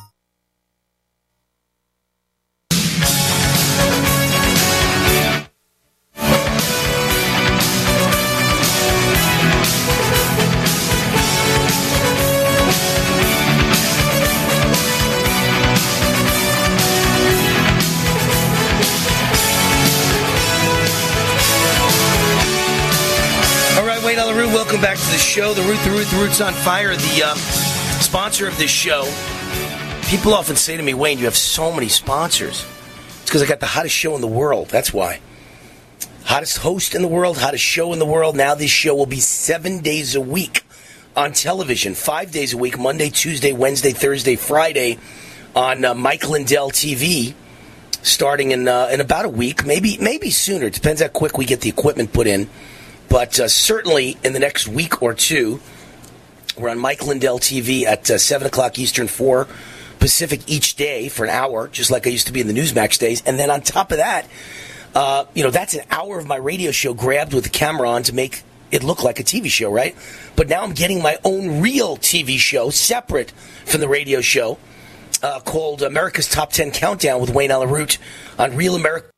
[SPEAKER 6] Welcome back to the show. The Root, the Root, the Root's on fire. The uh, sponsor of this show. People often say to me, Wayne, you have so many sponsors. It's because I got the hottest show in the world. That's why. Hottest host in the world, hottest show in the world. Now this show will be seven days a week on television, five days a week, Monday, Tuesday, Wednesday, Thursday, Friday, on uh, Mike Lindell TV, starting in uh, in about a week, maybe maybe sooner. It depends how quick we get the equipment put in. But uh, certainly in the next week or two, we're on Mike Lindell TV at uh, 7 o'clock Eastern, 4 Pacific each day for an hour, just like I used to be in the Newsmax days. And then on top of that, uh, you know, that's an hour of my radio show grabbed with the camera on to make it look like a TV show, right? But now I'm getting my own real TV show separate from the radio show uh, called America's Top 10 Countdown with Wayne Allyn Root on Real America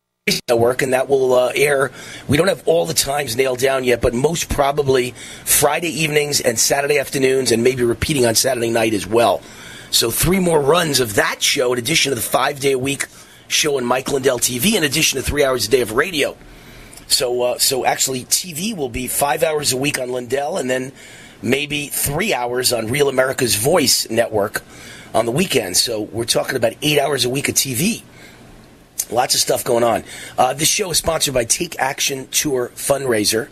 [SPEAKER 6] Network, and that will uh, air. We don't have all the times nailed down yet, but most probably Friday evenings and Saturday afternoons, and maybe repeating on Saturday night as well. So three more runs of that show, in addition to the five day a week show on Mike Lindell TV, in addition to three hours a day of radio. So, uh, so actually, TV will be five hours a week on Lindell, and then maybe three hours on Real America's Voice network on the weekend. So we're talking about eight hours a week of TV. Lots of stuff going on. Uh, this show is sponsored by Take Action Tour Fundraiser.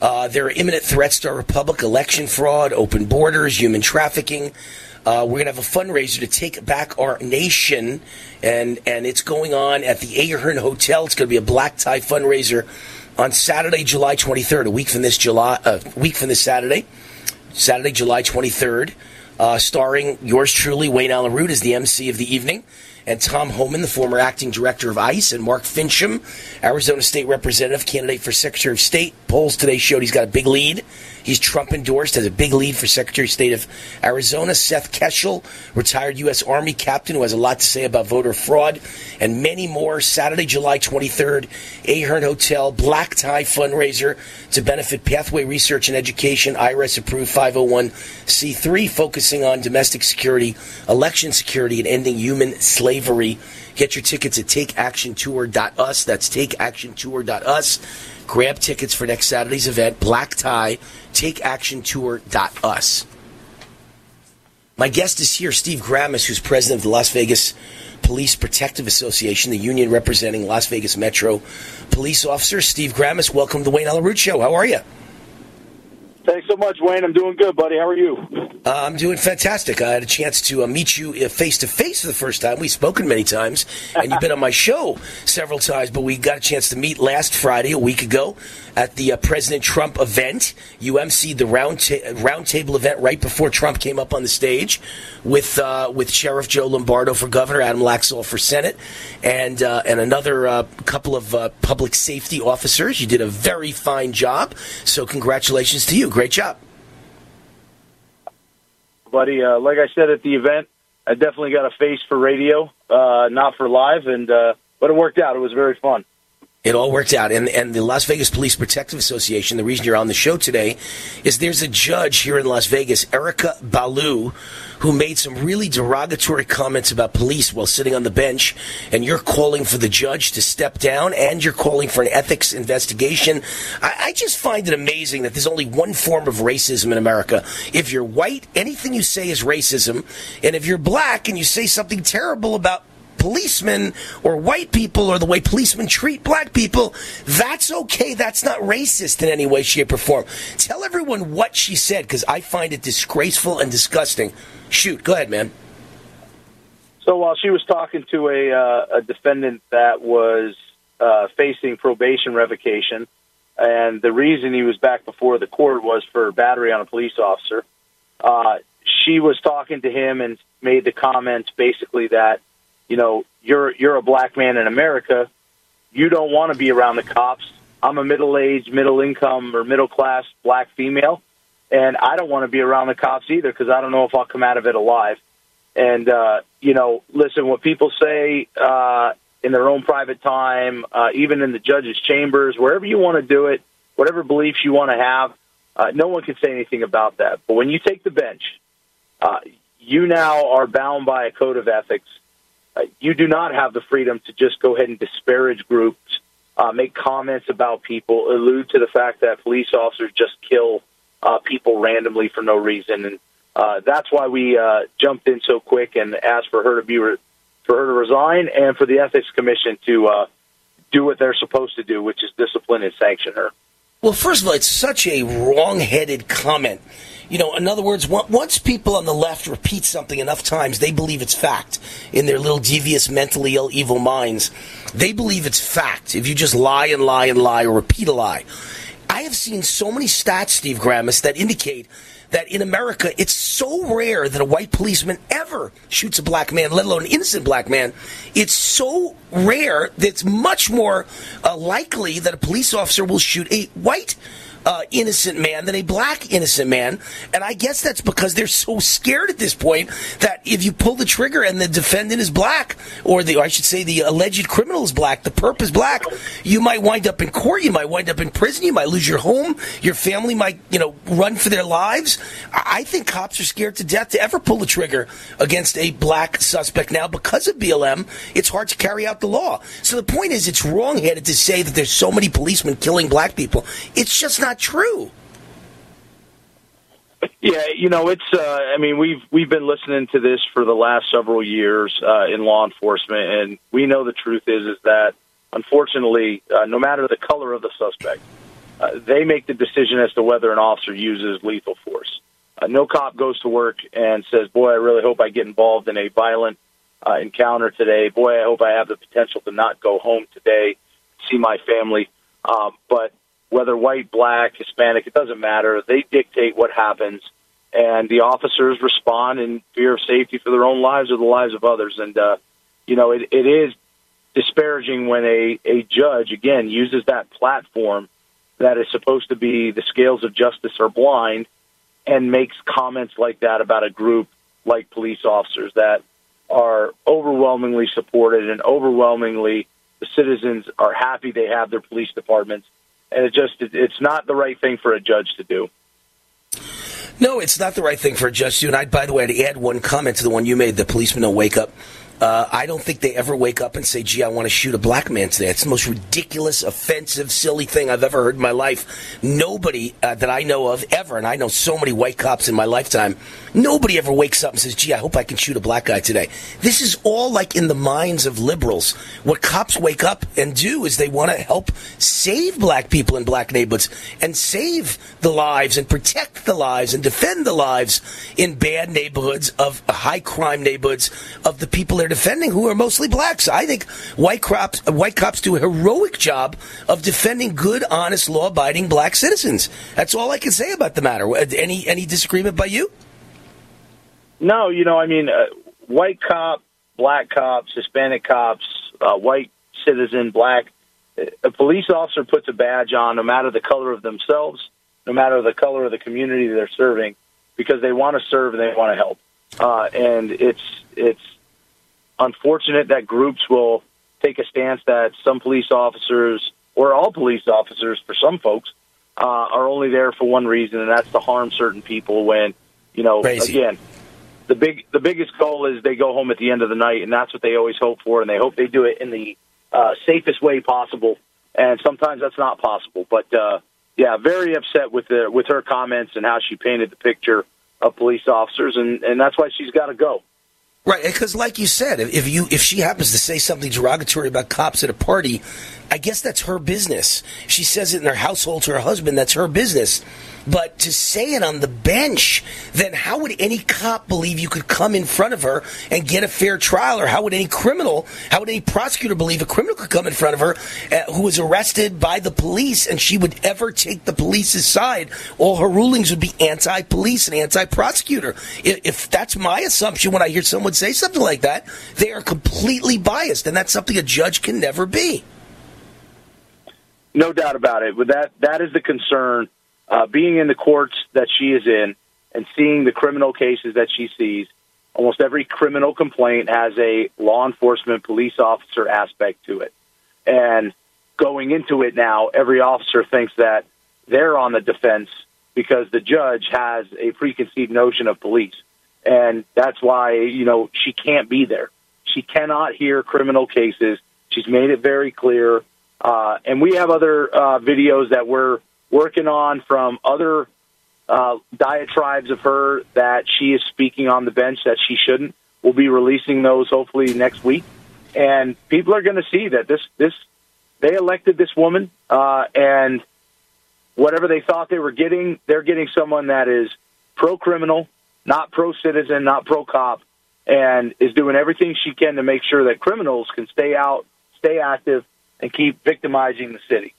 [SPEAKER 6] Uh, there are imminent threats to our republic, election fraud, open borders, human trafficking. Uh, we're going to have a fundraiser to take back our nation, and and it's going on at the Ahern Hotel. It's going to be a black tie fundraiser on Saturday, July 23rd, a week from this July, a week from this Saturday, Saturday, July 23rd, uh, starring yours truly, Wayne Allyn Root, as the MC of the evening and Tom Homan, the former acting director of ICE, and Mark Finchem, Arizona State Representative, candidate for Secretary of State. Polls today showed he's got a big lead. He's Trump endorsed, has a big lead for Secretary of State of Arizona. Seth Keshel, retired U.S. Army captain who has a lot to say about voter fraud, and many more. Saturday, July 23rd, Ahern Hotel, black tie fundraiser to benefit Pathway Research and Education, IRS approved 501c3, focusing on domestic security, election security, and ending human slavery Get your tickets at takeactiontour.us. That's takeactiontour.us. Grab tickets for next Saturday's event, Black Tie, takeactiontour.us. My guest is here, Steve Grammas, who's president of the Las Vegas Police Protective Association, the union representing Las Vegas Metro police officers. Steve Grammas, welcome to the Wayne Allyn Root Show. How are you?
[SPEAKER 18] Thanks so much, Wayne. I'm doing good, buddy. How are you?
[SPEAKER 6] Uh, I'm doing fantastic. I had a chance to uh, meet you face to face for the first time. We've spoken many times, and you've been on my show several times, but we got a chance to meet last Friday, a week ago, at the uh, President Trump event. You emceed the round ta- roundtable event right before Trump came up on the stage with uh, with Sheriff Joe Lombardo for governor, Adam Laxalt for Senate, and uh, and another uh, couple of uh, public safety officers. You did a very fine job. So congratulations to you. Great job.
[SPEAKER 18] Buddy, uh, like I said at the event, I definitely got a face for radio, uh, not for live, and but it worked out. It was very fun.
[SPEAKER 6] It all worked out. And, and the Las Vegas Police Protective Association, the reason you're on the show today is there's a judge here in Las Vegas, Erika Ballou, who made some really derogatory comments about police while sitting on the bench. And you're calling for the judge to step down and you're calling for an ethics investigation. I, I just find it amazing that there's only one form of racism in America. If you're white, anything you say is racism. And if you're black and you say something terrible about policemen or white people or the way policemen treat black people, that's okay. That's not racist in any way, shape, or form. Tell everyone what she said because I find it disgraceful and disgusting. Shoot, go ahead, man.
[SPEAKER 18] So while she was talking to a, uh, a defendant that was uh, facing probation revocation, and the reason he was back before the court was for battery on a police officer, uh, she was talking to him and made the comments basically that you know, you're you're a black man in America. You don't want to be around the cops. I'm a middle-aged, middle-income, or middle-class black female, and I don't want to be around the cops either because I don't know if I'll come out of it alive. And uh, you know, listen, what people say uh, in their own private time, uh, even in the judge's chambers, wherever you want to do it, whatever beliefs you want to have, uh, no one can say anything about that. But when you take the bench, uh, you now are bound by a code of ethics uh, you do not have the freedom to just go ahead and disparage groups, uh, make comments about people, allude to the fact that police officers just kill uh, people randomly for no reason, and uh, that's why we uh, jumped in so quick and asked for her to be re- for her to resign and for the ethics commission to uh, do what they're supposed to do, which is discipline and sanction her.
[SPEAKER 6] Well, first of all, it's such a wrong-headed comment you know, in other words, once people on the left repeat something enough times, they believe it's fact in their little devious, mentally ill, evil minds. They believe it's fact. If you just lie and lie and lie or repeat a lie. I have seen so many stats, Steve Grammas, that indicate that in America, it's so rare that a white policeman ever shoots a black man, let alone an innocent black man. It's so rare that it's much more uh, likely that a police officer will shoot a white uh, innocent man than a black innocent man. And I guess that's because they're so scared at this point that if you pull the trigger and the defendant is black, or the, or I should say the alleged criminal is black, the perp is black, you might wind up in court, you might wind up in prison, you might lose your home, your family might, you know, run for their lives. I think cops are scared to death to ever pull the trigger against a black suspect now because of BLM. It's hard to carry out the law. So the point is, it's wrong-headed to say that there's so many policemen killing black people. It's just not not true.
[SPEAKER 18] Yeah, you know, it's. Uh, I mean, we've we've been listening to this for the last several years uh, in law enforcement, and we know the truth is is that unfortunately, uh, no matter the color of the suspect, uh, they make the decision as to whether an officer uses lethal force. Uh, no cop goes to work and says, "Boy, I really hope I get involved in a violent uh, encounter today. Boy, I hope I have the potential to not go home today, see my family." Um, but whether white, black, Hispanic, it doesn't matter. They dictate what happens, and the officers respond in fear of safety for their own lives or the lives of others. And uh, you know, it, it is disparaging when a a judge again uses that platform that is supposed to be the scales of justice are blind and makes comments like that about a group like police officers that are overwhelmingly supported and overwhelmingly the citizens are happy they have their police departments and it just it's not the right thing for a judge to do.
[SPEAKER 6] No, it's not the right thing for a judge to do. And I, by the way, to add one comment to the one you made, the policeman don't wake up. Uh, I don't think they ever wake up and say, gee, I want to shoot a black man today. It's the most ridiculous, offensive, silly thing I've ever heard in my life. Nobody uh, that I know of ever, and I know so many white cops in my lifetime, nobody ever wakes up and says, gee, I hope I can shoot a black guy today. This is all like in the minds of liberals. What cops wake up and do is they want to help save black people in black neighborhoods and save the lives and protect the lives and defend the lives in bad neighborhoods of high crime neighborhoods of the people they're defending who are mostly blacks. I think white cops, white cops do a heroic job of defending good, honest, law-abiding black citizens. That's all I can say about the matter. Any any disagreement by you?
[SPEAKER 18] No, you know, I mean, uh, white cop, black cops, Hispanic cops, uh, white citizen, black. A police officer puts a badge on, no matter the color of themselves, no matter the color of the community they're serving, because they want to serve and they want to help. Uh, and it's it's unfortunate that groups will take a stance that some police officers or all police officers, for some folks, uh, are only there for one reason, and that's to harm certain people. When you know,
[SPEAKER 6] Crazy.
[SPEAKER 18] again, the big the biggest goal is they go home at the end of the night, and that's what they always hope for, and they hope they do it in the uh, safest way possible. And sometimes that's not possible, but uh, yeah, very upset with the with her comments and how she painted the picture of police officers, and and that's why she's got to go.
[SPEAKER 6] Right, because like you said, if you if she happens to say something derogatory about cops at a party, I guess that's her business. She says it in her household to her husband, that's her business. But to say it on the bench, then how would any cop believe you could come in front of her and get a fair trial? Or how would any criminal, how would any prosecutor believe a criminal could come in front of her uh, who was arrested by the police and she would ever take the police's side? All her rulings would be anti police and anti prosecutor. If, that's my assumption when I hear someone say something like that, they are completely biased. And that's something a judge can never be.
[SPEAKER 18] No doubt about it. But that that is the concern. Uh, being in the courts that she is in and seeing the criminal cases that she sees, almost every criminal complaint has a law enforcement police officer aspect to it. And going into it now, every officer thinks that they're on the defense because the judge has a preconceived notion of police. And that's why, you know, she can't be there. She cannot hear criminal cases. She's made it very clear. Uh, and we have other uh, videos that we're working on from other uh, diatribes of her that she is speaking on the bench that she shouldn't. We'll be releasing those hopefully next week, and people are going to see that this this they elected this woman, uh, and whatever they thought they were getting, they're getting someone that is pro criminal, not pro citizen, not pro cop, and is doing everything she can to make sure that criminals can stay out, stay active, and keep victimizing the city.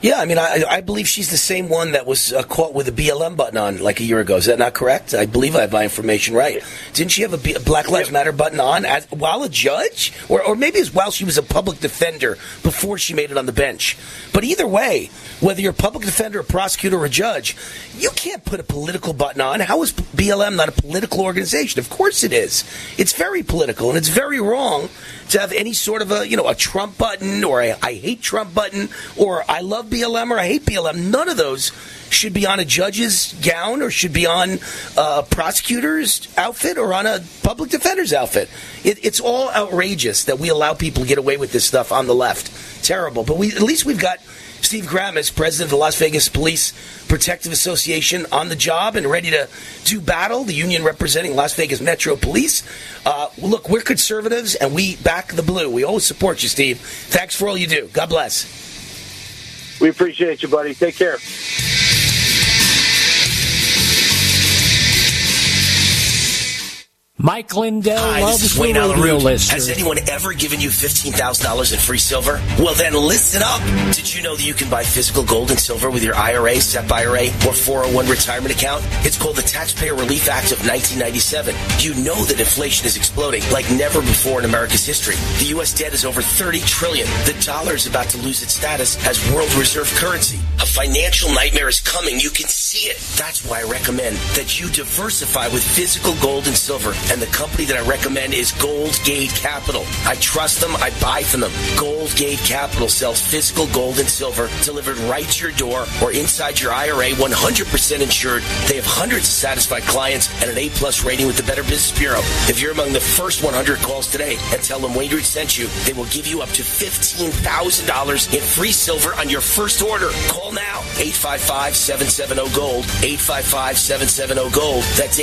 [SPEAKER 6] Yeah, I mean, I, I believe she's the same one that was uh, caught with a BLM button on like a year ago. Is that not correct? I believe I have my information right. Didn't she have a, B- a Black Lives Matter button on as, while a judge, or, or maybe it's while she was a public defender before she made it on the bench? But either way, whether you're a public defender, a prosecutor, or a judge, you can't put a political button on. How is BLM not a political organization? Of course it is. It's very political, and it's very wrong to have any sort of a you know a Trump button or a I hate Trump button or I love BLM or I hate BLM. None of those should be on a judge's gown or should be on a prosecutor's outfit or on a public defender's outfit. It, it's all outrageous that we allow people to get away with this stuff on the left. Terrible. But we at least we've got Steve Grammas president of the Las Vegas Police Protective Association, on the job and ready to do battle. The union representing Las Vegas Metro Police. Uh, look, we're conservatives and we back the blue. We always support you, Steve. Thanks for all you do. God bless.
[SPEAKER 18] We appreciate you, buddy. Take care.
[SPEAKER 19] Mike Lindell
[SPEAKER 6] Hi,
[SPEAKER 19] loves
[SPEAKER 6] this is
[SPEAKER 19] the
[SPEAKER 6] Wayne
[SPEAKER 19] radio
[SPEAKER 6] Root.
[SPEAKER 19] listener.
[SPEAKER 6] Has anyone ever given you $15,000 in free silver? Well, then listen up. Did you know that you can buy physical gold and silver with your IRA, SEP IRA, or 401 retirement account? It's called the Taxpayer Relief Act of 1997. You know that inflation is exploding like never before in America's history. The U.S. debt is over 30 trillion. The dollar is about to lose its status as world reserve currency. A financial nightmare is coming. You can see it. That's why I recommend that you diversify with physical gold and silver And the company that I recommend is Goldgate Capital. I trust them. I buy from them. Goldgate Capital sells physical gold and silver delivered right to your door or inside your IRA, 100% insured. They have hundreds of satisfied clients and an A plus rating with the Better Business Bureau. If you're among the first 100 calls today and tell them Wayne Root sent you, they will give you up to $15,000 in free silver on your first order. Call now. 855-770-GOLD. 855-770-GOLD. That's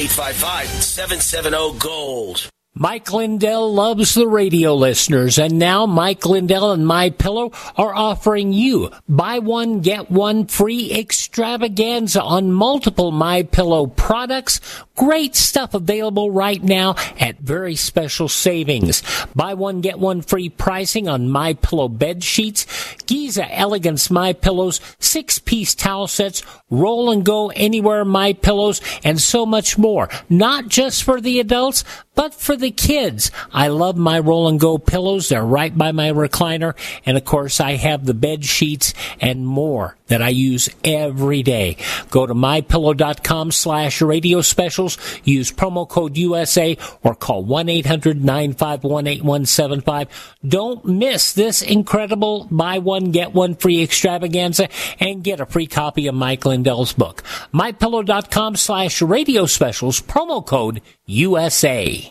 [SPEAKER 6] oh 855-770-GOLD.
[SPEAKER 19] Mike Lindell loves the radio listeners, and now Mike Lindell and My Pillow are offering you buy one get one free extravaganza on multiple My Pillow products. Great stuff available right now at very special savings. Buy one get one free pricing on My Pillow bed sheets, Giza Elegance My Pillows, six piece towel sets, roll and go anywhere My Pillows, and so much more. Not just for the adults, but for the kids. I love my roll and go pillows. They're right by my recliner. And of course, I have the bed sheets and more that I use every day. Go to mypillow.com slash radio specials. Use promo code USA or call 1-800-951-8175. Don't miss this incredible buy one, get one free extravaganza and get a free copy of Mike Lindell's book. mypillow.com slash radio specials. Promo code USA.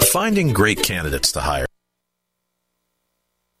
[SPEAKER 10] Finding great candidates to hire.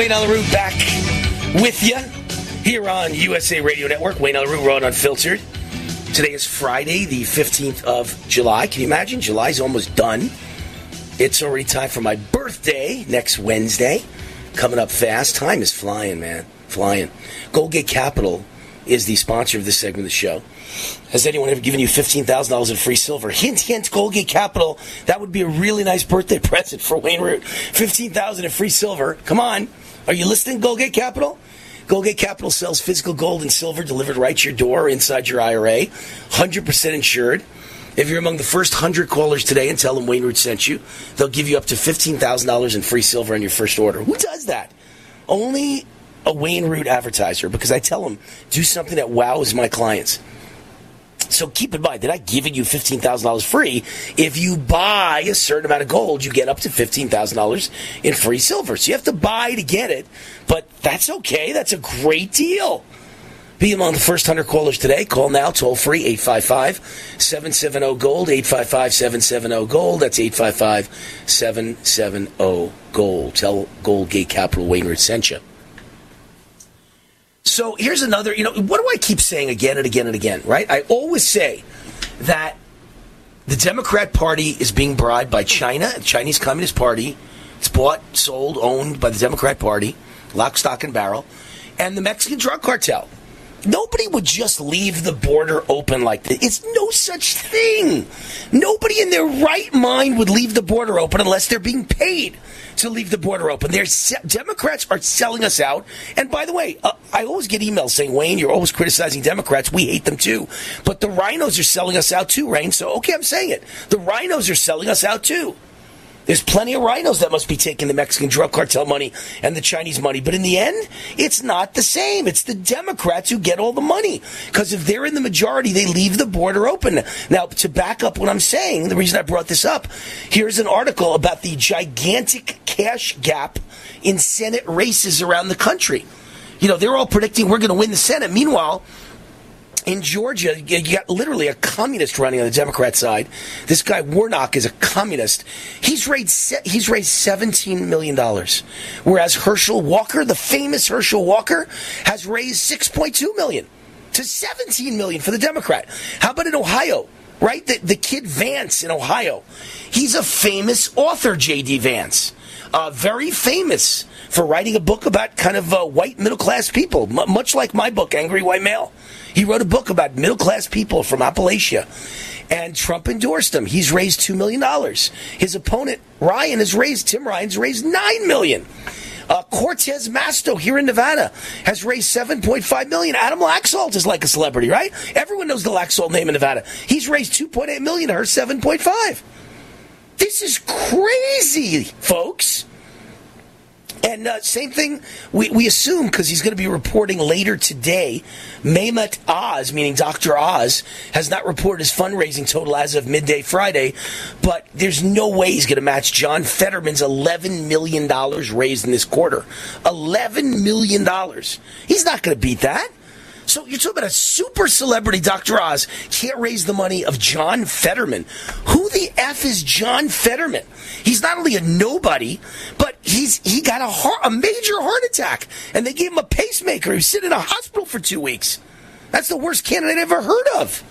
[SPEAKER 6] Wayne on the back with you here on USA Radio Network. Wayne on the Raw and Unfiltered. Today is Friday, the 15th of July. Can you imagine? July's almost done. It's already time for my birthday next Wednesday. Coming up fast. Time is flying, man. Flying. Goldgate Capital is the sponsor of this segment of the show. Has anyone ever given you $15,000 in free silver? Hint, hint, Goldgate Capital. That would be a really nice birthday present for Wayne Root. 15000 in free silver. Come on. Are you listening, Goldgate Capital? Goldgate Capital sells physical gold and silver delivered right to your door or inside your IRA. 100% insured. If you're among the first 100 callers today and tell them Wayne Root sent you, they'll give you up to $15,000 in free silver on your first order. Who does that? Only a Wayne Root advertiser because I tell them, do something that wows my clients. So keep in mind, they're not giving you $15,000 free. If you buy a certain amount of gold, you get up to $15,000 in free silver. So you have to buy to get it, but that's okay. That's a great deal. Be among the first 100 callers today. Call now, toll free, 855 770 Gold, 855 770 Gold. That's 855 770 Gold. Tell Goldgate Capital Wayne sent you. So here's another, you know, what do I keep saying again and again and again, right? I always say that the Democrat Party is being bribed by China, the Chinese Communist Party. It's bought, sold, owned by the Democrat Party, lock, stock, and barrel, and the Mexican drug cartel. Nobody would just leave the border open like this. It's no such thing. Nobody in their right mind would leave the border open unless they're being paid to leave the border open. They're se- Democrats are selling us out. And by the way, uh, I always get emails saying, Wayne, you're always criticizing Democrats. We hate them too. But the RINOs are selling us out too, Rain. So, okay, I'm saying it. The RINOs are selling us out too. There's plenty of RINOs that must be taking the Mexican drug cartel money and the Chinese money. But in the end, it's not the same. It's the Democrats who get all the money. Because if they're in the majority, they leave the border open. Now, to back up what I'm saying, the reason I brought this up, here's an article about the gigantic cash gap in Senate races around the country. You know, they're all predicting we're going to win the Senate. Meanwhile, in Georgia, you got literally a communist running on the Democrat side. This guy Warnock is a communist. He's raised he's raised seventeen million dollars, whereas Herschel Walker, the famous Herschel Walker, has raised six point two million to seventeen million for the Democrat. How about in Ohio? Right, the, the kid Vance in Ohio, he's a famous author. J.D. Vance, uh, very famous for writing a book about kind of uh, white middle class people, M- much like my book, Angry White Male. He wrote a book about middle class people from Appalachia. And Trump endorsed him. He's raised $2 million. His opponent, Ryan, has raised, Tim Ryan's raised 9 million. Uh, Cortez Masto here in Nevada has raised 7.5 million. Adam Laxalt is like a celebrity, right? Everyone knows the Laxalt name in Nevada. He's raised 2.8 million, her 7.5. This is crazy, folks. And uh, same thing, we, we assume, because he's going to be reporting later today, Mehmet Oz, meaning Dr. Oz, has not reported his fundraising total as of midday Friday, but there's no way he's going to match John Fetterman's $11 million raised in this quarter. $11 million. He's not going to beat that. So you're talking about a super celebrity, Dr. Oz, can't raise the money of John Fetterman. Who the F is John Fetterman? He's not only a nobody, but he's he got a heart, a major heart attack, and they gave him a pacemaker. He's sitting in a hospital for two weeks. That's the worst candidate I ever heard of.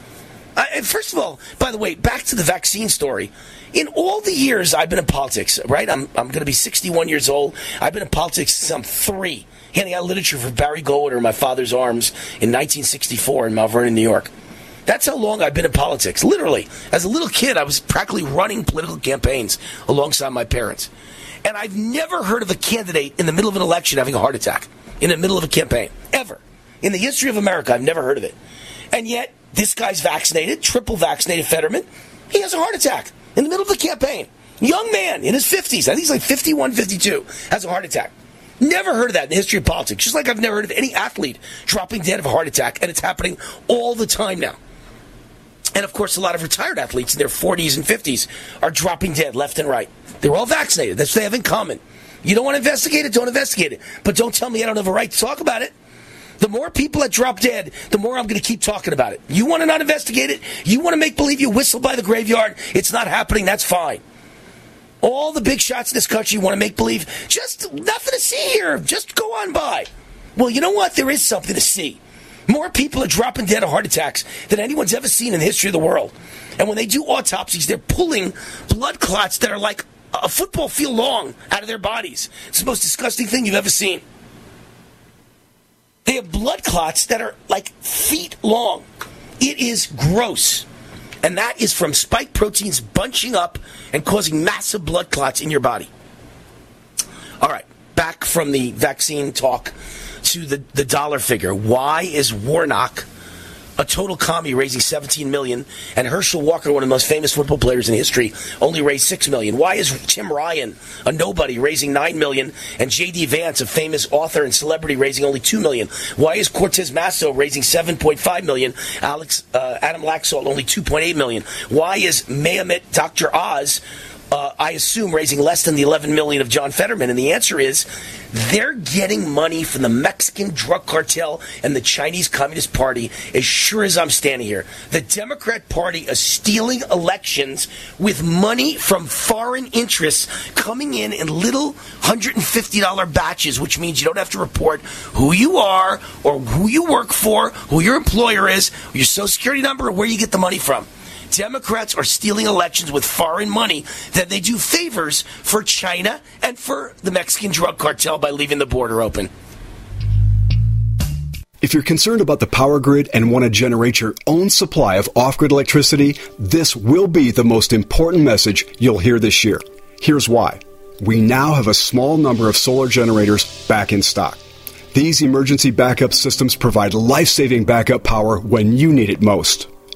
[SPEAKER 6] Uh, first of all, by the way, back to the vaccine story. In all the years I've been in politics, right? I'm, I'm going to be 61 years old. I've been in politics since I'm three, handing out literature for Barry Goldwater in my father's arms in 1964 in Mount Vernon, New York. That's how long I've been in politics. Literally. As a little kid, I was practically running political campaigns alongside my parents. And I've never heard of a candidate in the middle of an election having a heart attack in the middle of a campaign. Ever. In the history of America, I've never heard of it. And yet, this guy's vaccinated, triple vaccinated Fetterman. He has a heart attack in the middle of the campaign. Young man in his 50s, I think he's like 51, 52, has a heart attack. Never heard of that in the history of politics. Just like I've never heard of any athlete dropping dead of a heart attack, and it's happening all the time now. And of course, a lot of retired athletes in their 40s and 50s are dropping dead left and right. They're all vaccinated. That's what they have in common. You don't want to investigate it, don't investigate it. But don't tell me I don't have a right to talk about it. The more people that drop dead, the more I'm going to keep talking about it. You want to not investigate it? You want to make believe you whistle by the graveyard? It's not happening. That's fine. All the big shots in this country want to make believe. Just nothing to see here. Just go on by. Well, you know what? There is something to see. More people are dropping dead of heart attacks than anyone's ever seen in the history of the world. And when they do autopsies, they're pulling blood clots that are like a football field long out of their bodies. It's the most disgusting thing you've ever seen. They have blood clots that are like feet long. It is gross. And that is from spike proteins bunching up and causing massive blood clots in your body. All right, back from the vaccine talk to the, the dollar figure. Why is Warnock a total commie raising 17 million and Herschel Walker, one of the most famous football players in history, only raised 6 million? Why is Tim Ryan, a nobody, raising 9 million and JD Vance, a famous author and celebrity, raising only 2 million? Why is Cortez Masto raising 7.5 million, Alex uh, Adam Laxalt only 2.8 million? Why is Mehmet Dr. Oz uh, I assume, raising less than the 11 million of John Fetterman? And the answer is they're getting money from the Mexican drug cartel and the Chinese Communist Party as sure as I'm standing here. The Democrat Party is stealing elections with money from foreign interests coming in in little $150 batches, which means you don't have to report who you are or who you work for, who your employer is, your social security number, or where you get the money from. Democrats are stealing elections with foreign money, that they do favors for China and for the Mexican drug cartel by leaving the border open.
[SPEAKER 33] If you're concerned about the power grid and want to generate your own supply of off grid electricity, this will be the most important message you'll hear this year. Here's why. We now have a small number of solar generators back in stock. These emergency backup systems provide life saving backup power when you need it most.